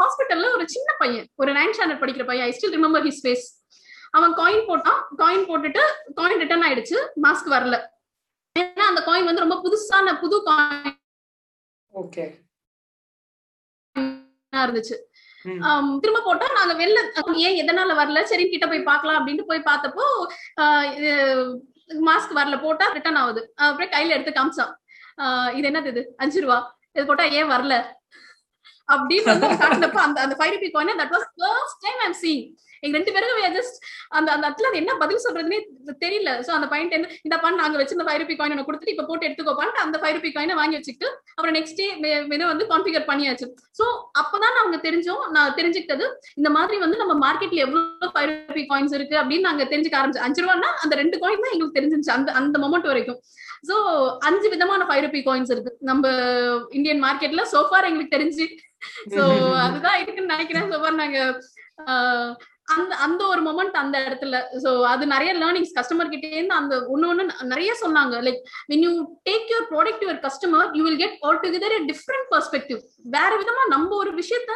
ஹாஸ்பிட்டல்ல ஒரு சின்ன பையன் ஒரு நைன் ஸ்டாண்டர்ட் படிக்கிற பையன் I still remember his face அவன் காயின் போட்டான். காயின் போட்டுட்டு காயின் ரிட்டர்ன் ஆயிடுச்சு. மாஸ்க் வரல. ஏன்னா அந்த காயின் வந்து ரொம்ப புதுசான புது காயின் ஓகே இருந்துச்சு. திரும்ப போட்டா நாங்க வெளில ஏன் எதனால வரல? சரி கிட்ட போய் பார்க்கலாம் அப்படின்ட்டு போய் பார்த்தப்போ மாஸ்க் வரல. போட்டா ரிட்டர்ன் ஆகுது. அப்புறம் கையில எடுத்து காமிச்சான். இது என்னது இது? அஞ்சு ரூபா. இது போட்டா ஏன் வரல? அப்படின்னு வந்து காட்டினப்ப அந்த அந்த five rupee coin that was first time I'm seeing எங்க ரெண்டு பேருக்கும் ஜஸ்ட் அந்த அந்த இடத்துல அது என்ன பதில் சொல்றதுனே தெரியல. சோ அந்த பாயிண்ட் என்ன இந்த பண்ண நாங்க வச்சிருந்த ஃபைவ் ருபி காயின் கொடுத்துட்டு இப்ப போட்டு எடுத்துக்கோப்பான்ட்டு அந்த ஃபைவ் ருபி காயினை வாங்கி வச்சுக்கிட்டு அப்புறம் நெக்ஸ்ட் டே மெனு வந்து கான்ஃபிகர் பண்ணியாச்சு. சோ அப்பதான் நாங்க தெரிஞ்சோம் நான் தெரிஞ்சுக்கிட்டது இந்த மாதிரி வந்து நம்ம மார்க்கெட்ல எவ்வளவு ஃபைவ் ருபி காயின்ஸ் இருக்கு அப்படின்னு நாங்க தெரிஞ்சுக்க ஆரம்பிச்சு அஞ்சு ரூபான்னா அந்த ரெண்டு காயின் தான் எங்களுக்கு தெரிஞ்சிருச்சு அந்த அந்த மொமெண்ட் வரைக்கும். சோ அஞ்சு விதமான ஃபைவ் ருபி காயின்ஸ் இருக்கு. நம்ம இந்தியன் மார்க்கெட்ல சோஃபார் எங்களுக்கு தெரிஞ்சு. சோ அதுதான் இருக்குன்னு நினைக்கிறேன். சோஃபார் நாங்க அந்த அந்த ஒரு மொமெண்ட் அந்த இடத்துல. சோ அது நிறைய லேர்னிங்ஸ் கஸ்டமர் கிட்டே இருந்து அந்த ஒண்ணு ஒண்ணு நிறைய சொன்னாங்க. Like when you take your product to your customer you will get altogether a different perspective. வேற விதமா நம்ம ஒரு விஷயத்த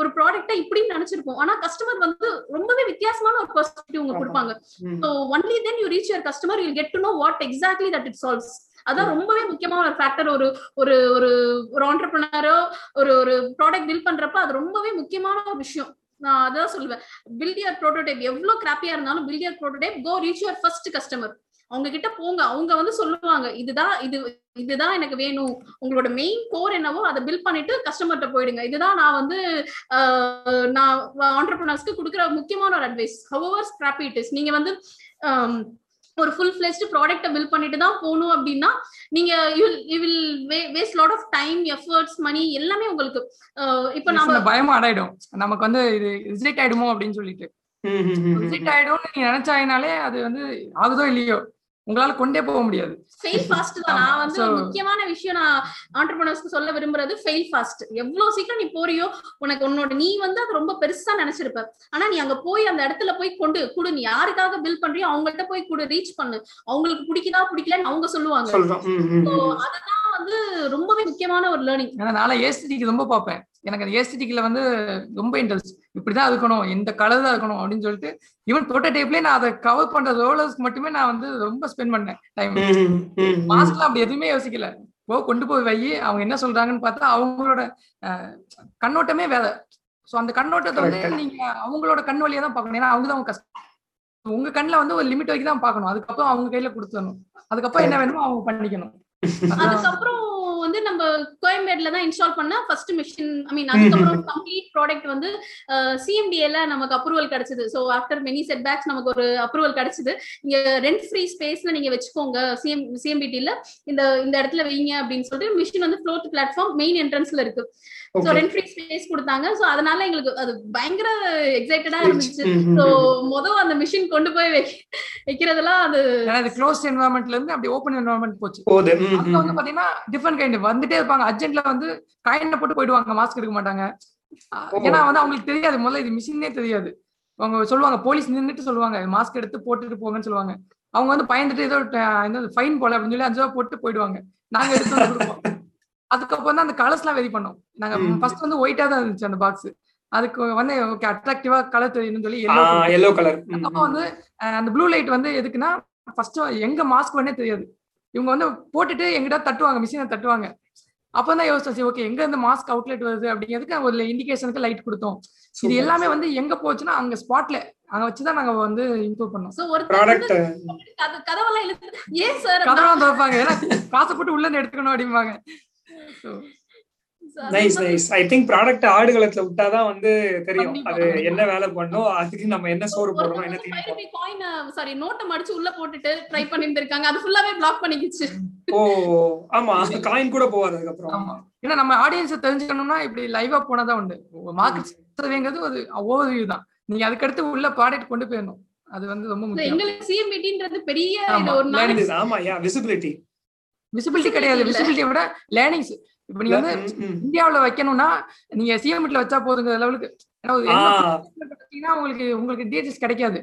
ஒரு ப்ராடக்ட்டை இப்படி நினைச்சிருப்போம். ஆனா கஸ்டமர் வந்து ரொம்பவே வித்தியாசமான ஒரு பெர்ஸ்பெக்டிவ் உங்களுக்கு கொடுப்பாங்க. So only then you reach your customer you get to know what exactly that it solves அதான் ரொம்பவே முக்கியமான ஒரு ஃபேக்டர் ஒரு ஒரு ஒரு ஒரு ஆண்டர்பிரினரோ ஒரு ஒரு ப்ராடக்ட் பில்ட் பண்றப்ப அது ரொம்பவே முக்கியமான ஒரு விஷயம். நான் அதான் சொல்லுவேன். பில்ட் யர் ப்ரோட்டோடைப் எவ்வளவு கிராப்பியா இருந்தாலும் build your prototype go reach your first customer அவங்க கிட்ட போங்க. அவங்க வந்து சொல்லுவாங்க இதுதான் இது இதுதான் எனக்கு வேணும். உங்களோட மெயின் கோர் என்னவோ அதை பில் பண்ணிட்டு கஸ்டமர்கிட்ட போயிடுங்க. இதுதான் நான் வந்து நான் ஆண்டர்பிரினர்ஸ்க்கு கொடுக்குற முக்கியமான ஒரு advice however scrappy it is நீங்க வந்து um, ஒரு ஃபுல் ஃபிளெஸ்ட் ப்ராடக்ட்டை பில் பண்ணிட்டு தான் போகணும் அப்படின்னா நீங்க you will waste lot of time efforts money எல்லாமே உங்களுக்கு இப்ப சில நாம பயமும் அடையிடும் நமக்கு வந்து இது ரிஜெக்ட் ஆயிடுமோ அப்படின்னு சொல்லிட்டு. ரிஜெக்ட் ஆயிடும்னு நீங்க நினைச்சாயினாலே அது வந்து ஆகுதோ இல்லையோ? உங்களால கொண்டே போக முடியாது. ஃபெயில் ஃபாஸ்ட் தான். நான் வந்து முக்கியமான விஷயம் நான் ஆண்டர்பிரினர்ஸ்க்கு சொல்ல விரும்புறது ஃபெயில் ஃபாஸ்ட் எவ்வளவு சீக்கிரம் நீ போறியோ உனக்கு உன்னோட நீ வந்து அது ரொம்ப பெருசா நினைச்சிருப்ப. ஆனா நீ அங்க போய் அந்த இடத்துல போய் கொண்டு குடு. நீ யாருக்காக பில் பண்றியோ அவங்கள்ட்ட போய் குடு. ரீச் பண்ணு. அவங்களுக்கு பிடிக்குதா பிடிக்கலன்னு அவங்க சொல்லுவாங்க. அதுதான் வந்து ரொம்பவே முக்கியமான ஒரு லேர்னிங் ஏன்னா நான் ஏஸ்திட்டிக்கு ரொம்ப பார்ப்பேன். எனக்கு அந்த ஏஸ்திட்டிக்ல வந்து ரொம்ப இன்ட்ரெஸ்ட் இப்படிதான் இருக்கணும் இந்த கலர் தான் இருக்கணும் அப்படின்னு சொல்லிட்டு ஈவன் ப்ரோட்டோடைப்லயே நான் அதை கவர் பண்ற ரோலர்ஸ்க்கு மட்டுமே நான் வந்து ரொம்ப ஸ்பெண்ட் பண்ணேன் டைம். மாஸ்க்ல அப்படி எதுவுமே யோசிக்கல. போ கொண்டு போய் வை அவங்க என்ன சொல்றாங்கன்னு பார்த்தா அவங்களோட கண்ணோட்டமே வேற. சோ அந்த கண்ணோட்டத்தை வந்து. நீங்க அவங்களோட கண் வழியா தான் பார்க்கணும். ஏன்னா அவங்க தான் அவங்க கஷ்டம். உங்க கண்ணுல வந்து ஒரு லிமிட் வரைக்கும் தான் பார்க்கணும். அதுக்கப்புறம் அவங்க கையில கொடுத்துடணும். அதுக்கப்புறம் என்ன வேணுமோ அவங்க பண்ணிக்கணும். அதுக்கப்புறம் வந்து நம்ம கோயம்பேடுல தான் இன்ஸ்டால் பண்ண ஃபர்ஸ்ட் மிஷின் ஐ மீன் அதுக்கப்புறம் கம்ப்ளீட் ப்ராடக்ட் வந்து சிஎம்டிஏல நமக்கு அப்ரூவல் கிடைச்சது. So after many setbacks நமக்கு ஒரு அப்ரூவல் கிடைச்சது. நீங்க ரெண்ட் ஃப்ரீ ஸ்பேஸ்ல நீங்க வச்சுக்கோங்க சிஎம் சிஎம்பிடில இந்த இந்த இடத்துல வைங்க அப்படின்னு சொல்லிட்டு மிஷின் வந்து ஃப்ளோத் பிளாட்ஃபார்ம் மெயின் என்ட்ரன்ஸ்ல இருக்கு. Okay. ரெண்ட் ஃப்ரீ ஸ்பேஸ் கொடுத்தாங்க. ஸோ அதனால எங்களுக்கு அது பயங்கர எக்ஸைட்டடா. இருந்துச்சு. ம், ம், ஸோ ம். மொதல் அந்த மிஷின் கொண்டு போய் வைக்க வைக்கிறதெல்லாம் அது இது க்ளோஸ் என்வரான்மெண்ட்ல இருந்து அப்படி ஓப்பன் என்வரான்மெண்ட் போச்சு. போகுது. அங்க வந்து பாத்தீங்கன்னா டிஃபரெண்ட் கைண்ட் வந்துட்டே இருப்பாங்க. அர்ஜென்ட்ல வந்து காயின போட்டு போயிடுவாங்க. மாஸ்க் எடுக்க மாட்டாங்க. ஏன்னா வந்து அவங்களுக்கு தெரியாது. முதல்ல இது மிஷினே தெரியாது. அவங்க சொல்லுவாங்க போலீஸ் நின்னுட்டு சொல்லுவாங்க. மாஸ்க் எடுத்து போட்டுட்டு போங்கன்னு சொல்லுவாங்க. அவங்க வந்து பயந்துட்டு ஏதோ ஃபைன் போல அப்படின்னு சொல்லி அஞ்சு ரூபா போட்டு போயிடுவாங்க. நாங்க எடுத்து அதுக்கப்புறம் தான் அந்த கலர்ஸ் எல்லாம் வெரி பண்ணோம். நாங்க. ஃபர்ஸ்ட் வந்து ஒயிட்டா தான் இருந்துச்சு அந்த பாக்ஸ் அதுக்கு வந்து ஓகே அட்ராக்டிவா கலர் தெரியணும்னு சொல்லி எல்லோ yellow color. ம், அதுக்கப்புறம் வந்து அந்த ப்ளூ லைட் வந்து எதுக்குன்னா ஃபர்ஸ்ட் எங்க மாஸ்க் வேணே தெரியாது. இவங்க வந்து போட்டுட்டு எங்கிட்ட தட்டுவாங்க மிஷினை தட்டுவாங்க. அப்பதான் யோசிச்சேன் சரி ஓகே எங்க இருந்து மாஸ்க் அவுட்லெட் வருது அப்படிங்கிறதுக்கு ஒரு இண்டிகேஷனுக்கு லைட் கொடுத்தோம். இது. எல்லாமே வந்து எங்க போச்சுன்னா அங்க ஸ்பாட்ல அங்க வச்சுதான் நாங்க வந்து இம்ப்ரூவ் பண்ணோம். ஸோ ஒரு ப்ராடக்ட் கத- கதவெல்லாம் இழுத்து ஏன் சார் கதவெல்லாம் திறப்பாங்க. ஏன்னா காசு போட்டு உள்ள இருந்து எடுத்துக்கணும் அப்படிம்பாங்க. Nice nice I think product ஆடுகளத்துல விட்டாதான் வந்து தெரியும். அது. என்ன வேலை பண்ணும் அதுக்கு நம்ம என்ன சோறு போடணும் என்ன தீனி காயின் சாரி நோட்டை மடிச்சு உள்ள போட்டுட்டு ட்ரை பண்ணிருந்திருக்காங்க. அது ஃபுல்லாவே பிளாக் பண்ணிக்கிச்சு. ஓ ஆமா. காயின் கூட போவாது அதுக்கப்புறம். ஆமா. ஏன்னா நம்ம ஆடியன்ஸை தெரிஞ்சுக்கணும்னா இப்படி லைவா போனதான் உண்டு. மார்க்கெட் சர்வேங்கிறது ஒரு ஓவர் வியூ தான். நீங்க அதுக்கடுத்து உள்ள ப்ராடக்ட் கொண்டு போயிடணும். அது வந்து ரொம்ப முக்கியம். எங்களுக்கு சிஎம்பிடின்றது பெரிய ஒரு நாள் Learning is- ஆமா யா விசிபிலிட்டி விசிபிலிட்டி கிடையாது. இல்ல. விசிபிலிட்டியை விட லேர்னிங்ஸ் இப்ப நீங்க வந்து இந்தியாவுல வைக்கணும்னா நீங்க சிஎம்ல வச்சா போதுங்கிற லெவலுக்கு. ஏன்னா உங்களுக்கு உங்களுக்கு டீடைல்ஸ் கிடைக்காது.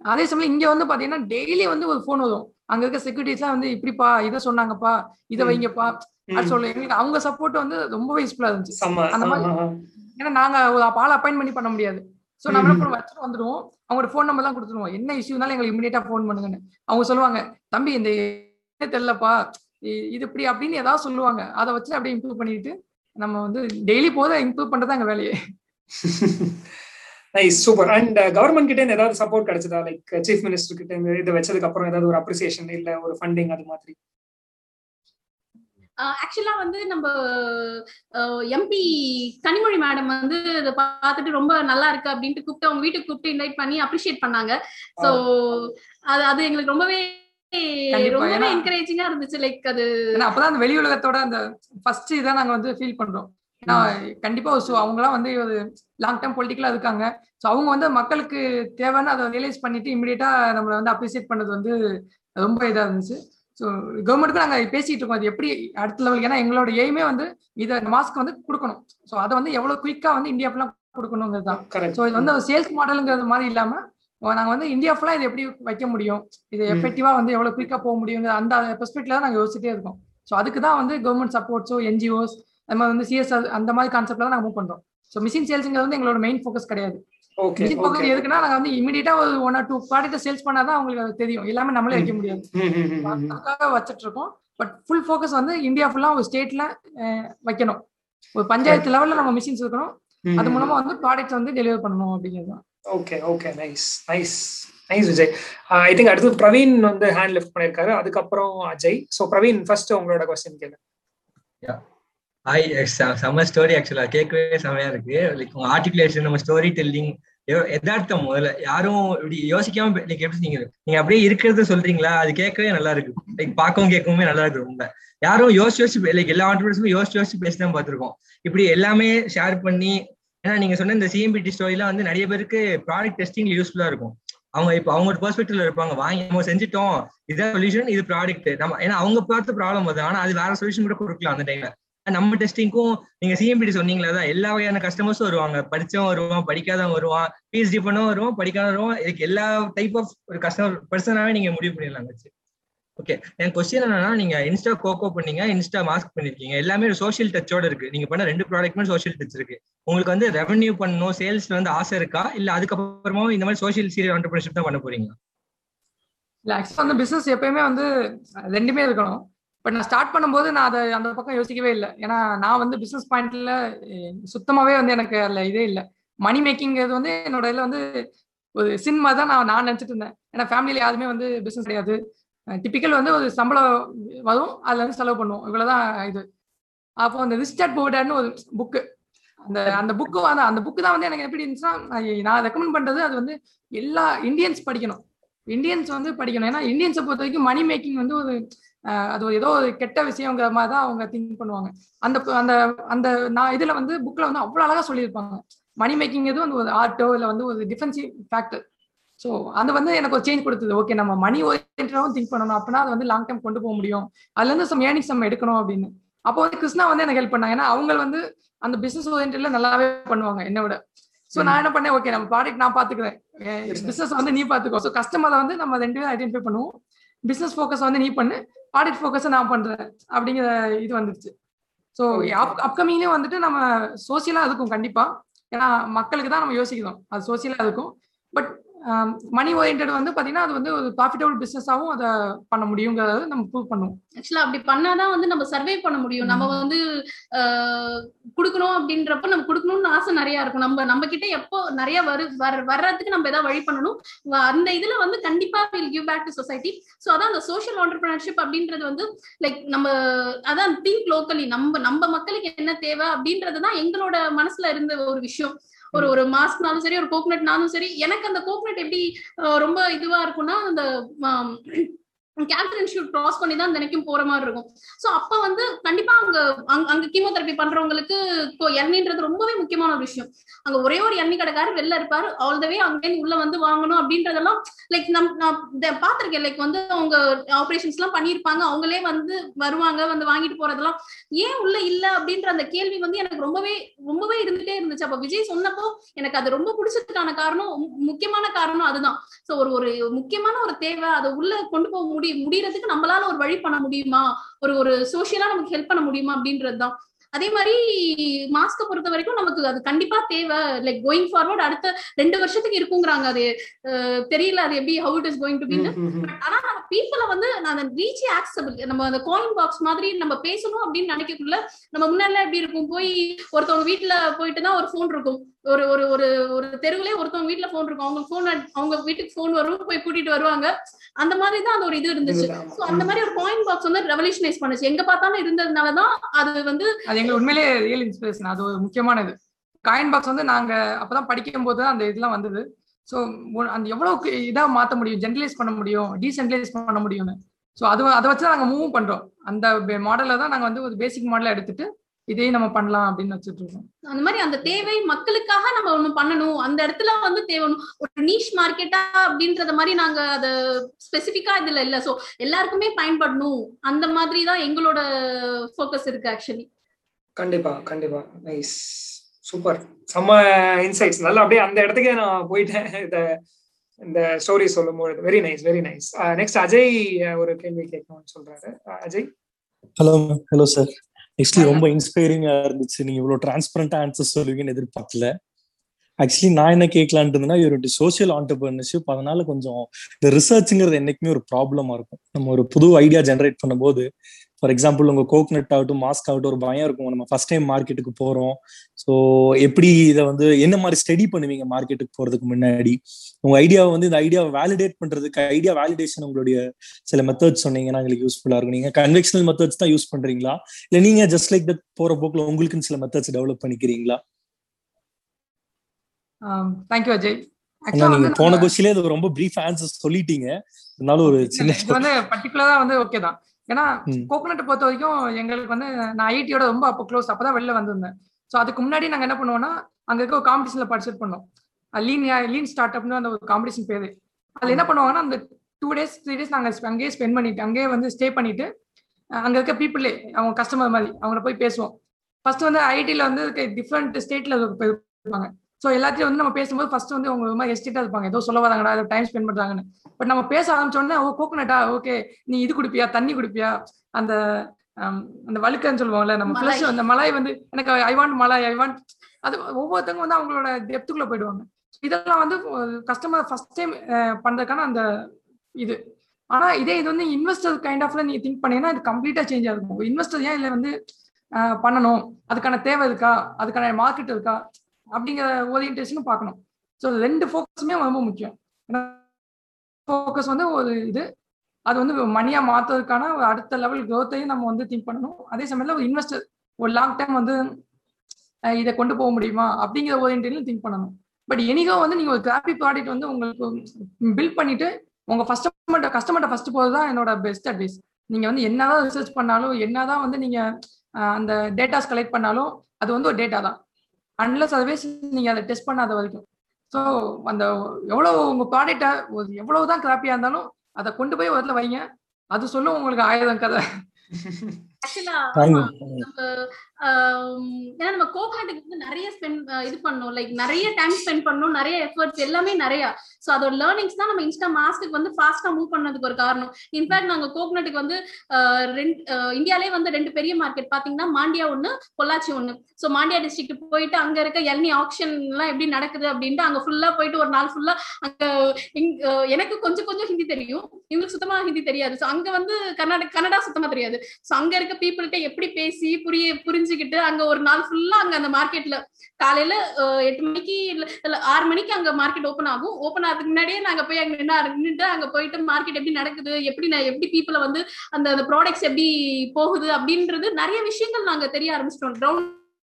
அதே சமயம் இங்க வந்து பாத்தீங்கன்னா டெய்லி வந்து ஒரு ஃபோன் வரும். அங்க இருக்க செக்யூரிட்டிஸ் எல்லாம் வந்து இப்படிப்பா இதை சொன்னாங்கப்பா இதை. வைங்கப்பா அது சொல்ல. எங்களுக்கு அவங்க சப்போர்ட் வந்து ரொம்ப யூஸ்ஃபுல்லா இருந்துச்சு. அந்த மாதிரி-. ஏன்னா நாங்க ஒரு ஆள் அப்பாயின் பண்ணி பண்ண முடியாது. சோ நம்ம. என்ன வச்சுட்டு வந்துடுவோம். அவங்களோட ஃபோன் நம்பர் தான் கொடுத்துருவோம். என்ன இஷ்யூனாலும் எங்களுக்கு இமீடியட்டா ஃபோன் பண்ணுங்கன்னு. அவங்க சொல்லுவாங்க தம்பி இந்த தெரியலப்பா. இது இப்படி அப்படின்னு ஏதாவது சொல்லுவாங்க. அதை வச்சு அப்படியே இம்ப்ரூவ் பண்ணிட்டு நம்ம வந்து டெய்லி போத இம்ப்ரூவ் பண்றது எங்க வேலையே. நைஸ் சூப்பர் அண்ட் கவர்மெண்ட் கிட்ட ஏதாவது சப்போர்ட் கிடைச்சதா? லைக் சீஃப் மினிஸ்டர் கிட்ட இருந்து இதை வச்சதுக்கு அப்புறம் ஏதாவது ஒரு அப்ரிசியேஷன் இல்ல ஒரு ஃபண்டிங் அது மாதிரி? ஆக்சுவலா வந்து நம்ம எம்பி கனிமொழி மேடம் வந்து இதை பார்த்துட்டு ரொம்ப நல்லா இருக்கு அப்படின்ட்டு கூப்பிட்டு அவங்க வீட்டுக்கு கூப்பிட்டு இன்வைட் பண்ணி அப்ரிஷியேட் பண்ணாங்க. சோ அது அது எங்களுக்கு ரொம்பவே ரொம்பவே என்கரேஜிங்கா இருந்துச்சு லைக் அது. அப்பதான் அந்த வெளி உலகத்தோட அந்த ஃபர்ஸ்ட் இதான் நாங்க வந்து ஃபீல் பண்றோம். ஏன்னா கண்டிப்பா ஸோ அவங்கலாம் வந்து லாங் டேர்ம் பொலிட்டிக்கலா இருக்காங்க. ஸோ அவங்க வந்து மக்களுக்கு தேவைன்னு அதை ரியலைஸ் பண்ணிட்டு இமிடியேட்டா நம்மளை வந்து அப்ரிசியேட் பண்ணது வந்து ரொம்ப இதா இருந்துச்சு. ஸோ கவர்மெண்ட்டுக்கு நாங்கள் பேசிட்டு இருக்கோம் அது எப்படி அடுத்த லெவலுக்கு ஏன்னா எங்களோட எய்மே வந்து இதை மாஸ்க் வந்து கொடுக்கணும். ஸோ அதை வந்து எவ்வளவு குயிக்கா வந்து இந்தியா ஃபுல்லாக கொடுக்கணுங்கிறது தான். ஸோ இது வந்து சேல்ஸ் மாடலுங்கிறது மாதிரி இல்லாம அஹ் நாங்க வந்து இந்தியா ஃபுல்லா இது எப்படி வைக்க முடியும்? இது. எஃபெக்டிவா வந்து எவ்வளவு குயிக்கா போக முடியுங்கிற அந்த பெர்ஸ்பெக்ட்ல தான் நாங்க யோசிச்சுட்டே இருக்கோம். ஸோ அதுக்கு தான் வந்து கவர்மெண்ட் சப்போர்ட்ஸோ என்ஜிஓஸ் அது மாதிரி வந்து சிஎஸ்ஆர் அந்த மாதிரி கான்செப்ட்ல தான் நாங்க மூவ் பண்றோம். ஸோ மிஷின் சேல்ஸ்ங்கிறது வந்து எங்களோட மெயின் ஃபோக்கஸ் கிடையாது. ஓகே மிஷின் ஃபோக்கஸ் எதுக்குன்னா நாங்க வந்து இமீடியட்டா ஒரு one or two product sales பண்ணாதான் அவங்களுக்கு அது தெரியும். எல்லாமே நம்மளே வைக்க முடியாது. அதுக்காக வச்சிட்டு இருக்கோம். பட் ஃபுல் ஃபோக்கஸ் வந்து இந்தியா ஃபுல்லா ஒரு ஸ்டேட்ல வைக்கணும். ஒரு பஞ்சாயத்து லெவல்ல நம்ம மிஷின்ஸ் இருக்கணும். அது மூலமா வந்து ப்ராடக்ட்ஸ் வந்து டெலிவர் பண்ணணும் அப்படிங்கிறது தான். Okay okay nice nice nice Vijay I think அடுத்து பிரவீன் வந்து ஹேண்ட் லிஃப்ட் பண்ணிருக்காரு அதுக்கப்புறம் அஜய். ஸோ பிரவீன் ஃபர்ஸ்ட் உங்களோட கொஸ்டின் கேளுங்க ஹாய் செம்ம ஸ்டோரி ஆக்சுவலா கேட்கவே செம்மையா இருக்கு. லைக் உங்க ஆர்டிகுலேஷன் நம்ம ஸ்டோரி டெல்லிங் எதார்த்தம் முதல்ல. யாரும் இப்படி யோசிக்காம லைக் எப்படி நீங்க நீங்க அப்படியே இருக்கிறத சொல்றீங்களா? அது கேட்கவே நல்லா இருக்கு. லைக் பார்க்கவும் கேட்கவுமே நல்லா இருக்கு ரொம்ப. யாரும் யோசிச்சு யோசிச்சு லைக் எல்லா ஆண்டர்பிரினர்ஸுமே யோசிச்சு யோசிச்சு பேசி தான் பார்த்திருக்கோம். இப்படி எல்லாமே ஷேர் பண்ணி ஏன்னா நீங்க சொன்ன இந்த சிஎம்பிடி ஸ்டோரிலாம் வந்து நிறைய பேருக்கு ப்ராடக்ட் டெஸ்டிங் யூஸ்ஃபுல்லா இருக்கும். அவங்க இப்போ அவங்க பெர்ஸ்பெக்டிவ்ல இருப்பாங்க. வாங்கி நம்ம செஞ்சிட்டோம். இதான் சொல்யூஷன் இது ப்ராடக்ட் நம்ம ஏன்னா அவங்க பார்த்த ப்ராப்ளம் வருது ஆனா அது வேற சொல்யூஷன் கூட கொடுக்கலாம் அந்த டைம்ல நம்ம டெஸ்டிங்க்கும் நீங்க சிஎம்பிடி சொன்னீங்களா தான் எல்லா வகையான கஸ்டமர்ஸும் வருவாங்க. படிச்சவன் வருவான் படிக்காதவன் வருவான். பிஹெச்டி பண்ணவும் வருவான் படிக்காத வருவான். இதுக்கு எல்லா டைப் ஆஃப் ஒரு கஸ்டமர் பர்சனாவே நீங்க முடிவு பண்ணிடலாம் வச்சு ஓகே என் கொஸ்டின் என்னன்னா நீங்க இன்ஸ்டா கோகோ பண்ணீங்க இன்ஸ்டா மாஸ்க் பண்ணிருக்கீங்க. எல்லாமே ஒரு சோஷியல் டச்சோட இருக்கு. நீங்க பண்ண ரெண்டு ப்ராடக்ட்மே சோஷியல் டச் இருக்கு. உங்களுக்கு வந்து ரெவன்யூ பண்ணணும் சேல்ஸ்ல வந்து ஆசை இருக்கா? இல்ல அதுக்கப்புறமா இந்த மாதிரி சோஷியல் சீரியல் ஆண்டர்பிரினர்ஷிப் தான் பண்ண போறீங்க இல்ல ஆக்சுவலா வந்து பிசினஸ் எப்பயுமே வந்து ரெண்டுமே இருக்கணும். பட் நான் ஸ்டார்ட் பண்ணும்போது நான் அதை அந்த பக்கம் யோசிக்கவே இல்லை. ஏன்னா நான் வந்து பிசினஸ் பாயிண்ட்ல சுத்தமாவே வந்து எனக்கு அதுல இதே இல்லை. மணி மேக்கிங்கிறது வந்து என்னோட இதுல வந்து ஒரு சினிமா தான் நான் நான் நினைச்சிட்டு இருந்தேன். ஏன்னா ஃபேமிலியில யாருமே வந்து பிசினஸ் கிடையாது. டிப்பிக்கல் வந்து ஒரு சம்பளம் வரும் அதுல இருந்து செலவு பண்ணுவோம். இவ்வளவுதான் இது. அப்போ அந்த ரிஸ்டர்ட் போர்டர்னு ஒரு புக்கு அந்த அந்த புக்கு அந்த அந்த புக்கு தான் வந்து எனக்கு எப்படி இருந்துச்சுன்னா நான் ரெக்கமெண்ட் பண்றது அது வந்து எல்லா இந்தியன்ஸ் படிக்கணும். இந்தியன்ஸ் வந்து படிக்கணும். ஏன்னா இந்தியன்ஸை பொறுத்த வரைக்கும் மணி மேக்கிங் வந்து ஒரு அது ஏதோ ஒரு கெட்ட விஷயங்கிற மாதிரி தான் அவங்க திங்க் பண்ணுவாங்க. அந்த அந்த அந்த நான் இதுல வந்து புக்ல வந்து அவ்வளவு அழகா சொல்லியிருப்பாங்க. மணி மேக்கிங் எதுவும் வந்து ஒரு ஆர்ட்டோ இல்லை வந்து ஒரு டிஃபென்சிவ் ஃபேக்டர் ஸோ அது வந்து எனக்கு ஒரு சேஞ்ச் கொடுத்தது. ஓகே நம்ம மணி ஓரியன்டாகவும் திங்க் பண்ணணும். அப்படின்னா அது வந்து லாங் டைம் கொண்டு போக முடியும். அதுல இருந்து சம் ஏர்னிங்ஸ் நம்ம எடுக்கணும் அப்படின்னு. அப்போ வந்து கிருஷ்ணா வந்து எனக்கு ஹெல்ப் பண்ணாங்க. ஏன்னா அவங்க வந்து அந்த பிசினஸ் ஓரியன்ட்ல நல்லாவே பண்ணுவாங்க என்ன விட. ஸோ நான் என்ன பண்ணேன்? ஓகே நம்ம ப்ராடக்ட் நான் பாத்துக்கிறேன் பிசினஸ் வந்து நீ பாத்துக்கோ. ஸோ கஸ்டமரை வந்து நம்ம ரெண்டு பேரும் ஐடென்டிஃபை பண்ணுவோம். பிசினஸ் ஃபோக்கஸ் வந்து நீ பண்ணு. ப்ராடக்ட் ஃபோக்கஸை நான் பண்றேன். அப்படிங்கிற இது வந்துருச்சு. ஸோ அப் அப்கமிங்லேயும் வந்துட்டு நம்ம சோசியலா இருக்கும் கண்டிப்பா. ஏன்னா மக்களுக்கு தான் நம்ம யோசிக்கிறோம். அது சோசியலா இருக்கும். பட் மணி ஓரியன்ட் வந்து பாத்தீங்கன்னா அது வந்து ஒரு ப்ராஃபிட்டபிள் பிசினஸாவும் அதை பண்ண முடியுங்கிறத நம்ம ப்ரூவ் பண்ணுவோம். ஆக்சுவலா அப்படி பண்ணாதான் வந்து நம்ம சர்வே பண்ண முடியும். நம்ம வந்து கொடுக்கணும் அப்படின்றப்ப நம்ம கொடுக்கணும்னு ஆசை நிறைய இருக்கும். நம்ம நம்ம கிட்ட எப்போ நிறைய வரு வர்றதுக்கு நம்ம ஏதாவது வழி பண்ணணும் அந்த இதுல வந்து கண்டிப்பா will give back to society so அதான் அந்த சோஷியல் ஆண்டர்பிரினர்ஷிப் அப்படின்றது வந்து லைக் நம்ம அதான் திங்க் லோக்கலி நம்ம நம்ம மக்களுக்கு என்ன தேவை அப்படின்றது தான் எங்களோட மனசுல இருந்த ஒரு விஷயம். ஒரு ஒரு மாஸ்க்னாலும் சரி ஒரு கோகனட்னாலும் சரி எனக்கு அந்த கோகனட் எப்படி ரொம்ப இதுவா இருக்கும்னா அந்த கேன்சர் ஷூட் கிராஸ் பண்ணி தான் தினைக்கும் போற மாதிரி இருக்கும். சோ அப்ப வந்து கண்டிப்பா அங்க அங்க- அங்க கீமோதெரபி பண்றவங்களுக்கு இப்போ எண்ணெய்ன்றது ரொம்பவே முக்கியமான ஒரு விஷயம். அங்க ஒரே ஒரு எண்ணெய் கடைக்காரர் வெளில இருப்பாரு. ஆல் த வே அங்கே உள்ள வந்து வாங்கணும் அப்படின்றதெல்லாம் லைக் நம் நான் பாத்திருக்கேன் லைக் வந்து அவங்க ஆபரேஷன்ஸ் எல்லாம் பண்ணிருப்பாங்க அவங்களே வந்து வருவாங்க வந்து வாங்கிட்டு போறதெல்லாம். ஏன் உள்ள இல்ல அப்படின்ற அந்த கேள்வி வந்து எனக்கு ரொம்பவே ரொம்பவே இருந்துட்டே இருந்துச்சு. அப்ப விஜய் சொன்னப்போ எனக்கு அது ரொம்ப பிடிச்சதுக்கான காரணம் முக்கியமான காரணம் அதுதான். சோ ஒரு ஒரு முக்கியமான ஒரு தேவை. அதை உள்ள கொண்டு போக முடியும். முடியறதுக்கு நம்மளால ஒரு வழி பண்ண முடியுமா? ஒரு ஒரு சோசியலா நமக்கு ஹெல்ப் பண்ண முடியுமா? அப்படின்றதுதான். அதே மாதிரி மாஸ்க பொறுத்த வரைக்கும் நமக்கு அது கண்டிப்பா தேவை. லைக் கோயிங் ஃபார்வர்ட் அடுத்த ரெண்டு வருஷத்துக்கு இருக்குங்கிறாங்க அது. தெரியல அது எப்படி how it is going to be ஆனா நம்ம பீப்புள வந்து நான் ரீச் ஆக்சபிள் நம்ம அந்த காயின் பாக்ஸ் மாதிரி நம்ம பேசணும் அப்படின்னு நினைக்கக்குள்ள நம்ம முன்னாடிலாம் எப்படி இருக்கும்? போய் ஒருத்தவங்க வீட்டுல போயிட்டு தான் ஒரு ஃபோன் இருக்கும். ஒரு ஒரு ஒரு ஒரு தெருவுலயே ஒருத்தவங்க வீட்டுல ஃபோன் இருக்கும். அவங்க ஃபோன் அவங்க வீட்டுக்கு ஃபோன் வரும் போய் கூட்டிட்டு வருவாங்க. அந்த மாதிரி தான் அந்த ஒரு இது இருந்துச்சு. சோ அந்த மாதிரி ஒரு காயின் பாக்ஸ் வந்து ரெவல்யூஷனைஸ் பண்ணுச்சு. எங்க பார்த்தாலும் இருந்ததுனாலதான் அது வந்து அது எங்களுக்கு உண்மையிலேயே ரியல் இன்ஸ்பிரேஷன் அது ஒரு முக்கியமானது. காயின் பாக்ஸ் வந்து நாங்க அப்பதான் படிக்கும் போது அந்த இதெல்லாம் வந்தது. ஸோ அந்த எவ்வளவு இதா மாத்த முடியும் ஜென்ரலைஸ் பண்ண முடியும் டீசென்ட்ரலைஸ் பண்ண முடியும்னு. ஸோ அது அதை வச்சு தான் நாங்க மூவ் பண்றோம். அந்த மாடலை தான் நாங்க வந்து ஒரு பேசிக் மாடலை எடுத்துட்டு இதையும் நம்ம பண்ணலாம் அப்படின்னு வச்சுட்டு இருக்கோம். அந்த மாதிரி அந்த தேவை மக்களுக்காக நம்ம ஒண்ணு பண்ணணும். அந்த இடத்துல வந்து தேவை ஒரு நீஷ் மார்க்கெட்டா அப்படின்றத மாதிரி நாங்க அத ஸ்பெசிபிக்கா இதுல இல்ல. சோ எல்லாருக்குமே பயன்படணும். அந்த மாதிரி தான் எங்களோட ஃபோக்கஸ் இருக்கு ஆக்சுவலி கண்டிப்பா கண்டிப்பா. நைஸ் சூப்பர் செம்ம இன்சைட்ஸ் நல்லா அப்படியே அந்த இடத்துக்கே நான் போயிட்டேன். இந்த இந்த ஸ்டோரி சொல்லும்போது very nice very nice next Ajay ஒரு கேள்வி கேட்கணும்னு சொல்றாரு. Ajay? Hello hello sir actually ரொம்ப இன்ஸ்பைரிங்கா இருந்துச்சு. நீங்க இவ்வளவு டிரான்ஸ்பரண்டா ஆன்சர் சொல்லுவீங்கன்னு எதிர்பார்க்கல. ஆக்சுவலி நான் என்ன கேட்கலான்ட்டு இருந்தேன்னா இவருடைய சோஷியல் ஆண்டர்பிரினர்ஷிப் அதனால கொஞ்சம் இந்த ரிசர்ச்ங்கிறது என்னைக்குமே ஒரு ப்ராப்ளமா இருக்கும். நம்ம ஒரு புது ஐடியா ஜென்ரேட் பண்ணும்போது ஃபார் எக்ஸாம்பிள் உங்க கோக்னட் ஆகட்டும் மாஸ்க் ஆகட்டும் ஒரு பயம் இருக்கும். நம்ம ஃபர்ஸ்ட் டைம் மார்க்கெட்டுக்கு போறோம். ஸோ எப்படி இதை வந்து என்ன மாதிரி ஸ்டடி பண்ணுவீங்க மார்க்கெட்டுக்கு போறதுக்கு முன்னாடி? உங்க ஐடியாவை வந்து இந்த ஐடியாவை வேலிடேட் பண்றதுக்கு ஐடியா வேலிடேஷன் உங்களுடைய சில மெத்தட்ஸ் சொன்னீங்கன்னா எங்களுக்கு யூஸ்ஃபுல்லா இருக்கும். நீங்க கன்வெக்ஷனல் மெத்தட்ஸ் தான் யூஸ் பண்றீங்களா? இல்ல நீங்க ஜஸ்ட் லைக் தட் போற போக்குல உங்களுக்குன்னு சில மெத்தட்ஸ் டெவலப் பண்ணிக்கிறீங்களா? தேங்க்யூ அஜய் ஆனா Actually நீங்க போன கொஸ்டிலே அது ரொம்ப பிரீஃப் ஆன்சர் சொல்லிட்டீங்க. இருந்தாலும் ஒரு சின்ன இது வந்து பர்டிகுலரா வந்து ஓகே தான். ஏன்னா. கோகனட்டை பொறுத்த வரைக்கும் எங்களுக்கு வந்து நான் ஐடியோட ரொம்ப அப்போ க்ளோஸ் அப்பதான் வெளில வந்திருந்தேன். ஸோ அதுக்கு முன்னாடி நாங்க என்ன பண்ணுவோம்னா அங்க இருக்க ஒரு காம்படிஷன்ல பார்ட்டிசிபேட் பண்ணோம். லீன் லீன் ஸ்டார்ட் அப்னு அந்த ஒரு காம்படிஷன் பேரு. அதுல என்ன பண்ணுவாங்கன்னா அந்த டூ டேஸ் த்ரீ டேஸ் நாங்க அங்கேயே ஸ்பெண்ட் பண்ணிட்டு அங்கேயே வந்து ஸ்டே பண்ணிட்டு அங்க இருக்க பீப்புளே அவங்க கஸ்டமர் மாதிரி அவங்கள போய் பேசுவோம். ஃபர்ஸ்ட் வந்து ஐடில வந்து டிஃப்ரெண்ட் ஸ்டேட்ல இருப்பாங்க. ஸோ எல்லாத்தையும் வந்து நம்ம பேசும்போது ஃபர்ஸ்ட் வந்து ஒரு மாதிரி எஸ்டேட்டா இருப்பாங்க. ஏதோ சொல்ல வராங்கடா ஏதோ டைம் ஸ்பெண்ட் பண்றாங்கன்னு. பட் நம்ம பேச ஆரம்பிச்ச உடனே ஓ கோகனட்டா ஓகே நீ இது குடிப்பியா? தண்ணி குடிப்பியா? அந்த ஹம், அந்த வழுக்கன்னு சொல்லுவாங்கல்ல நம்ம. ஃப்ளஷ் அந்த மலாய் வந்து எனக்கு ஐ வாண்ட் மலாய் ஐ வாண்ட் அது ஒவ்வொருத்தவங்க வந்து அவங்களோட டெப்த்துக்குள்ள போயிடுவாங்க. இதெல்லாம் வந்து கஸ்டமர் ஃபர்ஸ்ட் டைம் பண்றதுக்கான அந்த இது. ஆனா இதே இது வந்து இன்வெஸ்டர் கைண்ட் ஆஃப்ல நீங்க திங்க் பண்ணீங்கன்னா இது கம்ப்ளீட்டா சேஞ்ச் ஆகும் இன்வெஸ்டர் ஏன் இதுல வந்து பண்ணணும்? அதுக்கான தேவை இருக்கா? அதுக்கான மார்க்கெட் இருக்கா? அப்படிங்கிற ஓரியன்டேஷனும் பார்க்கணும். ஸோ ரெண்டு ஃபோக்கஸுமே ரொம்ப முக்கியம். ஃபோக்கஸ் வந்து ஒரு இது. அது வந்து மணியாக மாற்றுறதுக்கான ஒரு அடுத்த லெவல் க்ரோத்தையும் நம்ம வந்து திங்க் பண்ணணும். அதே சமயத்தில் ஒரு இன்வெஸ்டர் ஒரு லாங் டைம் வந்து இதை கொண்டு போக முடியுமா? அப்படிங்கிற ஓரியன்டேஷன் திங்க் பண்ணணும். பட் எனிகோ வந்து நீங்கள் ஒரு கிராப்பி ப்ராடக்ட் வந்து உங்களுக்கு பில்ட் பண்ணிட்டு உங்க கஸ்டமர்ட்ட கஸ்டமர்ட்ட ஃபஸ்ட்டு போகிறது தான் என்னோட பெஸ்ட் அட்வைஸ் நீங்கள் வந்து என்னதான் ரிசர்ச் பண்ணாலும் என்னதான் வந்து நீங்கள் அந்த டேட்டாஸ் கலெக்ட் பண்ணாலும் அது வந்து ஒரு டேட்டா தான். அன்லஸ் அதர்வைஸ் நீங்க அதை டெஸ்ட் பண்ணாத வரைக்கும். ஸோ அந்த எவ்வளவு உங்க ப்ராடக்டை எவ்வளவு தான் கிராப்பியா இருந்தாலும் அதை கொண்டு போய் ஒரு இடத்துல வைங்க. அது சொல்லும் உங்களுக்கு ஆயிரம் கதை. ஆக்சுவலா. நம்ம ஏன்னா நம்ம கோகாட்டுக்கு வந்து நிறைய ஸ்பெண்ட் இது பண்ணணும். லைக் நிறைய டைம் ஸ்பெண்ட் பண்ணணும். நிறைய எஃபர்ட்ஸ் எல்லாமே நிறைய. சோ அதோட லேர்னிங்ஸ் தான் நம்ம இன்ஸ்டா மாஸ்க்கு வந்து ஃபாஸ்டா மூவ் பண்ணதுக்கு ஒரு காரணம். இன்ஃபேக்ட் நாங்க கோகனட்டுக்கு வந்து ரெண்டு இந்தியாலே வந்து ரெண்டு பெரிய மார்க்கெட் பாத்தீங்கன்னா மாண்டியா ஒண்ணு பொள்ளாச்சி ஒண்ணு. சோ மாண்டியா டிஸ்ட்ரிக்ட் போயிட்டு அங்க இருக்க எல்னி ஆக்ஷன் எல்லாம் எப்படி நடக்குது அப்படின்ட்டு அங்க ஃபுல்லா போயிட்டு ஒரு நாள் ஃபுல்லா அங்க எனக்கு கொஞ்சம் கொஞ்சம் ஹிந்தி தெரியும். இவங்களுக்கு சுத்தமா ஹிந்தி தெரியாது. சோ அங்க வந்து கர்நாடக கன்னடா சுத்தமா தெரியாது. சோ அங்க இருக்க பீப்புள்கிட்ட எப்படி பேசி புரிய புரிஞ்சு புரிஞ்சுக்கிட்டு அங்க ஒரு நாள் ஃபுல்லா அங்க அந்த மார்க்கெட்ல காலையில எட்டு மணிக்கு இல்ல ஆறு மணிக்கு அங்க மார்க்கெட் ஓபன் ஆகும். ஓபன் ஆகிறதுக்கு முன்னாடியே நாங்க போய் அங்க நின்று நின்றுட்டு அங்க போயிட்டு மார்க்கெட் எப்படி நடக்குது எப்படி நான் எப்படி பீப்புளை வந்து அந்த அந்த ப்ராடக்ட்ஸ் எப்படி போகுது அப்படின்றது நிறைய விஷயங்கள் நாங்க தெரிய ஆரம்பிச்சிட்டோம்.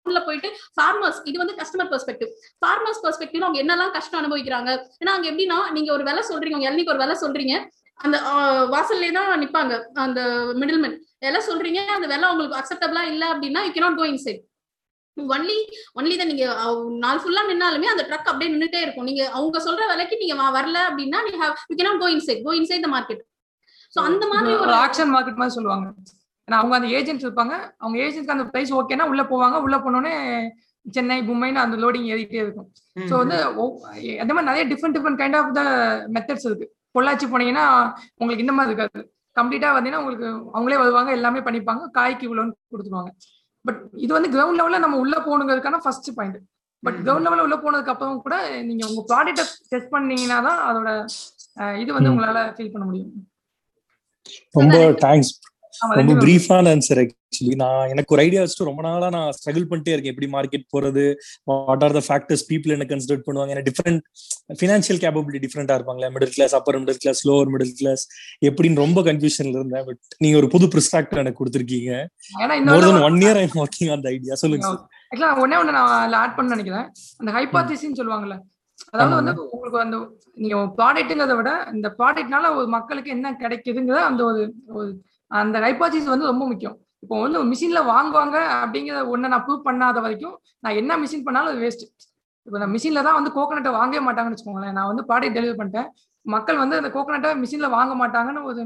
உள்ள போயிட்டு ஃபார்மர்ஸ் இது வந்து கஸ்டமர் பெர்ஸ்பெக்டிவ் ஃபார்மர்ஸ் பெர்ஸ்பெக்டிவ்ல அவங்க என்னெல்லாம் கஷ்டம் அனுபவிக்கிறாங்க? ஏன்னா அங்க எப்படின்னா நீங்க ஒரு விலை சொல்றீங்க உங்க இளநீக்கு ஒரு விலை சொல்றீங்க. அந்த வாசல்லே தான் நிப்பாங்க. அந்த மிடில்மேன் எல்லாம் சொல்றீங்க அந்த விலை உங்களுக்கு அக்செப்டபிளா இல்ல அப்படின்னா you cannot go inside only only தான் நீங்க நாள் ஃபுல்லா நின்னாலுமே அந்த ட்ரக் அப்படியே நின்னுட்டே இருக்கும். நீங்க அவங்க சொல்ற விலைக்கு நீங்க வரல அப்படின்னா நீ have you cannot go inside go inside the market so அந்த மாதிரி ஒரு ஆக்ஷன் மார்க்கெட் மாதிரி சொல்லுவாங்க. ஏன்னா அவங்க அந்த ஏஜென்ட்ஸ் இருப்பாங்க. அவங்க ஏஜென்ட்க்கு அந்த பிரைஸ் ஓகேனா உள்ள போவாங்க. உள்ள போனோடனே சென்னை மும்பைன்னு அந்த லோடிங் ஏறிட்டே இருக்கும். ஸோ வந்து அந்த மாதிரி நிறைய different different kind of the methods இருக்கு. பொள்ளாச்சி போனீங்கன்னா உங்களுக்கு இந்த மாதிரி இருக்காது. கம்ப்ளீட்டா வந்தீங்கன்னா உங்களுக்கு அவங்களே வருவாங்க எல்லாமே பண்ணிப்பாங்க காய்க்கு இவ்வளோன்னு கொடுத்துருவாங்க பட் இது வந்து கிரவுண்ட் லெவல்ல நம்ம உள்ள போகணுங்கிறதுக்கான ஃபர்ஸ்ட் பாயிண்ட் பட் கிரவுண்ட் லெவல்ல உள்ள போனதுக்கு அப்புறம் கூட நீங்க உங்க ப்ராடக்ட்டை டெஸ்ட் பண்ணீங்கன்னா தான் அதோட இது வந்து உங்களால ஃபீல் பண்ண முடியும். ரொம்ப தேங்க்ஸ் ரொம்ப பிரீஃபான ஆன்சர் ஆக்சுவலி நான் எனக்கு ஒரு ஐடியா வச்சுட்டு ரொம்ப நாளா நான் ஸ்ட்ரகிள் பண்ணிட்டே இருக்கேன். எப்படி மார்க்கெட் போறது? What are the factors people என்ன கன்சிடர் பண்ணுவாங்க? ஏன்னா டிஃப்ரெண்ட் ஃபினான்ஷியல் கேப்பபிலிட்டி டிஃப்ரெண்டா இருப்பாங்களே. Middle class upper middle class lower middle class எப்படின்னு ரொம்ப கன்ஃபியூஷன்ல இருந்தேன். பட் நீங்க ஒரு புது பெர்ஸ்பெக்டிவ் எனக்கு கொடுத்துருக்கீங்க. More than one year I'm working அந்த ஐடியா சொல்லுங்க சார் ஒன்னே ஒண்ணு நான் அதுல ஆட் பண்ண நினைக்கிறேன். அந்த ஹைபாத்திசின்னு சொல்லுவாங்கல்ல. அதாவது வந்து உங்களுக்கு அந்த நீங்க ப்ராடக்ட்ங்கிறத விட இந்த ப்ராடக்ட்னால ஒரு மக்களுக்கு என்ன கிடைக்குதுங்கிற அந்த ஒரு அந்த ஹைபாத்திஸ் வந்து ரொம்ப முக்கியம். இப்போ வந்து மிஷின்ல வாங்குவாங்க அப்படிங்கிற ஒன்றை நான் ப்ரூவ் பண்ணாத வரைக்கும் நான் என்ன மிஷின் பண்ணாலும் அது வேஸ்ட் இப்போ நான் மிஷின்ல தான் வந்து கோகனட்டை வாங்கவே மாட்டாங்கன்னு வச்சுக்கோங்களேன். நான் வந்து ப்ராடக்ட் டெலிவரி பண்ணிட்டேன். மக்கள் வந்து அந்த கோகனட்டை மிஷின்ல வாங்க மாட்டாங்கன்னு ஒரு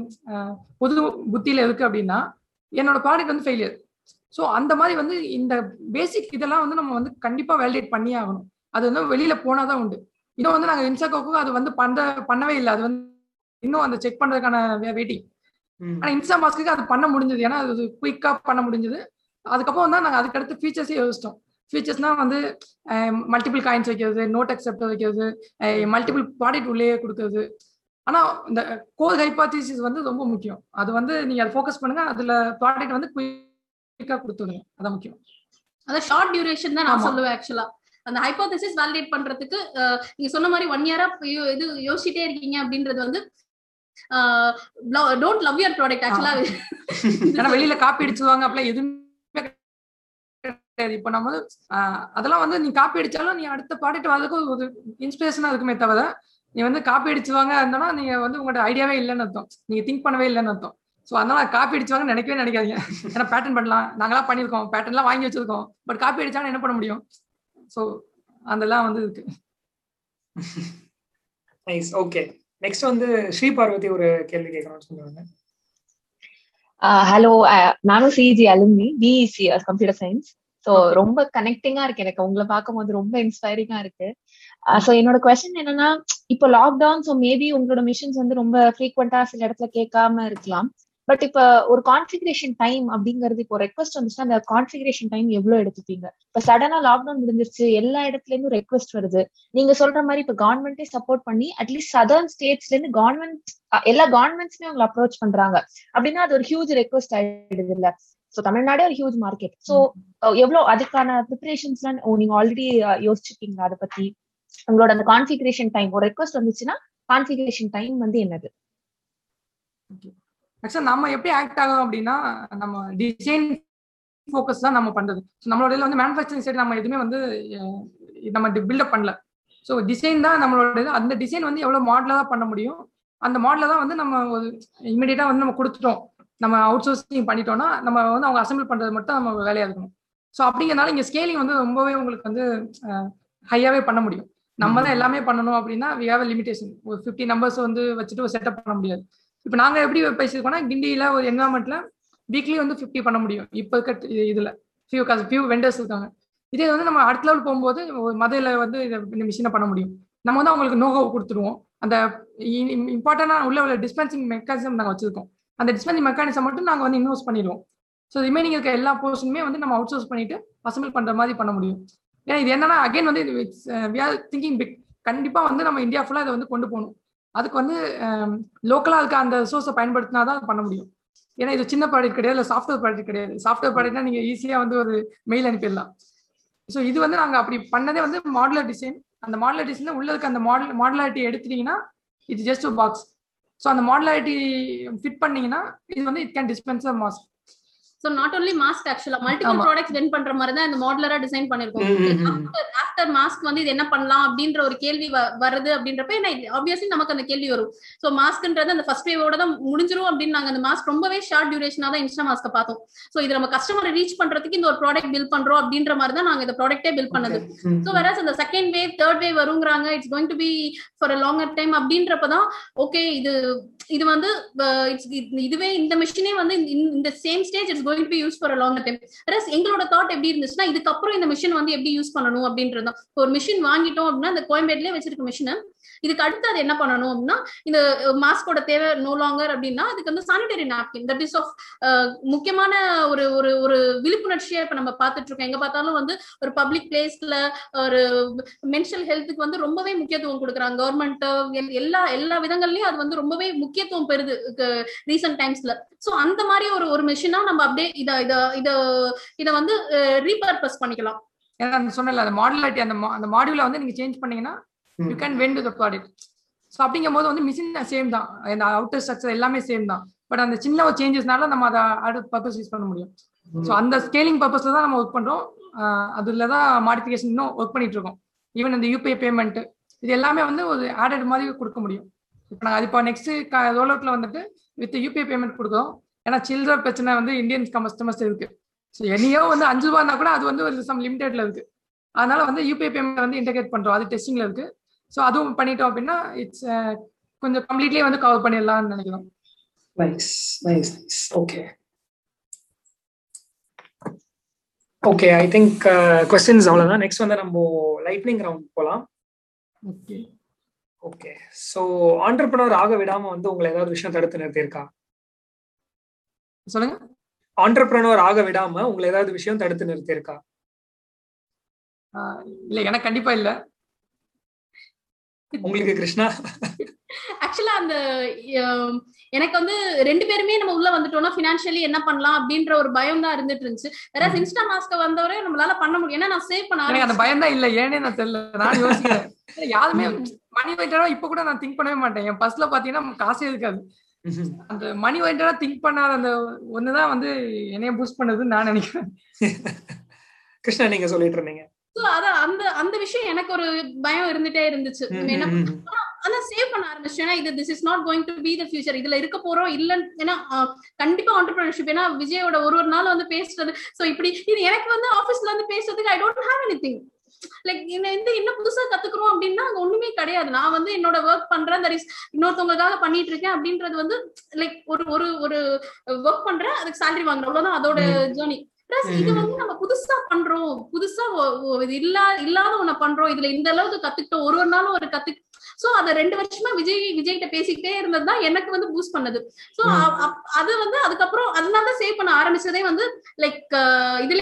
பொது புத்தியில இருக்கு அப்படின்னா என்னோட ப்ராடக்ட் வந்து ஃபெயிலியர் ஸோ அந்த மாதிரி வந்து இந்த பேசிக் இதெல்லாம் வந்து நம்ம வந்து கண்டிப்பா வேலிடேட் பண்ணி ஆகணும். அது வந்து வெளியில போனாதான் உண்டு. இன்னும் வந்து நாங்கள் இன்ஸ்டாகோக்கு அது வந்து பண்ண பண்ணவே இல்லை. அது வந்து இன்னும் அந்த செக் பண்றதுக்கான வெயிட்டிங் ஆனா இன்ஸ்டா மாஸ்க்கு அது பண்ண முடிஞ்சது. ஏன்னா அது குயிக்கா பண்ண முடிஞ்சது. அதுக்கப்புறம் தான் நாங்கள் அதுக்கடுத்து ஃபீச்சர்ஸே யோசிச்சோம். ஃபீச்சர்ஸ்னா வந்து மல்டிபிள் காயின்ஸ் வைக்கிறது நோட் அக்செப்ட் வைக்கிறது மல்டிபிள் ப்ராடக்ட் உள்ளே கொடுக்கறது. ஆனா இந்த கோர் ஹைபாத்திசிஸ் வந்து ரொம்ப முக்கியம். அது வந்து நீங்க அதை ஃபோக்கஸ் பண்ணுங்க. அதுல ப்ராடக்ட் வந்து குயிக்கா கொடுத்துருங்க அதான் முக்கியம். அதான் ஷார்ட் டியூரேஷன் தான் நான் சொல்லுவேன் ஆக்சுவலா அந்த ஹைபோதசிஸ் வேலிடேட் பண்றதுக்கு நீங்க சொன்ன மாதிரி ஒன் இயரா இது யோசிச்சுட்டே இருக்கீங்க அப்படின்றது வந்து டோன்ட் லவ் யுவர் ப்ராடக்ட் ஆக்சுவலா ஏன்னா வெளியில காப்பி அடிச்சுவாங்க அப்படிலாம் எதுவுமே கிடையாது. இப்போ நம்ம அதெல்லாம் வந்து நீ காப்பி அடிச்சாலும் நீ அடுத்த ப்ராடக்ட் வரதுக்கு ஒரு இன்ஸ்பிரேஷனா இருக்குமே தவிர நீ வந்து காப்பி அடிச்சுவாங்க இருந்தோம்னா நீங்க வந்து உங்களோட ஐடியாவே இல்லைன்னு அர்த்தம். நீங்க திங்க் பண்ணவே இல்லைன்னு அர்த்தம். ஸோ அதனால காப்பி அடிச்சுவாங்க நினைக்கவே நினைக்காதீங்க. ஏன்னா பேட்டர்ன் பண்ணலாம். நாங்களாம் பண்ணியிருக்கோம். பேட்டர்ன்லாம் வாங்கி வச்சிருக்கோம். பட் காப்பி அடிச்சாலும் என்ன பண்ண முடியும்? ஸோ அதெல்லாம் வந்து இருக்கு. நைஸ் ஓகே நெக்ஸ்ட் வந்து ஸ்ரீ பார்வதி ஒரு கேள்வி கேட்கணும்னு சொல்லுவாங்க. ஹலோ நானும் CG alumni PEC computer science so ரொம்ப கனெக்டிங்கா இருக்கு எனக்கு. உங்களை பார்க்கும்போது ரொம்ப இன்ஸ்பைரிங்கா இருக்கு. ஸோ என்னோட கொஸ்டின் என்னன்னா இப்போ லாக்டவுன் ஸோ மேபி உங்களோட மிஷின்ஸ் வந்து ரொம்ப ஃப்ரீக்வெண்டா சில இடத்துல கேட்காம இருக்கலாம். பட் இப்ப ஒரு கான்ஃபிகரேஷன் டைம் அப்படிங்கிறது இப்போ ரெக்வஸ்ட் வந்துச்சுன்னா அந்த கான்ஃபிகரேஷன் டைம் எவ்வளவு எடுத்துப்பீங்க? இப்ப சடனா லாக்டவுன் முடிஞ்சிருச்சு எல்லா இடத்துல இருந்தும் ரெக்வஸ்ட் வருது. நீங்க சொல்ற மாதிரி இப்ப கவர்மெண்டே சப்போர்ட் பண்ணி அட்லீஸ்ட் சதர்ன் ஸ்டேட்ஸ்ல இருந்து கவர்மெண்ட் எல்லா கவர்மெண்ட்ஸ்மே அவங்க அப்ரோச் பண்றாங்க. அப்படின்னா அது ஒரு ஹியூஜ் ரெக்வஸ்ட் ஆயிடுது இல்ல. சோ தமிழ்நாடே ஒரு ஹியூஜ் மார்க்கெட் சோ எவ்வளவு அதுக்கான ப்ரிப்பரேஷன்ஸ் எல்லாம் நீங்க ஆல்ரெடி யோசிச்சிருக்கீங்களா அதை பத்தி? உங்களோட அந்த கான்ஃபிகரேஷன் டைம் ஒரு ரெக்வஸ்ட் வந்துச்சுன்னா கான்ஃபிகரேஷன் டைம் வந்து என்னது? ஆக்சுவலா நம்ம எப்படி ஆக்ட் ஆகும் அப்படின்னா நம்ம டிசைன் ஃபோக்கஸ் தான் நம்ம பண்றது. நம்மளோட இதில் வந்து மேனுஃபேக்சரிங் சைடு நம்ம எதுவுமே வந்து நம்ம பில்டப் பண்ணல. ஸோ டிசைன் தான் நம்மளோட இது. அந்த டிசைன் வந்து எவ்வளோ மாடலாக தான் பண்ண முடியும். அந்த மாடல தான் வந்து நம்ம ஒரு இமீடியட்டா வந்து நம்ம கொடுத்துட்டோம். நம்ம அவுட் சோர்சிங் பண்ணிட்டோம்னா நம்ம வந்து அவங்க அசம்பிள் பண்றது மட்டும் நம்ம வேலையா இருக்கணும். ஸோ அப்படிங்கிறனால இங்கே ஸ்கேலிங் வந்து ரொம்பவே உங்களுக்கு வந்து ஹையாவே பண்ண முடியும். நம்ம தான் எல்லாமே பண்ணணும் அப்படின்னா வி ஹேவ் லிமிடேஷன் ஒரு ஃபிஃப்டி நம்பர்ஸ் வந்து வச்சுட்டு செட்டப் பண்ண முடியாது. இப்போ நாங்கள் எப்படி பேசியிருக்கோம்னா கிண்டியில் ஒரு என்வரான்மெண்ட்ல வீக்லி வந்து ஃபிஃப்டி பண்ண முடியும். இப்போ இருக்க இதில். ஃபியூ காசு ஃபியூ வெண்டர்ஸ் இருக்காங்க. இதே வந்து நம்ம அடுத்த லெவல் போகும்போது ஒரு மதையில வந்து இந்த மிஷினை பண்ண முடியும். நம்ம வந்து அவங்களுக்கு நோகோ கொடுத்துருவோம் அந்த இம்பார்ட்டண்டான உள்ள உள்ள டிஸ்பென்சிங் மெக்கானிசம் நாங்கள் வச்சிருக்கோம். அந்த டிஸ்பென்சிங் மெக்கானிசம் மட்டும் நாங்கள் வந்து இன்வெஸ்ட் பண்ணிடுவோம். ஸோ ரிமைனிங் இருக்க எல்லா போர்ஷனுமே வந்து நம்ம அவுட் சோர்ஸ் பண்ணிட்டு அசம்பிள் பண்ற மாதிரி பண்ண முடியும். ஏன்னா இது என்னன்னா அகைன் வந்து திங்கிங் பிக் uh, கண்டிப்பா வந்து நம்ம இந்தியா ஃபுல்லா இதை வந்து கொண்டு போகணும். அதுக்கு வந்து லோக்கலாக இருக்க அந்த சோர்ஸை பயன்படுத்தினா தான் பண்ண முடியும். ஏன்னா இது சின்ன ப்ராடக்ட் கிடையாது இல்லை சாஃப்ட்வேர் ப்ராடக்ட் கிடையாது. சாஃப்ட்வேர் ப்ராடக்ட்னா நீங்க ஈஸியாக வந்து ஒரு மெயில் அனுப்பிடலாம். ஸோ இது வந்து நாங்கள் அப்படி பண்ணதே வந்து மாடலர் டிசைன் அந்த மாடுலர் டிசைன்ல உள்ள இருக்க அந்த மாடல் மாடுலாரிட்டி எடுத்துட்டீங்கன்னா இது ஜஸ்ட் ஒரு பாக்ஸ் ஸோ அந்த மாடுலாரிட்டி ஃபிட் பண்ணீங்கன்னா இது வந்து it can dispenser mask so not only mask ஆக்சுவலா மல்டிபிள். ப்ராடக்ட்ஸ் வென் பண்ற மாதிரி தான் இந்த மாடலரா டிசைன் பண்ணிருக்கோம். ஆஃப்டர் மாஸ்க் வந்து இது என்ன பண்ணலாம் அப்படின்ற ஒரு கேள்வி வருது அப்படின்றப்ப என்ன ஆப்வியஸ்லி நமக்கு அந்த கேள்வி வரும். சோ மாஸ்க்ன்றது அந்த ஃபர்ஸ்ட் வேவோட தான் முடிஞ்சிரும் அப்படின்னு நாங்க அந்த மாஸ்க் ரொம்பவே ஷார்ட் டியூரேஷனா தான் இன்ஸ்டா மாஸ்க பார்த்தோம். சோ இது நம்ம கஸ்டமரை ரீச் பண்றதுக்கு இந்த ஒரு ப்ராடக்ட் பில் பண்றோம் அப்படின்ற மாதிரி தான் நாங்க இந்த ப்ராடக்ட்டே பில் பண்ணது. ஸோ வேற அந்த second wave third wave வருங்கிறாங்க it's going to be for a longer time அப்படின்றப்பதான் okay இது இது வந்து இதுவே இந்த மிஷினே வந்து இந்த same stage it's going to be use for long time வேற எங்களோட தாட் எப்படி இருந்துச்சுன்னா இதுக்கப்புறம் இந்த மிஷின் வந்து எப்படி யூஸ் பண்ணணும் அப்படின்றதும் ஒரு மிஷின் வாங்கிட்டோம் அப்படின்னா அந்த கோயம்பேட்லயே வச்சிருக்க மிஷினை இதுக்கு அடுத்து அது என்ன பண்ணணும் அப்படின்னா இந்த மாஸ்கோட தேவை நோ லாங்கர் அப்படின்னா அதுக்கு வந்து sanitary napkin that is of முக்கியமான ஒரு ஒரு ஒரு விழிப்புணர்ச்சியா இப்ப நம்ம பார்த்துட்டு இருக்கோம். எங்க பார்த்தாலும் வந்து ஒரு பப்ளிக் பிளேஸ்ல ஒரு மென்ஷல் ஹெல்த்துக்கு வந்து ரொம்பவே முக்கியத்துவம் கொடுக்குறாங்க. கவர்மெண்ட் எல்லா எல்லா விதங்கள்லயும் அது வந்து ரொம்பவே முக்கியத்துவம் பெறுது ரீசெண்ட் டைம்ஸ்ல சோ அந்த மாதிரி ஒரு ஒரு மிஷினா நம்ம அப்படியே இத இத இத இத வந்து ரீபர்பஸ் பண்ணிக்கலாம். ஏன்னா சொன்னல அந்த மாடுலாரிட்டி அந்த அந்த மாடியூல வந்து நீங்க சேஞ்ச் பண்ணீங்கன்னா you can vend to the product so அப்படிங்கும் போது வந்து மிஷின் சேம் தான். அந்த அவுட்டர் ஸ்ட்ரக்சர் எல்லாமே சேம் தான். பட் அந்த சின்ன ஒரு சேஞ்சஸ்னால நம்ம அதை அடுத்த பர்பஸ் யூஸ் பண்ண முடியும். ஸோ அந்த ஸ்கேலிங் பர்பஸ்ல தான் நம்ம ஒர்க் பண்றோம். அதுல தான் மாடிஃபிகேஷன் இன்னும் ஒர்க் பண்ணிட்டு இருக்கோம். ஈவன் இந்த யூபிஐ பேமெண்ட் இது எல்லாமே வந்து ஒரு ஆடட் மாதிரி கொடுக்க முடியும். இப்போ நாங்கள் இப்போ நெக்ஸ்ட் ரோல் அவுட்ல வந்துட்டு வித் யூபிஐ பேமெண்ட் கொடுக்குறோம். ஏன்னா சில்லற பிரச்சனை வந்து இந்தியன் கஸ்டமர்ஸ் இருக்கு. ஸோ என்னையோ வந்து அஞ்சு ரூபா இருந்தா கூட அது வந்து ஒரு சம் லிமிடெட்ல இருக்கு. அதனால வந்து யூபிஐ பேமெண்ட் வந்து இன்டகிரேட் பண்றோம். அது டெஸ்டிங்ல இருக்கு. ஸோ அதுவும் பண்ணிட்டோம் அப்படின்னா இட்ஸ் கொஞ்சம் கம்ப்ளீட்லி வந்து கவர் பண்ணிடலாம்னு நினைக்கிறோம். Nice nice nice okay okay I think questions அவ்வளவுதான். நெக்ஸ்ட் வந்து நம்ம லைட்னிங் ரவுண்ட் போலாம். ஓகே ஓகே ஸோ ஆண்டர்பனர் ஆக விடாம வந்து உங்களை ஏதாவது விஷயம் தடுத்து நிறுத்தியிருக்கா? சொல்லுங்க. ஆண்டர்பிரனர் ஆக விடாம உங்களை ஏதாவது விஷயம் தடுத்து நிறுத்தியிருக்கா? இல்ல எனக்கு கண்டிப்பா இல்ல. உங்களுக்கு கிருஷ்ணா? ஆக்சுவலா அந்த எனக்கு வந்து ரெண்டு பேருமே நம்ம உள்ள வந்துட்டோம்னா பினான்சியலி என்ன பண்ணலாம் அப்படின்ற ஒரு பயம் தான் இருந்துட்டு இருந்துச்சு வேற இன்ஸ்டா மாஸ்க வந்தவரே நம்மளால பண்ண முடியும். ஏன்னா நான் சேவ் பண்ண அந்த. பயம் தான் இல்ல. ஏனே நான் தெரியல. நான் யோசிக்கிறேன். யாருமே மணி வைட்டரா இப்ப கூட நான் திங்க் பண்ணவே மாட்டேன். என் பஸ்ல பாத்தீங்கன்னா காசே இருக்காது. அந்த மணி வைட்டரா திங்க் பண்ணாத அந்த ஒண்ணுதான் வந்து என்னைய பூஸ்ட் பண்ணதுன்னு நான் நினைக்கிறேன். கிருஷ்ணா நீங்க சொல்லிட்டு இருந்தீங்க. அந்த அந்த விஷயம் எனக்கு ஒரு பயம் இருந்துட்டே இருந்துச்சு. அதான் சேவ் பண்ண ஆரம்பிச்சேன்னா இது this is not going to be the future இதுல இருக்க போறோம் இல்லன்னு ஏன்னா கண்டிப்பா ஆண்டர்பிரினர்ஷிப் ஏன்னா விஜயோட ஒரு ஒரு நாள் வந்து பேசுறது. சோ இப்படி இது எனக்கு வந்து ஆபீஸ்ல வந்து பேசுறதுக்கு I don't have anything like என்ன இந்த என்ன புதுசா கத்துக்கிறோம் அப்படின்னா அங்க ஒண்ணுமே கிடையாது. நான் வந்து என்னோட ஒர்க் பண்றேன். தட் இஸ் இன்னொருத்தவங்களுக்காக பண்ணிட்டு இருக்கேன் அப்படின்றது வந்து லைக் ஒரு ஒரு ஒரு ஒர்க் பண்றேன். அதுக்கு salary வாங்குறேன். அவ்வளவுதான். அதோட ஜேர்னி பிளஸ் இது வந்து நம்ம புதுசா பண்றோம். புதுசா இது இல்லா இல்லாத ஒண்ண பண்றோம். இதுல இந்த அளவுக்கு கத்துக்கிட்டோம். ஒரு ஒரு நாளும் ஒரு கத்து சோ அத ரெண்டு வருஷமா விஜய் விஜய் கிட்ட பேசிக்கிட்டே இருந்ததுதான் எனக்கு வந்து பூஸ்ட் பண்ணது. சோ அது வந்து அதுக்கப்புறம் அதனாலதான் சேவ் பண்ண ஆரம்பிச்சதே வந்து லைக் இதுல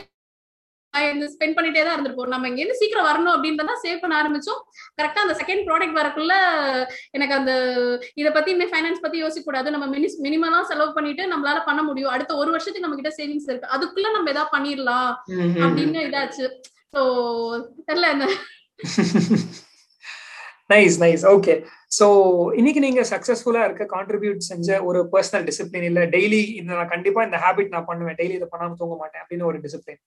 ஸ்பெண்ட் பண்ணிட்டே தான் இருந்திருப்போம். நம்ம இங்க இருந்து சீக்கிரம் வரணும் அப்படின்றத சேவ் பண்ண ஆரம்பிச்சோம். கரெக்டா அந்த செகண்ட் ப்ராடக்ட் வரக்குள்ள எனக்கு அந்த இத பத்தி இனிமே ஃபைனான்ஸ் பத்தி யோசிக்க கூடாது நம்ம மினிஸ் மினிமலா செலவு பண்ணிட்டு நம்மளால பண்ண முடியும். அடுத்த ஒரு வருஷத்துக்கு நம்ம கிட்ட சேவிங்ஸ் இருக்கு. அதுக்குள்ள நம்ம ஏதாவது பண்ணிடலாம் அப்படின்னு இதாச்சு. சோ தெரியல இந்த நைஸ் நைஸ் ஓகே சோ இன்னைக்கு நீங்க சக்சஸ்ஃபுல்லா இருக்க கான்ட்ரிபியூட் செஞ்ச ஒரு பர்சனல் டிசிப்ளின் இல்ல டெய்லி இந்த நான் கண்டிப்பா இந்த ஹேபிட் நான் பண்ணுவேன். டெய்லி இதை பண்ணாம தூங்க மாட்டேன் அப்படின்னு ஒரு டிசிப்ளின்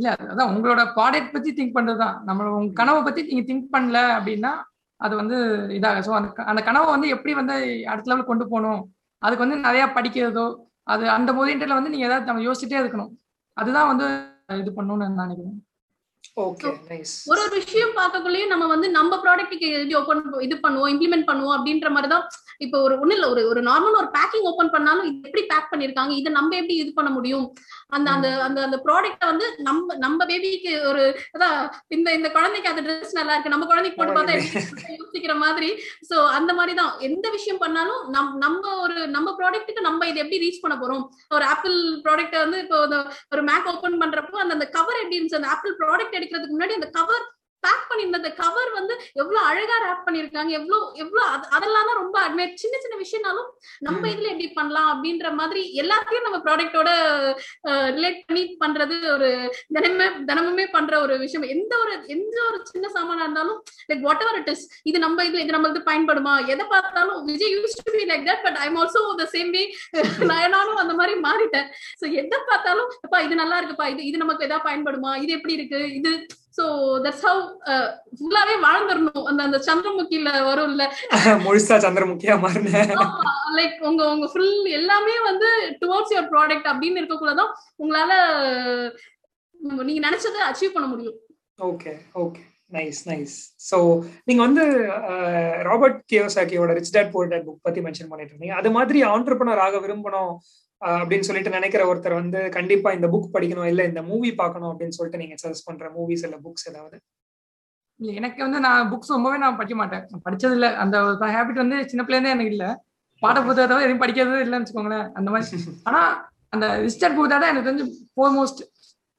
இல்ல அதான் உங்களோட ப்ராடக்ட் பத்தி திங்க் பண்றதுதான். நம்ம உங்க கனவை பத்தி நீங்க திங்க் பண்ணல அப்படின்னா அது வந்து இதாக ஸோ அந்த அந்த கனவை வந்து எப்படி வந்து அடுத்த லெவல் கொண்டு போகணும்? அதுக்கு வந்து நிறைய படிக்கிறதோ அது அந்த ஓரியன்ட்ல வந்து நீங்க ஏதாவது நம்ம யோசிச்சுட்டே இருக்கணும். அதுதான் வந்து இது பண்ணணும்னு நான் நினைக்கிறேன். ஓகே நைஸ் ஒரு ஒரு விஷயம் பார்க்கக்குள்ளேயும் நம்ம வந்து நம்ம ப்ராடக்ட்டுக்கு எப்படி ஓப்பன் இது பண்ணுவோம் இம்ப்ளிமெண்ட் பண்ணுவோம் அப்படின்ற மாதிரி தான் இப்போ ஒரு ஒண்ணு இல்ல ஒரு ஒரு நார்மல் ஒரு பேக்கிங் ஓபன் பண்ணாலும் இது எப்படி பேக் பண்ணிருக்காங்க இதை நம்ம எப்படி இது பண்ண முடியும்? அந்த அந்த அந்த அந்த ப்ராடக்ட்ட வந்து நம்ம நம்ம பேபிக்கு ஒரு அதான் இந்த இந்த குழந்தைக்கு அந்த ட்ரெஸ் நல்லா இருக்கு நம்ம குழந்தைக்கு போட்டு பார்த்தா யோசிக்கிற மாதிரி. சோ அந்த மாதிரி தான். எந்த விஷயம் பண்ணாலும் நம் நம்ம ஒரு நம்ம ப்ராடக்ட்டுக்கு நம்ம இதை எப்படி ரீச் பண்ண போறோம்? ஒரு ஆப்பிள் ப்ராடக்ட் வந்து இப்போ ஒரு மேக் ஓபன் பண்றப்போ அந்த அந்த கவர் எப்படி இருந்துச்சு? அந்த ஆப்பிள் ப்ராடக்ட் எடுக்கிறதுக்கு முன்னாடி அந்த கவர் பேக் பண்ணிருந்த அந்த கவர் வந்து எவ்வளவு அழகா ரேப் பண்ணிருக்காங்க எவ்வளவு எவ்வளவு அது- அதெல்லாம் தான் ரொம்ப admire. சின்ன சின்ன விஷயம்னாலும் நம்ம. இதுல எப்படி பண்ணலாம் அப்படின்ற மாதிரி எல்லாத்தையும் நம்ம ப்ராடக்ட்டோட ரிலேட் பண்ணி பண்றது ஒரு தினமே தினமுமே பண்ற ஒரு விஷயம். எந்த ஒரு எந்த ஒரு சின்ன சாமானா இருந்தாலும் like whatever it is இது நம்ம இதுல இது நம்மளுக்கு பயன்படுமா? எதை பார்த்தாலும் Vijay use to be like that but I'm also the same way நானும் அந்த மாதிரி மாறிட்டேன். சோ எதை பார்த்தாலும் அப்பா இது நல்லா இருக்குப்பா. இது இது நமக்கு எதாவது பயன்படுமா? இது எப்படி இருக்கு? இது சோ தட்ஸ் ஹவ் ஃபுல்லாவே வாழ்ந்துடணும். அந்த அந்த சந்திரமுகில வரும்ல. முழுசா சந்திரமுகியா மாறினேன் லைக் உங்க உங்க ஃபுல் எல்லாமே வந்து டுவர்ட்ஸ் யுவர் ப்ராடக்ட் அப்படின்னு இருக்கக்குள்ளதான் உங்களால நீங்க நினைச்சதை அச்சீவ் பண்ண முடியும். Okay okay nice nice so நீங்க வந்து Robert கியோசாக்கியோட Rich Dad Poor Dad book பத்தி மென்ஷன் பண்ணிட்டு இருந்தீங்க. அது மாதிரி ஆண்டர்பனர் ஆக விரும்பணும் அப்படின்னு சொல்லிட்டு நினைக்கிற ஒருத்தர் வந்து கண்டிப்பா இந்த புக் படிக்கணும் இல்ல இந்த மூவி பார்க்கணும் அப்படின்னு சொல்லிட்டு நீங்க சஜஸ்ட் பண்ற மூவிஸ் இல்ல புக்ஸ் ஏதாவது? இல்ல, எனக்கு வந்து நான் புக்ஸ் ரொம்பவே நான் படிக்க மாட்டேன். படிச்சது இல்ல. அந்த ஹேபிட் வந்து சின்ன பிள்ளைந்தே எனக்கு இல்ல. பாட புத்தகத்தை எதுவும் படிக்கிறது இல்லைன்னு வச்சுக்கோங்களேன். அந்த மாதிரி. ஆனா அந்த ரிஜிஸ்டர் புத்தா தான் எனக்கு தெரிஞ்சு ஃபோர்மோஸ்ட்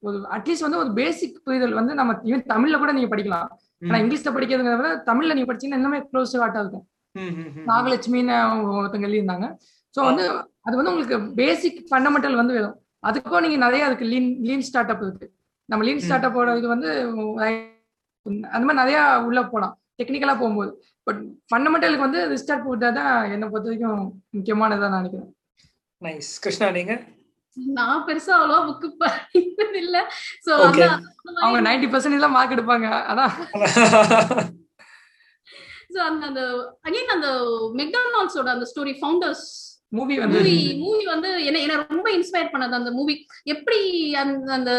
ஒரு அட்லீஸ்ட் வந்து ஒரு பேசிக் புரிதல் வந்து நம்ம ஈவன் தமிழ்ல கூட நீங்க படிக்கலாம். ஆனா இங்கிலீஷ்ல படிக்கிறதுங்கிறத விட தமிழ்ல நீங்க படிச்சீங்கன்னா இன்னுமே க்ளோஸ் ஆட்டா இருக்கும். நாகலட்சுமின்னு ஒருத்தங்க எழுதியிருந்தாங்க. ஸோ வந்து அது வந்து உங்களுக்கு பேசிக் ஃபண்டமெண்டல் வந்து வேணும். அதுக்கும் நீங்க நிறைய அதுக்கு லீன் லீன் ஸ்டார்ட் அப் இருக்கு. நம்ம லீன். ஸ்டார்ட் அப்போட இது வந்து அந்த மாதிரி நிறைய உள்ள போலாம். டெக்னிக்கலா போகும்போது. பட் ஃபண்டமெண்டலுக்கு வந்து ரிஸ்டார்ட் போட்டா தான் என்னை பொறுத்த வரைக்கும் முக்கியமானதா நான் நினைக்கிறேன். நைஸ் கிருஷ்ணா நீங்க? நான் பெருசா அவ்வளவா புக்கு படிக்கிறது இல்ல. So Okay. அவங்க நைன்டி பர்சன்டேஜ் தான் மார்க் எடுப்பாங்க. அதான். சோ அந்த அந்த அகைன் அந்த மெக்டானல்ட்ஸோட அந்த ஸ்டோரி ஃபவுண்டர்ஸ் மூவி வந்து மூவி மூவி வந்து என்ன என்ன ரொம்ப இன்ஸ்பயர் பண்ணது அந்த மூவி எப்படி அந்த அந்த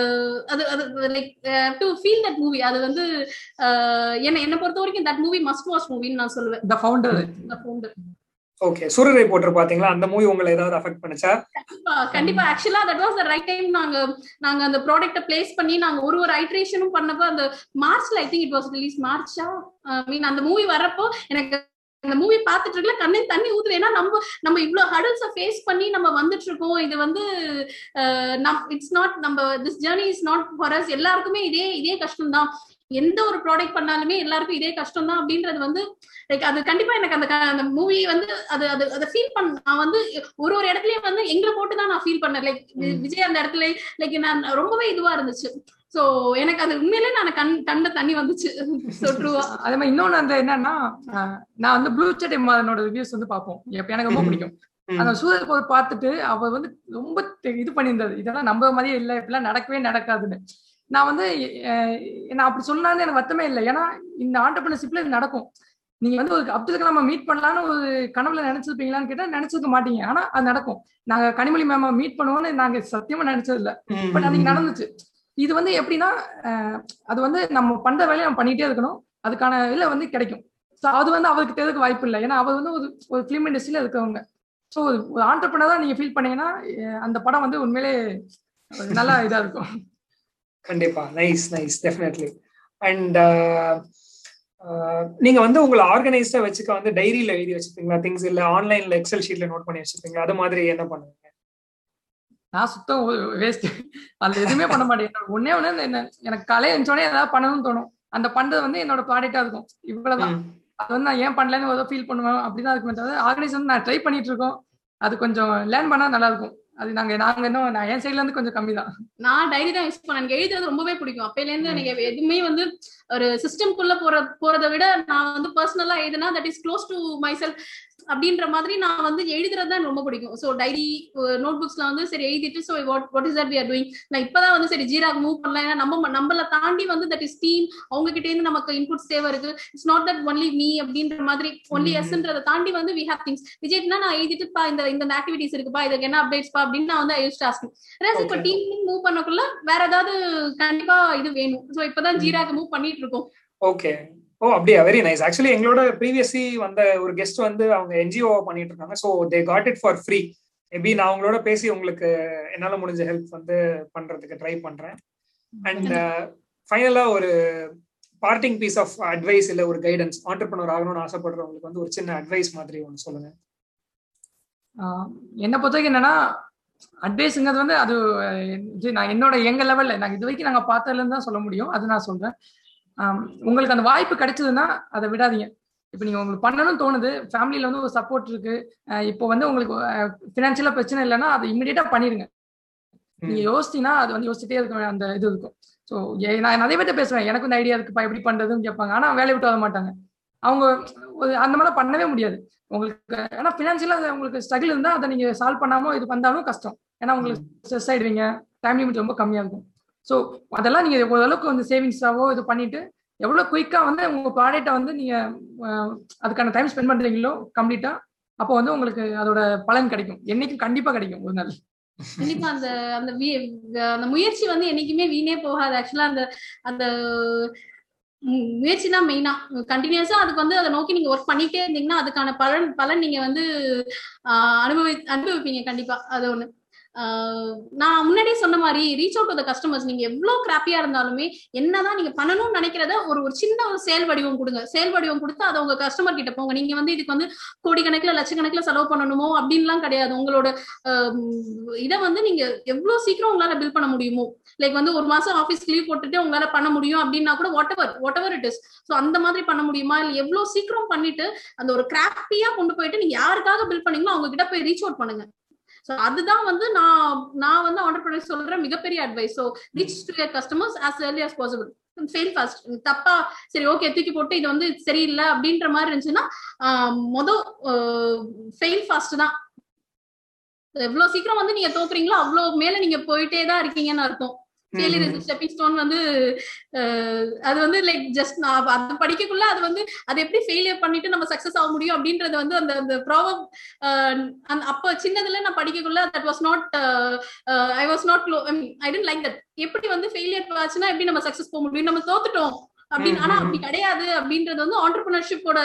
அது அது like to feel that movie அது வந்து என்ன என்ன பொறுத்த வரைக்கும் தட் மூவி மஸ்ட் வாட்ச் மூவின்னு நான் சொல்லுவேன். The founder The Founder. Okay Soorarai Pottru பாத்தீங்களா? அந்த மூவி உங்களை ஏதாவது அஃபெக்ட் பண்ணுச்சா? கண்டிப்பா கண்டிப்பா. ஆக்சுவலா that was the right time நாங்க நாங்க அந்த ப்ராடக்ட்ட பிளேஸ் பண்ணி நாங்க ஒரு ஒரு ஐட்ரேஷனும் பண்ணப்போ அந்த மார்ச்ல I think it was release மார்ச்சா mean அந்த மூவி வரப்போ எனக்கு அந்த மூவி பார்த்துட்டு இருக்கல கண்ணு தண்ணி ஊத்துது. ஏன்னா நம்ம நம்ம இவ்வளவு ஹடல்ஸ ஃபேஸ் பண்ணி நம்ம வந்துட்டு இருக்கோம். இது வந்து இட்ஸ் நாட் நம்ம this journey is not for us எல்லாருக்குமே இதே இதே கஷ்டம் தான் எந்த ஒரு ப்ராடக்ட் பண்ணாலுமே எல்லாருக்கும் இதே கஷ்டம் தான் அப்படின்றது வந்து லைக் அது கண்டிப்பா எனக்கு அந்த அந்த மூவி வந்து அது அது அதை ஃபீல் பண்ண நான் வந்து ஒரு ஒரு இடத்துலயும் வந்து எங்களை போட்டு தான் நான் ஃபீல் பண்ணேன். லைக். விஜய் அந்த இடத்துல லைக் நான் ரொம்பவே இதுவா இருந்துச்சு. சோ எனக்கு அது உண்மையிலே நான் கண் கண்ட தண்ணி வந்துச்சு. சோ ட்ரூவா அதே மாதிரி இன்னொன்னு வந்து என்னன்னா நான் வந்து ப்ளூ செட் எம்மாதனோட ரிவ்யூஸ் வந்து பார்ப்போம். எப்ப எனக்கு ரொம்ப. பிடிக்கும். அந்த சூழல் போர் பார்த்துட்டு அவ வந்து ரொம்ப இது பண்ணியிருந்தது. இதெல்லாம் நம்ப மாதிரியே இல்லை இப்படிலாம் நடக்கவே நடக்காதுன்னு. நான் வந்து நான் அப்படி சொன்னாலும் எனக்கு வருத்தமே இல்லை. ஏன்னா இந்த ஆண்டர்பிரினர்ஷிப்ல இது நடக்கும். நீங்க வந்து ஒரு அப்துல் கலாம மீட் பண்ணலான்னு ஒரு கனவுல நினைச்சிருப்பீங்களான்னு கேட்டா நினைச்சிருக்க மாட்டீங்க. ஆனா அது நடக்கும். நாங்க கனிமொழி மேம மீட் பண்ணுவோம்னு நாங்க சத்தியமா நினைச்சது இல்ல பட் அன்னைக்கு நடந்துச்சு. இது வந்து எப்படின்னா அது வந்து நம்ம பண்ற வேலையை நம்ம பண்ணிட்டே இருக்கணும். அதுக்கான இதில் வந்து கிடைக்கும். ஸோ அது வந்து அவருக்கு தெரியுதுக்கு வாய்ப்பு இல்லை. ஏன்னா அவர் வந்து ஒரு ஒரு ஃபிலிம் இண்டஸ்ட்ரியில இருக்கவங்க. ஸோ ஒரு ஆண்டர்பனர் தான் நீங்க ஃபீல் பண்ணீங்கன்னா அந்த படம் வந்து உண்மையிலே நல்லா இதா இருக்கும். கண்டிப்பா. நைஸ் நைஸ் டெஃபினெட்லி அண்ட் நீங்க வந்து உங்களை ஆர்கனைஸ்டா வச்சுக்க வந்து டைரியில எழுதி வச்சிருப்பீங்களா திங்ஸ் இல்ல ஆன்லைன்ல எக்ஸல் ஷீட்ல நோட் பண்ணி வச்சிருப்பீங்களா அது மாதிரி என்ன பண்ணுவீங்க? நான் சுத்தம் வேஸ்ட் அதுல எதுவுமே பண்ண மாட்டேன். எனக்கு ஒண்ணே என்ன எனக்கு காலையில எழுந்தோடனே ஏதாவது பண்ணணும்னு தோணும். அந்த பண்றது வந்து என்னோட ப்ராடக்டா இருக்கும். இவ்வளவுதான். அது வந்து நான் ஏன் பண்ணலன்னு ஏதோ ஃபீல் பண்ணுவேன். அப்படிதான் இருக்குமே தவிர ஆர்கனைஸ் வந்து நான் ட்ரை பண்ணிட்டு இருக்கோம். அது கொஞ்சம் லேர்ன் பண்ணா நல்லா இருக்கும். அது நாங்க நாங்க இன்னும் நான் என் சைட்ல இருந்து கொஞ்சம் கம்மி தான் நான் டைரி தான் யூஸ் பண்ணேன் எனக்கு எழுதுறது ரொம்பவே பிடிக்கும். அப்பையில இருந்து. எனக்கு எதுவுமே வந்து ஒரு சிஸ்டம்குள்ள போற போறதை விட நான் வந்து பர்சனலா எழுதுனா that is close to myself அப்படின்ற மாதிரி நான் வந்து எழுதுறது தான் ரொம்ப பிடிக்கும். ஸோ டைரி நோட் புக்ஸ்ல வந்து சரி எழுதிட்டு so what what is that we are doing நான் இப்பதான் வந்து சரி ஜீராக் மூவ் பண்ணலாம். ஏன்னா நம்ம நம்மள தாண்டி வந்து தட் இஸ் டீம் அவங்க கிட்ட இருந்து நமக்கு இன்புட்ஸ் தேவை இருக்கு. It's not that only me அப்படின்ற மாதிரி ஒன்லி. எஸ்ன்றதை தாண்டி வந்து வி ஹேவ் திங்ஸ் விஜய்னா நான் எழுதிட்டு பா இந்த இந்த ஆக்டிவிட்டிஸ் இருக்குப்பா இதுக்கு என்ன அப்டேட்ஸ் பா அப்படின்னு நான் வந்து ஐ யூஸ் டாஸ்க் இப்ப. டீம் மூவ் பண்ணக்குள்ள வேற ஏதாவது கண்டிப்பா இது வேணும். சோ இப்பதான் ஜீராக்கு மூவ் பண்ணிட்டு இருக்கோம். ஓகே ஓ அப்படியா? வெரி நைஸ் ஆக்சுவலி எங்களோட ப்ரீவியஸ்லி வந்த ஒரு கெஸ்ட் வந்து அவங்க என்ஜிஓ பண்ணிட்டு இருக்காங்க so they got it for free maybe நான் அவங்களோட பேசி உங்களுக்கு என்னால முடிஞ்ச ஹெல்ப் வந்து பண்றதுக்கு ட்ரை பண்றேன். அண்ட் ஃபைனலா ஒரு பார்ட்டிங் பீஸ் ஆஃப் அட்வைஸ் இல்ல ஒரு கைடன்ஸ் ஆண்டர்பனர் ஆகணும்னு ஆசைப்படுறவங்களுக்கு வந்து ஒரு சின்ன அட்வைஸ் மாதிரி ஒன்று சொல்லுங்க. என்னை பொறுத்த வரைக்கும் என்னன்னா அட்வைஸுங்கிறது வந்து அது நான் என்னோட எங்க லெவல்ல நாங்க இது வரைக்கும் நாங்க பார்த்ததுல இருந்து தான் சொல்ல முடியும். அது நான் சொல்றேன். உங்களுக்கு அந்த வாய்ப்பு கிடைச்சதுன்னா அதை விடாதீங்க. இப்போ நீங்க உங்களுக்கு பண்ணணும்னு தோணுது ஃபேமிலியில வந்து ஒரு சப்போர்ட் இருக்கு இப்போ வந்து உங்களுக்கு ஃபினான்ஷியலா பிரச்சனை இல்லைன்னா அதை இமிடியேட்டா பண்ணிருங்க. நீங்க யோசிச்சீங்கன்னா அது வந்து யோசிச்சுட்டே இருக்க அந்த இது இருக்கும். ஸோ நான் நிறைய பேர்ட்ட பேசுவேன் எனக்கு இந்த ஐடியா இருக்குப்பா எப்படி பண்றதுன்னு கேட்பாங்க. ஆனா வேலையை விட்டு வர மாட்டாங்க. அவங்க அந்த மாதிரிலாம் பண்ணவே முடியாது. உங்களுக்கு ஏன்னா ஃபினான்ஷியலா உங்களுக்கு ஸ்ட்ரகிள் இருந்தா அதை நீங்க சால்வ் பண்ணாம இது பண்ணாலும் கஷ்டம். ஏன்னா உங்களுக்கு ஸ்ட்ரெஸ் ஆயிடுவீங்க. டைம் லிமிட் ரொம்ப கம்மியா இருக்கும். ஸோ அதெல்லாம் நீங்க ஓரளவுக்கு வந்து சேவிங்ஸாவோ இது பண்ணிட்டு எவ்வளவு குயிக்கா வந்து உங்க ப்ராடக்ட்டை வந்து நீங்க அதுக்கான டைம் ஸ்பெண்ட் பண்றீங்களோ கம்ப்ளீட்டா அப்போ வந்து உங்களுக்கு அதோட பலன் கிடைக்கும். என்னைக்கும் கண்டிப்பா கிடைக்கும் ஒரு நாள். கண்டிப்பா அந்த அந்த வி- அந்த முயற்சி வந்து என்னைக்குமே வீணே போகாது. ஆக்சுவலா அந்த அந்த முயற்சி தான் மெயினா கண்டினியூஸா அதுக்கு வந்து அதை நோக்கி நீங்க ஒர்க் பண்ணிட்டே இருந்தீங்கன்னா அதுக்கான பலன் பலன் நீங்க வந்து அனுபவி அனுபவிப்பீங்க கண்டிப்பா. அது ஒண்ணு. நான் முன்னாடியே சொன்ன மாதிரி ரீச் அவுட் த கஸ்டமர்ஸ் நீங்க எவ்வளவு கிராப்பியா இருந்தாலுமே என்னதான் நீங்க பண்ணணும்னு நினைக்கிறத ஒரு ஒரு சின்ன ஒரு செயல் வடிவம் கொடுங்க. செயல் வடிவம் கொடுத்து அதை உங்க கஸ்டமர் கிட்ட போங்க. நீங்க வந்து இதுக்கு வந்து கோடிக்கணக்கில் லட்சக்கணக்கில் செலவு பண்ணணுமோ அப்படின்லாம் கிடையாது. உங்களோட இதை வந்து நீங்க எவ்வளவு சீக்கிரம் உங்களால பில் பண்ண முடியுமோ? லைக் வந்து ஒரு மாசம் ஆஃபீஸ் லீவ் போட்டுட்டு உங்களால பண்ண முடியும் அப்படின்னா கூட whatever whatever it is so அந்த மாதிரி பண்ண முடியுமா? இல்ல எவ்வளவு சீக்கிரம் பண்ணிட்டு அந்த ஒரு கிராப்பியா கொண்டு போயிட்டு நீங்க யாருக்காக பில் பண்ணீங்களோ அவங்க கிட்ட போய் ரீச் அவுட் பண்ணுங்க. ஸோ அதுதான் வந்து நான் நான் வந்து ஆண்டர்பிரினர் சொல்ற மிகப்பெரிய advice so reach to your customers as early as possible fail fast தப்பா சரி ஓகே தூக்கி போட்டு இது வந்து சரியில்லை அப்படின்ற மாதிரி இருந்துச்சுன்னா மொதல் மொத ஃபெயில் ஃபாஸ்ட் தான். எவ்வளவு சீக்கிரம் வந்து நீங்க தோக்குறீங்களோ அவ்வளவு மேல நீங்க போயிட்டே தான் இருக்கீங்கன்னு அர்த்தம். ஃபெயிலியர் இஸ் ஸ்டெப்பிங் ஸ்டோன் வந்து அது வந்து லைக் ஜஸ்ட் நான் அது படிக்கக்குள்ள அது வந்து அதை எப்படி ஃபெயிலியர் பண்ணிட்டு நம்ம சக்சஸ் ஆக முடியும் அப்படின்றது வந்து அந்த அந்த அந்த அப்ப சின்னதுல நான் படிக்கக்குள்ள that was not I was not I tend like that எப்படி வந்து ஃபெயிலியர் ஆச்சுன்னா எப்படி நம்ம சக்சஸ் போக முடியும்? நம்ம தோத்துட்டோம். அப்படின்னு ஆனா அப்படி கிடையாது அப்படின்றது வந்து ஆண்டர்பிரினர்ஷிப்போட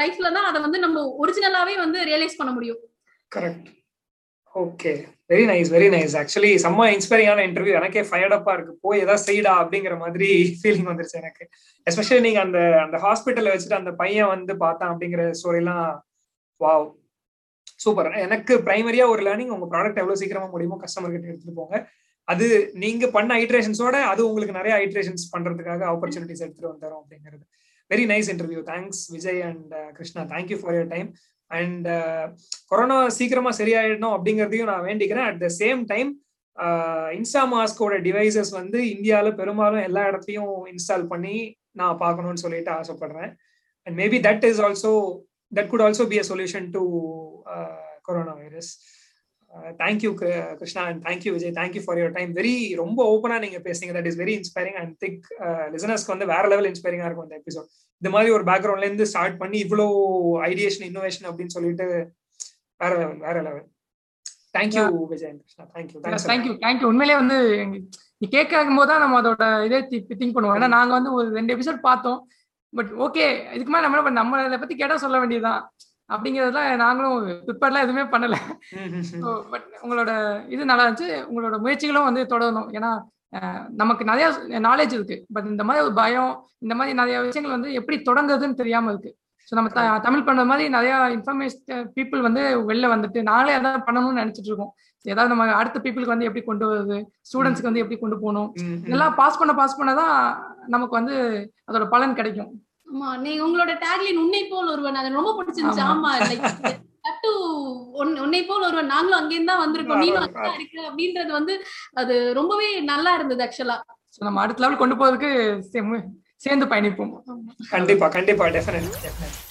லைஃப்ல தான் அதை வந்து நம்ம ஒரிஜினலாவே வந்து ரியலைஸ் பண்ண முடியும். Correct okay very nice very nice actually செம்ம இன்ஸ்பைரிங்கான இன்டர்வியூ எனக்கே ஃபயர்டப்பா இருக்கு. போய் ஏதாவது செய்டா அப்படிங்கிற மாதிரி ஃபீலிங் வந்துருச்சு எனக்கு. எஸ்பெஷலி நீங்க அந்த அந்த ஹாஸ்பிட்டல்ல வச்சுட்டு அந்த பையன் வந்து பார்த்தான் அப்படிங்கிற ஸ்டோரிலாம் வாவ் சூப்பர் எனக்கு பிரைமரியா ஒரு லேர்னிங் உங்க ப்ராடக்ட் எவ்வளவு சீக்கிரமா முடியுமோ கஸ்டமர் கிட்ட எடுத்துட்டு போங்க. அது நீங்க பண்ண ஐட்ரேஷன்ஸோட அது உங்களுக்கு நிறைய ஐட்ரேஷன்ஸ் பண்றதுக்காக ஆப்பர்ச்சுனிட்டிஸ் எடுத்துட்டு வந்துரும் அப்படிங்கிறது. Very nice interview thanks Vijay and Krishna thank you for your time and corona uh, சீக்கிரமா சரியாயிடணும் அப்படிங்கறதையும் நான் வேண்டிக்கிறேன். At the same time Insta மாஸ்கோட devices வந்து இந்தியால பெரும்பாலும் எல்லா இடத்தையும் இன்ஸ்டால் பண்ணி நான் பார்க்கணும்னு சொல்லிட்டு ஆசைப்படுறேன். And maybe that is also that good also be a solution to corona virus thank you Krishna and thank you Vijay thank you for your time very ரொம்ப ஓப்பனா நீங்க பேசுறீங்க that is very inspiring and the லிசனர்ஸ்க்கு வந்து வேற level இன்ஸ்பைரிங்கா இருக்கும் இந்த episode இந்த மாதிரி ஒரு பேக்ரவுண்ட்ல இருந்து ஸ்டார்ட் பண்ணி இவ்வளோ ஐடியேஷன் இன்னோவேஷன் அப்படின்னு சொல்லிட்டு வேற லெவல் வேற level thank you Vijay Krishna thank you thank you thank you உண்மையிலேயே வந்து நீ கேட்கும் போது தான் நம்ம அதோட இதே திங்க் பண்ணுவோம். ஏன்னா நாங்க வந்து ஒரு ரெண்டு எபிசோட் பார்த்தோம். பட் ஓகே இதுக்கு மேலே நம்ம நம்ம இதை பத்தி கேட்டா சொல்ல வேண்டியதுதான். அப்படிங்கறதுலாம் நாங்களும் ப்ரிப்பேர்லாம் எதுவுமே பண்ணல. பட் உங்களோட இது நல்லா இருந்துச்சு. உங்களோட முயற்சிகளும் வந்து தொடரணும். ஏன்னா நமக்கு நிறைய நாலேஜ் இருக்கு. பட் இந்த மாதிரி ஒரு பயம் இந்த மாதிரி நிறைய விஷயங்கள் வந்து எப்படி தொடங்குறதுன்னு தெரியாம இருக்கு. ஸோ நம்ம தமிழ் பண்ண மாதிரி நிறைய இன்ஃபர்மேஷன் பீப்புள் வந்து வெளில வந்துட்டு நாங்களே அதான் பண்ணணும்னு நினைச்சிட்டு இருக்கோம். ஏதாவது நம்ம அடுத்த பீப்புளுக்கு வந்து எப்படி கொண்டு வருது ஸ்டூடெண்ட்ஸ்க்கு வந்து எப்படி கொண்டு போகணும்? இதெல்லாம் பாஸ் பண்ண பாஸ் பண்ணதான் நமக்கு வந்து அதோட பலன் கிடைக்கும். ஆமா நீ உங்களோட டேக்லைன் உன்னை போல் ஒருவன். அது ரொம்ப பிடிச்சிருந்துச்சு. ஆமா. டு உன்னை போல் ஒருவன். நாங்களும் அங்கேருந்து தான் வந்திருக்கோம். நீனும் அங்கதான் இருக்கு அப்படின்றது வந்து அது ரொம்பவே நல்லா இருந்தது ஆக்சுவலா நம்ம அடுத்த லெவல் கொண்டு போறதுக்கு சேர்ந்து பயணிப்போம். கண்டிப்பா கண்டிப்பா டெஃபினெட்லி டெஃபினெட்லி